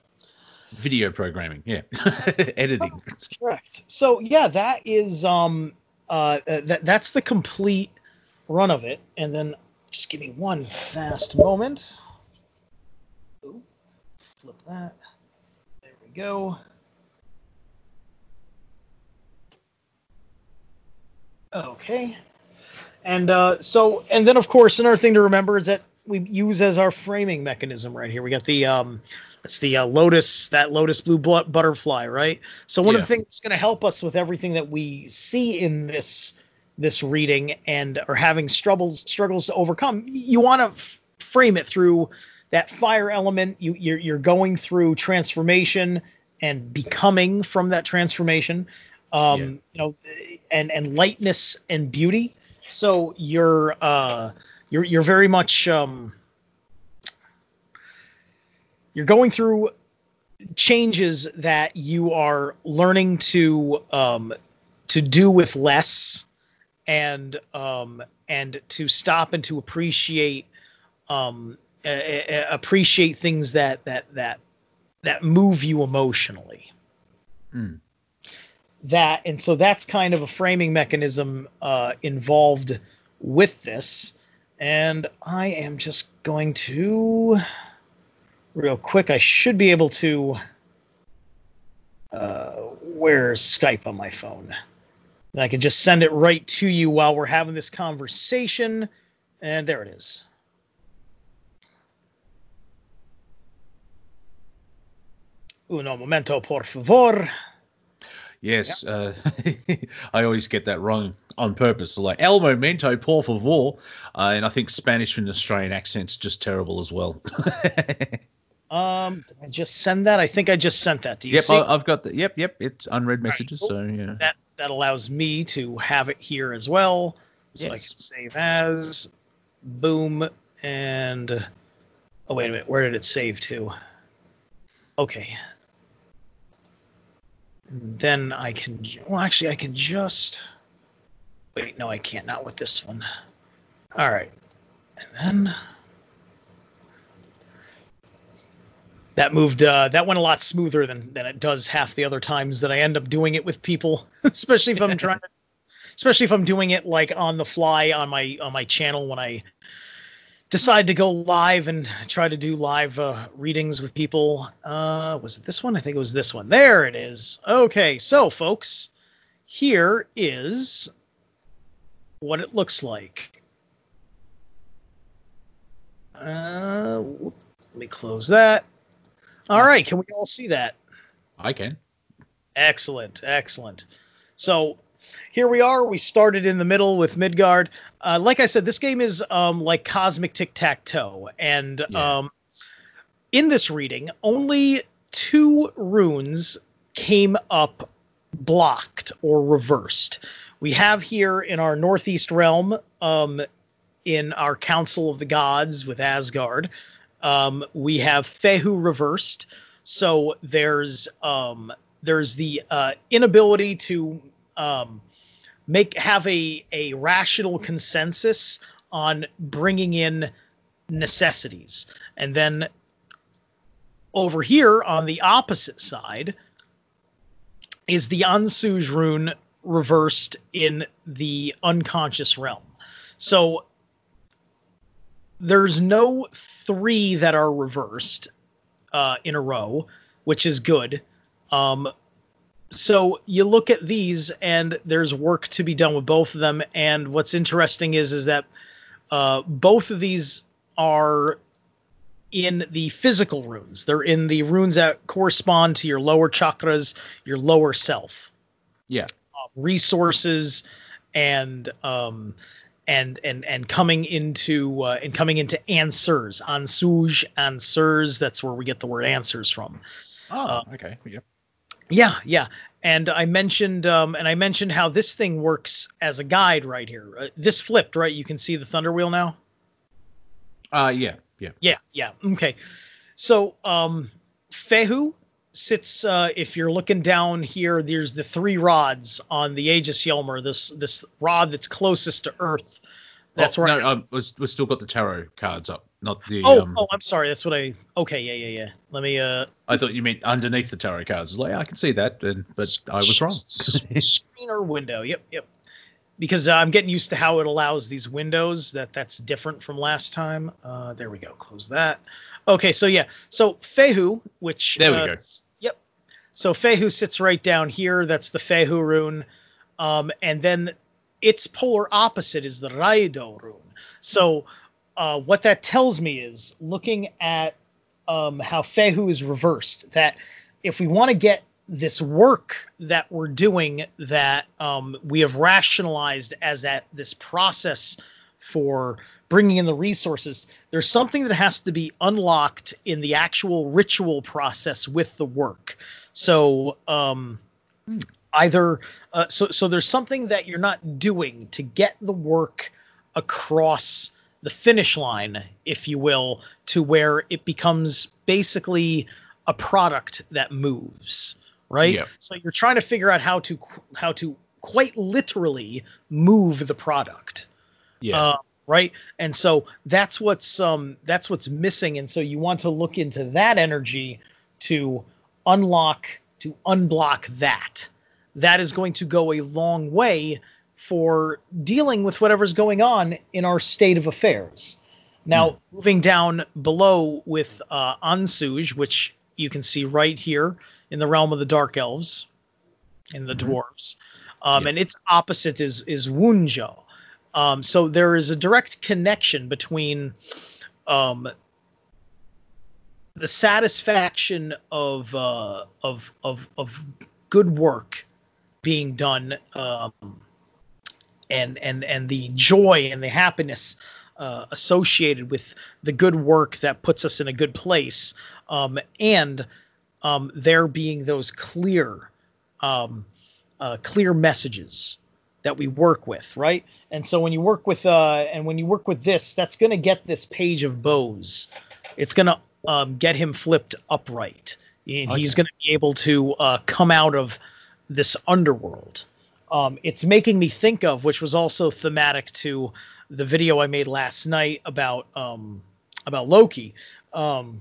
S1: Video programming. Yeah. Editing.
S2: Correct. So yeah, that is um uh that that's the complete run of it. And then just give me one fast moment. Ooh, flip that. There we go. Okay. And uh, so, and then of course, another thing to remember is that we use as our framing mechanism right here. We got the um, that's the uh, lotus, that lotus blue butterfly, right? So one
S1: Yeah.
S2: of the things that's going to help us with everything that we see in this this reading and are having struggles struggles to overcome, you want to f- frame it through that fire element. You you're, you're going through transformation and becoming from that transformation. Um,
S1: Yeah.
S2: you know, and and lightness and beauty. So you're uh you're you're very much um you're going through changes that you are learning to um to do with less and um and to stop and to appreciate um appreciate things that that that that move you emotionally
S1: Mm.
S2: that and so that's kind of a framing mechanism uh, involved with this and i am just going to real quick i should be able to uh, where's skype on my phone. And i can just send it right to you while we're having this conversation. And there it is. Uno momento por favor.
S1: Yes, uh, I always get that wrong on purpose. Like El momento, por favor, uh, and I think Spanish and Australian accents just terrible as well.
S2: Um, did I just send that? I think I just sent that. Do you
S1: yep,
S2: see
S1: I've got the. Yep, yep. It's unread messages,
S2: cool.
S1: so yeah.
S2: that? That allows me to have it here as well, so I can save as. Boom, and oh wait a minute, where did it save to? Okay. Then I can. Well, actually, I can just. Wait, no, I can't. Not with this one. All right, and then. that moved uh, that went a lot smoother than than it does half the other times that I end up doing it with people, especially if I'm trying to especially if I'm doing it like on the fly on my on my channel when I decide to go live and try to do live uh, readings with people. Uh, was it this one? I think it was this one. There it is. Okay, so folks, here is what it looks like. Uh, let me close that. All right, can we all see that?
S1: I can.
S2: Excellent, excellent. So here we are. We started in the middle with Midgard. Uh, like I said, this game is um, like cosmic tic tac toe, and
S1: Yeah.
S2: um, in this reading, only two runes came up blocked or reversed. We have here in our northeast realm, um, in our Council of the Gods with Asgard, um, we have Fehu reversed. So there's um, there's the uh, inability to um, make have a a rational consensus on bringing in necessities, and then over here on the opposite side is the Ansuz rune reversed in the unconscious realm. So there's no three that are reversed uh, in a row, which is good. Um, so you look at these, and there's work to be done with both of them. And what's interesting is is that uh, both of these are in the physical runes. They're in the runes that correspond to your lower chakras, your lower self
S1: Yeah.
S2: Resources and um and and and coming into uh, and coming into answers ansuz answers that's where we get the word answers from
S1: Oh,
S2: Uh,
S1: okay. Yep.
S2: Yeah, yeah. And I mentioned, um, and I mentioned how this thing works as a guide right here. Uh, this flipped, right? You can see the thunder wheel now.
S1: Uh yeah, yeah.
S2: Yeah, yeah. Okay. So, um, Fehu sits. Uh, if you're looking down here, there's the three rods on the Aegishjalmur. This this rod that's closest to Earth. That's
S1: oh,
S2: right.
S1: No, um, we've still got the tarot cards up, not the.
S2: Oh,
S1: um,
S2: oh, I'm sorry. That's what I. Okay, yeah, yeah, yeah. Let me. Uh,
S1: I thought you meant underneath the tarot cards. Like, yeah, I can see that, and, but I was wrong.
S2: Screener window. Yep, yep. Because uh, I'm getting used to how it allows these windows. That that's different from last time. Uh, there we go. Close that. Okay, so yeah, so Fehu, which
S1: There we
S2: uh,
S1: go.
S2: So Fehu sits right down here. That's the Fehu rune, um, and then its polar opposite is the Raido rune. So uh, what that tells me is looking at um, how Fehu is reversed. That if we want to get this work that we're doing, that um, we have rationalized as that this process for bringing in the resources, there's something that has to be unlocked in the actual ritual process with the work. So um, either uh, so so there's something that you're not doing to get the work across the finish line, if you will, to where it becomes basically a product that moves, right?
S1: Yeah.
S2: So you're trying to figure out how to how to quite literally move the product
S1: Yeah,
S2: uh, right and so that's what's um that's what's missing and so you want to look into that energy to unlock to unblock that that is going to go a long way for dealing with whatever's going on in our state of affairs now moving down below with uh ansuz which you can see right here in the realm of the dark elves in the
S1: Mhm.
S2: dwarves um,
S1: Yep.
S2: and its opposite is is wunjo um, so there is a direct connection between um, the satisfaction of, uh, of of of good work being done, um, and and and the joy and the happiness uh, associated with the good work that puts us in a good place, um, and um, there being those clear, um, uh, clear messages that we work with, right? And so when you work with uh and when you work with this, that's going to get this page of bows. It's going to um, get him flipped upright. And he's going to be able to uh, come out of this underworld. Um, it's making me think of, which was also thematic to the video I made last night about um, about Loki, um,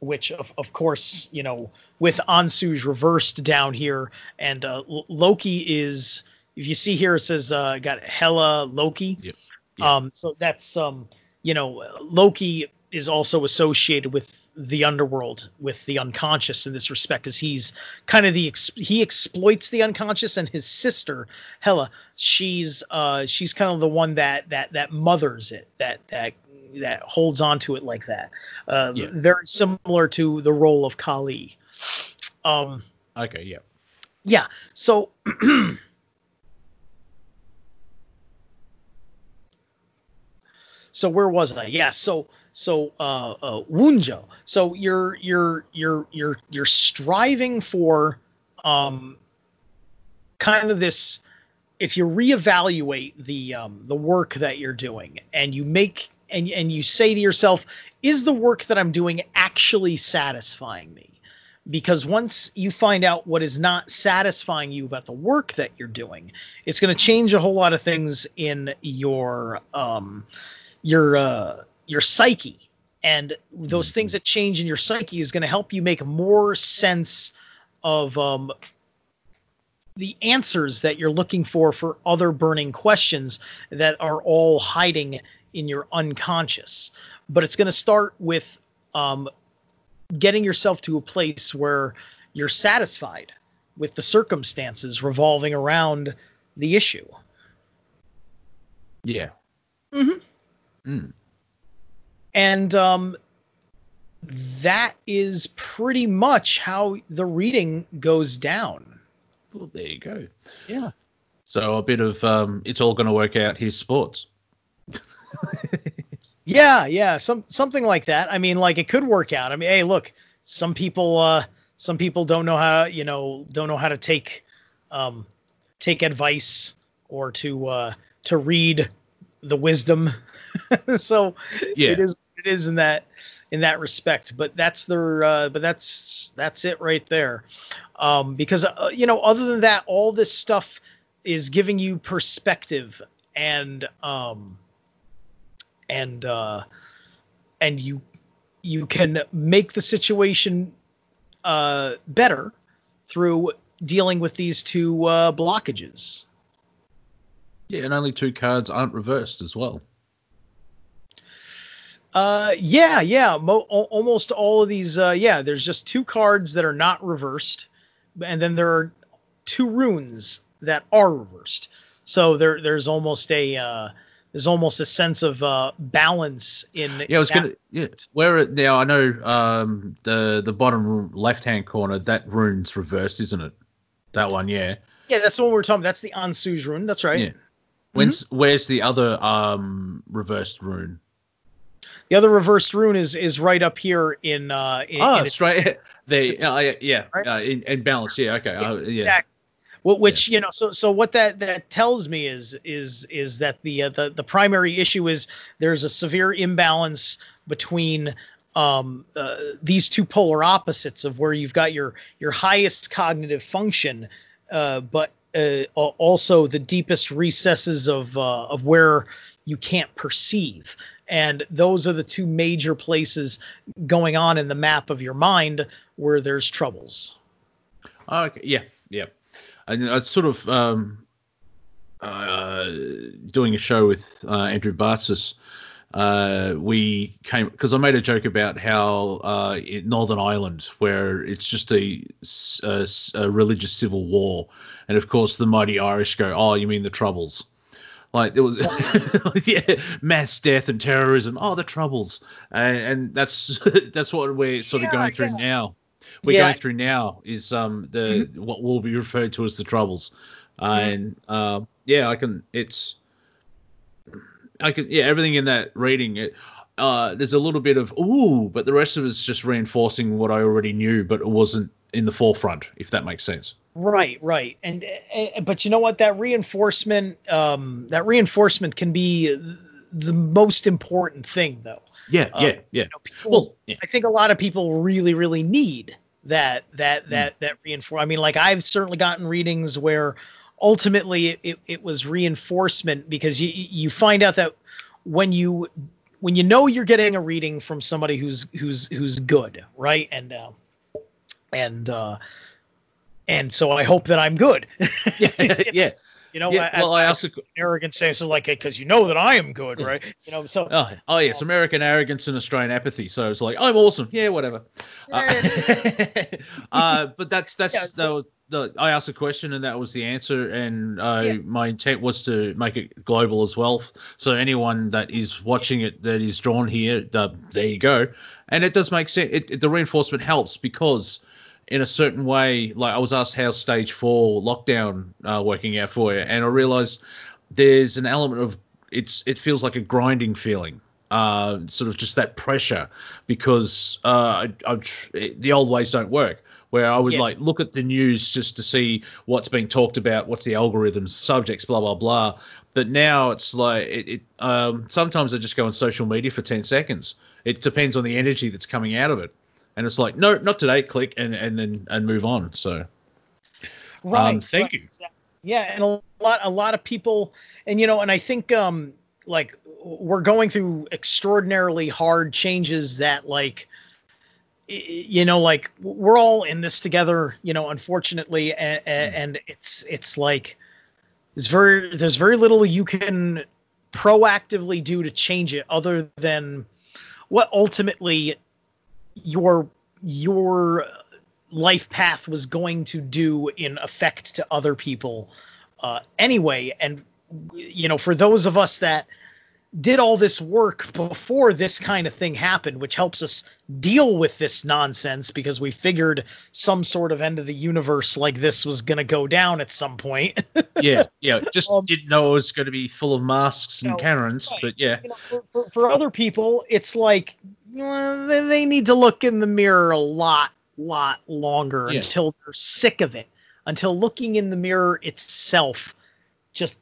S2: which of, of course you know with Ansuz reversed down here, and uh, Loki is if you see here it says uh, got Hela Loki.
S1: Yep.
S2: Um, so that's um, you know Loki is also associated with the underworld with the unconscious in this respect as he's kind of the ex- he exploits the unconscious and his sister Hela she's uh she's kind of the one that that that mothers it that that that holds on to it like that uh
S1: Yeah.
S2: very similar to the role of Kali um
S1: okay, yeah.
S2: yeah so so where was i yeah so so uh uh wunjo so you're you're you're you're you're striving for um kind of this if you reevaluate the um the work that you're doing and you make and and you say to yourself is the work that i'm doing actually satisfying me? Because once you find out what is not satisfying you about the work that you're doing it's going to change a whole lot of things in your um your uh your psyche and those things that change in your psyche is going to help you make more sense of um the answers that you're looking for for other burning questions that are all hiding in your unconscious but it's going to start with um getting yourself to a place where you're satisfied with the circumstances revolving around the issue
S1: Yeah.
S2: Mhm.
S1: Mm.
S2: And um that is pretty much how the reading goes down
S1: Well, there you go.
S2: yeah
S1: So a bit of um, it's all going to work out his sports.
S2: yeah yeah some something like that i mean like it could work out i mean hey look some people uh some people don't know how you know don't know how to take um, take advice or to uh, to read the wisdom. so
S1: Yeah.
S2: it is it is in that in that respect. But that's their uh, but that's that's it right there. Um, because uh, you know, other than that, all this stuff is giving you perspective and um and uh and you you can make the situation uh better through dealing with these two uh blockages
S1: Yeah, and only two cards aren't reversed as well.
S2: Uh, yeah, yeah. Mo- al- almost all of these. Uh, yeah, there's just two cards that are not reversed, and then there are two runes that are reversed. So there, there's almost a, uh, there's almost a sense of uh, balance in.
S1: Yeah, I was
S2: that-
S1: gonna. Yeah, where it now I know um, the the bottom left hand corner that rune's reversed, isn't it? That one, yeah.
S2: Yeah, that's the one we're talking. About. That's the Ansuz rune. That's right.
S1: Yeah. When's where's the other um reversed rune?
S2: The other reversed rune is is right up here in. Uh, in,
S1: Oh,
S2: in its-
S1: straight. The uh, yeah, yeah,
S2: Right?
S1: uh, in, in balance. Yeah, okay.
S2: Yeah,
S1: uh, yeah.
S2: exactly. Wh- Which you know, so so what that that tells me is is is that the uh, the the primary issue is there's a severe imbalance between um, uh, these two polar opposites of where you've got your your highest cognitive function, uh, but uh, also the deepest recesses of uh, of where you can't perceive. And those are the two major places going on in the map of your mind where there's troubles.
S1: Oh, okay. Yeah, yeah. And it's sort of um, uh, doing a show with uh, Andrew Bartzis. Uh, we came because I made a joke about how uh, in Northern Ireland, where it's just a religious civil war, and of course the mighty Irish go, "Oh, you mean the Troubles?" Like there was, yeah, mass death and terrorism. Oh, the Troubles, and, and that's that's what we're sort of
S2: Yeah,
S1: going through
S2: yeah.
S1: now. We're
S2: Yeah.
S1: going through now is um the what will be referred to as the Troubles, and um yeah, I can. It's I can yeah everything in that reading it. Uh, there's a little bit of ooh, but the rest of it's just reinforcing what I already knew, but it wasn't in the forefront, if that makes sense.
S2: Right, right. And uh, but you know what that reinforcement um that reinforcement can be the most important thing though.
S1: Yeah,
S2: Um,
S1: yeah, yeah.
S2: You know, people,
S1: Well, yeah,
S2: I think a lot of people really really need that
S1: Hmm.
S2: that that that reinforce. I mean like I've certainly gotten readings where ultimately it, it, it was reinforcement because you you find out that when you when you know you're getting a reading from somebody who's who's who's good, right? And uh, and uh and so I hope that I'm good.
S1: yeah, yeah.
S2: You know,
S1: yeah.
S2: as
S1: Well, I
S2: I
S1: also
S2: arrogance say so like because you know that I am good, right? You know, so
S1: oh, oh yes, American arrogance and Australian apathy. So it's like I'm awesome. Yeah, whatever. Uh, uh, but that's that's
S2: Yeah,
S1: that
S2: so-
S1: was the I asked a question and that was the answer. And uh,
S2: Yeah.
S1: my intent was to make it global as well. So anyone that is watching it that is drawn here, the, there you go. And it does make sense. It, it- the reinforcement helps because in a certain way, like I was asked how stage four lockdown uh, working out for you, and I realized there's an element of it's it feels like a grinding feeling uh sort of just that pressure because uh I, I, the old ways don't work where i would
S2: Yeah.
S1: like look at the news just to see what's being talked about what's the algorithms subjects blah blah blah. But now it's like it, it um sometimes i just go on social media for 10 seconds. It depends on the energy that's coming out of it and it's like no not today click and and then and move on so
S2: right.
S1: um thank
S2: right.
S1: you
S2: Yeah, and a lot a lot of people and you know, and I think um like we're going through extraordinarily hard changes that like you know like we're all in this together you know unfortunately and, and it's it's like there's very there's very little you can proactively do to change it other than what ultimately your your life path was going to do in effect to other people uh, anyway. And you know for those of us that did all this work before this kind of thing happened which helps us deal with this nonsense because we figured some sort of end of the universe like this was going to go down at some point.
S1: Yeah yeah just
S2: Um,
S1: didn't know it was going to be full of masks and
S2: No,
S1: karens
S2: right.
S1: but yeah.
S2: You know, for, for, for other people, it's like well, they, they need to look in the mirror a lot lot longer
S1: Yeah.
S2: until they're sick of it, until looking in the mirror itself just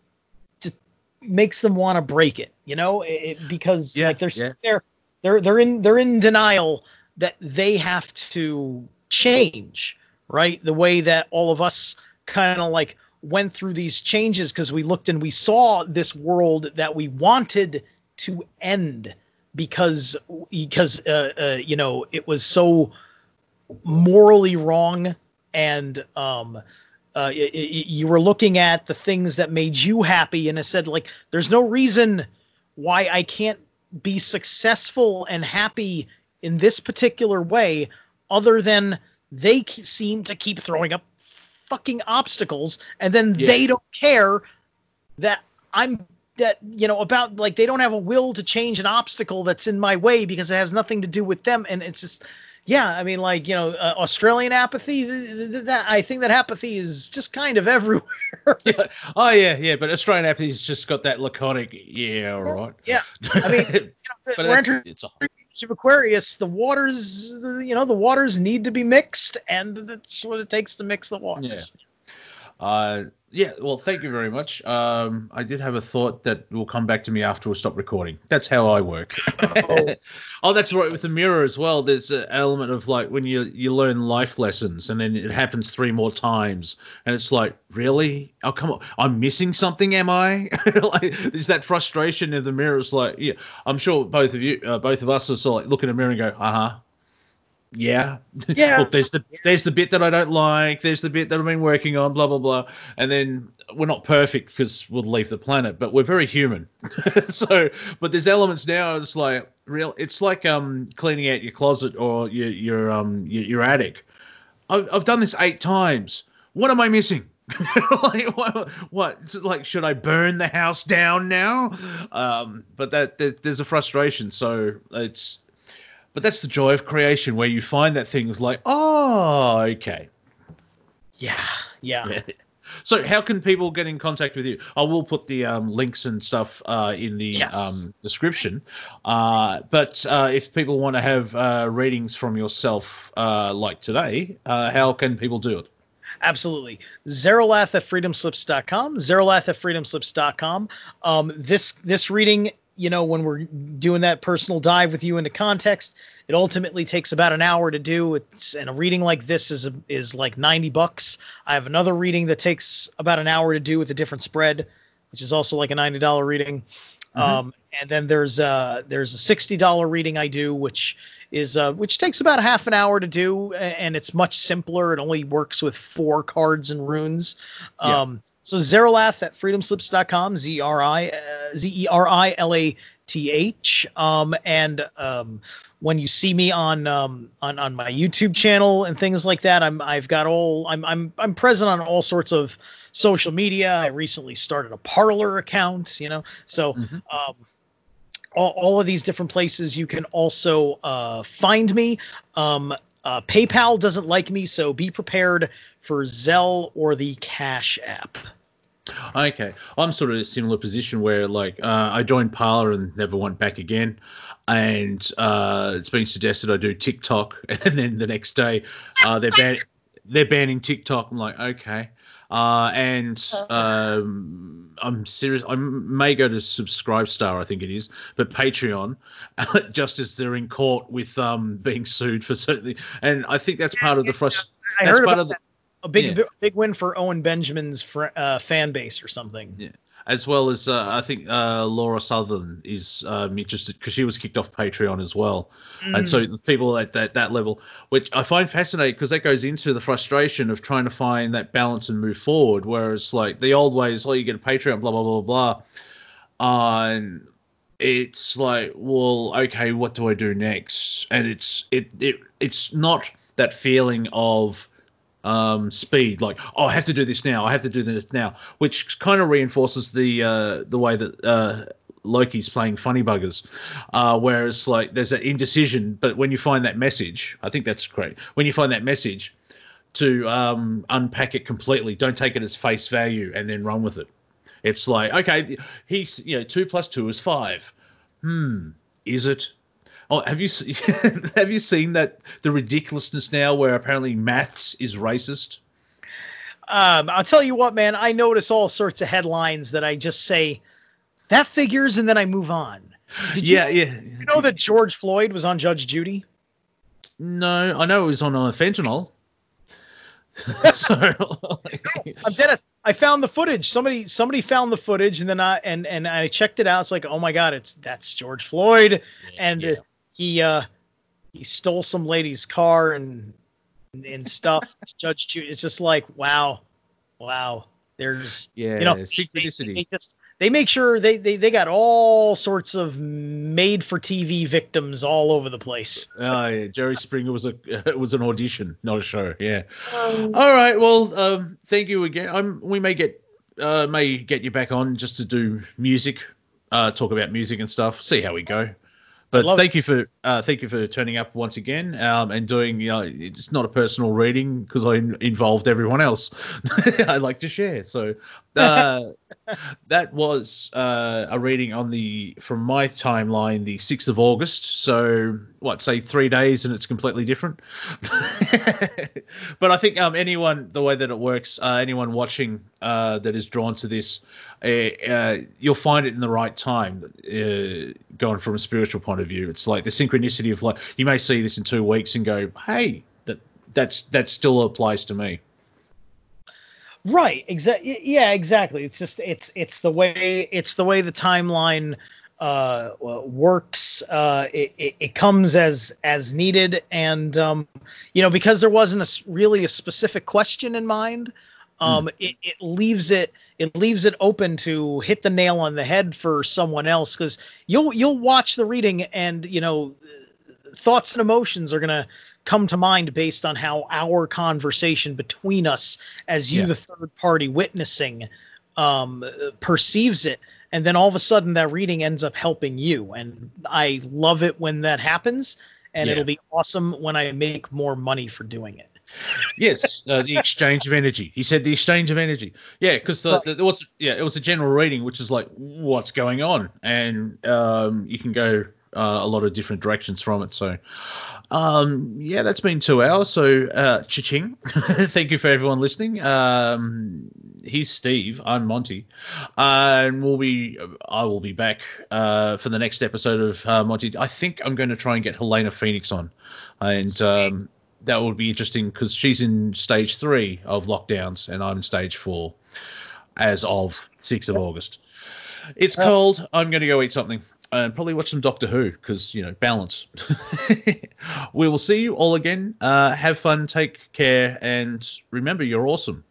S2: just makes them want to break it, you know, it- because
S1: Yeah,
S2: like they're
S1: yeah.
S2: they're they're they're in they're in denial that they have to change, right? The way that all of us kind of like went through these changes because we looked and we saw this world that we wanted to end because because uh, uh, you know it was so morally wrong and um uh, y- y- you were looking at the things that made you happy and it said like there's no reason why I can't be successful and happy in this particular way other than they k- seem to keep throwing up fucking obstacles and then
S1: Yeah.
S2: they don't care that I'm that you know about like they don't have a will to change an obstacle that's in my way because it has nothing to do with them and it's just yeah i mean like you know uh, australian apathy th- th- th- that i think that apathy is just kind of everywhere
S1: yeah. Oh yeah, yeah. But Australian Apathy's just got that laconic. Yeah, all right.
S2: Yeah. I mean,
S1: but
S2: we're entering
S1: it's a
S2: of aquarius the waters you know the waters need to be mixed and that's what it takes to mix the waters Yeah.
S1: Uh, yeah, well, thank you very much. Um, I did have a thought that will come back to me after we stop recording. That's how I work.
S2: Oh.
S1: oh, that's right. With the mirror as well, there's an element of like when you you learn life lessons, and then it happens three more times, and it's like, really? Oh, come on, I'm missing something. Am I? like, is that frustration in the mirror? It's like, yeah, I'm sure both of you, uh, both of us, are sort of like look in the mirror and go, uh huh. Yeah.
S2: Yeah.
S1: Look, there's the there's the bit that I don't like. There's the bit that I've been working on. Blah blah blah. And then we're not perfect because we'll leave the planet, but we're very human. so, but there's elements now. It's like real. It's like um cleaning out your closet or your your um your, your attic. I've I've done this eight times. What am I missing? like what, what like should I burn the house down now um but that there, there's a frustration so it's but that's the joy of creation where you find that things like oh okay
S2: yeah yeah
S1: yeah. So, how can people get in contact with you? I will put the um, links and stuff uh, in the
S2: Yes.
S1: um, description. Uh, but uh, if people want to have uh, readings from yourself, uh, like today, uh, how can people do it?
S2: Absolutely. Zerilath at freedomslips.com. Zerilath at freedomslips.com. Um, this this reading, you know, when we're doing that personal dive with you into context, it ultimately takes about an hour to do. It's and a reading like this is a, is like 90 bucks. I have another reading that takes about an hour to do with a different spread, which is also like a $90 reading. Um, and then there's uh there's a sixty dollar reading I do, which is uh which takes about half an hour to do, and it's much simpler. It only works with four cards and runes.
S1: Yeah.
S2: Um, so Zerilath at freedomslips.com, Z R I uh, Z E R I L A T H. Um, and um, when you see me on um on on my YouTube channel and things like that, I'm I've got all I'm I'm I'm present on all sorts of social media. I recently started a Parler account, you know. So
S1: Mhm.
S2: um, all, all of these different places you can also uh, find me. Um, uh, PayPal doesn't like me, so be prepared for Zelle or the Cash App.
S1: Okay, I'm sort of in a similar position where, like, uh, I joined Parler and never went back again, and uh, it's been suggested I do TikTok, and then the next day, uh, they're ban- they're banning TikTok. I'm like, okay, uh, and um, I'm serious. I may go to Subscribe Star, I think it is, but Patreon, just as they're in court with um, being sued for certain, and I think that's part of the frustration.
S2: I heard about
S1: of the,
S2: that. a big
S1: yeah.
S2: big- big win for Owen Benjamin's fr- uh, fan base or something.
S1: Yeah. As well as uh, I think uh, Lauren Southern is um, interested because she was kicked off Patreon as well, and so people at that that level, which I find fascinating because that goes into the frustration of trying to find that balance and move forward. Whereas like the old ways, oh, you get a Patreon, blah blah blah blah, blah. and it's like, well, okay, what do I do next? And it's it it it's not that feeling of um, speed, like oh, I have to do this now, I have to do this now, which kind of reinforces the uh, the way that uh, Loki's playing funny buggers, uh, whereas like there's that indecision, but when you find that message, I think that's great. When you find that message, to um, unpack it completely, don't take it as face value and then run with it. It's like okay, he's you know two plus two is five. Hmm, is it? Oh, have you have you seen that the ridiculousness now where apparently maths is racist?
S2: Um, I'll tell you what, man. I notice all sorts of headlines that I just say that figures, and then I move on. Did you,
S1: yeah, yeah.
S2: you know that George Floyd was on Judge Judy?
S1: No, I know it was on uh, fentanyl. so,
S2: I'm Dennis. I found the footage. Somebody somebody found the footage, and then I and and I checked it out. It's like, oh my god, it's that's George Floyd, and
S1: yeah.
S2: He uh he stole some lady's car and and stuff. Judge Judy. It's just like, wow, wow. There's
S1: yeah,
S2: you know,
S1: synchronicity.
S2: they just they make sure they, they they got all sorts of made for TV victims all over the place.
S1: Oh yeah, Jerry Springer was a it was an audition, not a show. Yeah. All right. Well, um, thank you again. I'm. We may get uh, may get you back on just to do music, uh, talk about music and stuff. See how we go. But
S2: love
S1: thank you for uh, thank you for turning up once again um, and doing. You know, it's not a personal reading because I in- involved everyone else. I like to share. So uh, that was uh, a reading on the from my timeline, the sixth of August. So what, say three days, and it's completely different. but I think um, anyone, the way that it works, uh, anyone watching uh, that is drawn to this, uh, uh, you'll find it in the right time. Uh, going from a spiritual point of view, it's like the synchronicity of like you may see this in two weeks and go, "Hey, that that's that still applies to me."
S2: Right. Exactly. Yeah. Exactly. It's just it's it's the way it's the way the timeline uh works uh it, it, it comes as as needed and um you know because there wasn't a really a specific question in mind um it, it leaves it it leaves it open to hit the nail on the head for someone else because you'll you'll watch the reading and you know thoughts and emotions are going to come to mind based on how our conversation between us as you
S1: Yeah.
S2: the third party witnessing um perceives it and then all of a sudden that reading ends up helping you and i love it when that happens and
S1: Yeah.
S2: it'll be awesome when i make more money for doing it
S1: Yes, uh, the exchange of energy. He said the exchange of energy. Yeah, because the, the, there was yeah, it was a general reading, which is like what's going on, and um, you can go uh, a lot of different directions from it. So, um, yeah, that's been two hours. So, uh, cha-ching. Thank you for everyone listening. Um, he's Steve. I'm Monty, uh, and we'll be. I will be back uh, for the next episode of uh, Monty. I think I'm going to try and get Helena Phoenix on, and um, that would be interesting because she's in stage three of lockdowns, and I'm in stage four as of 6th of August. It's cold. I'm going to go eat something and probably watch some Doctor Who because, you know, balance. we will see you all again. Uh, have fun, take care, and remember, you're awesome.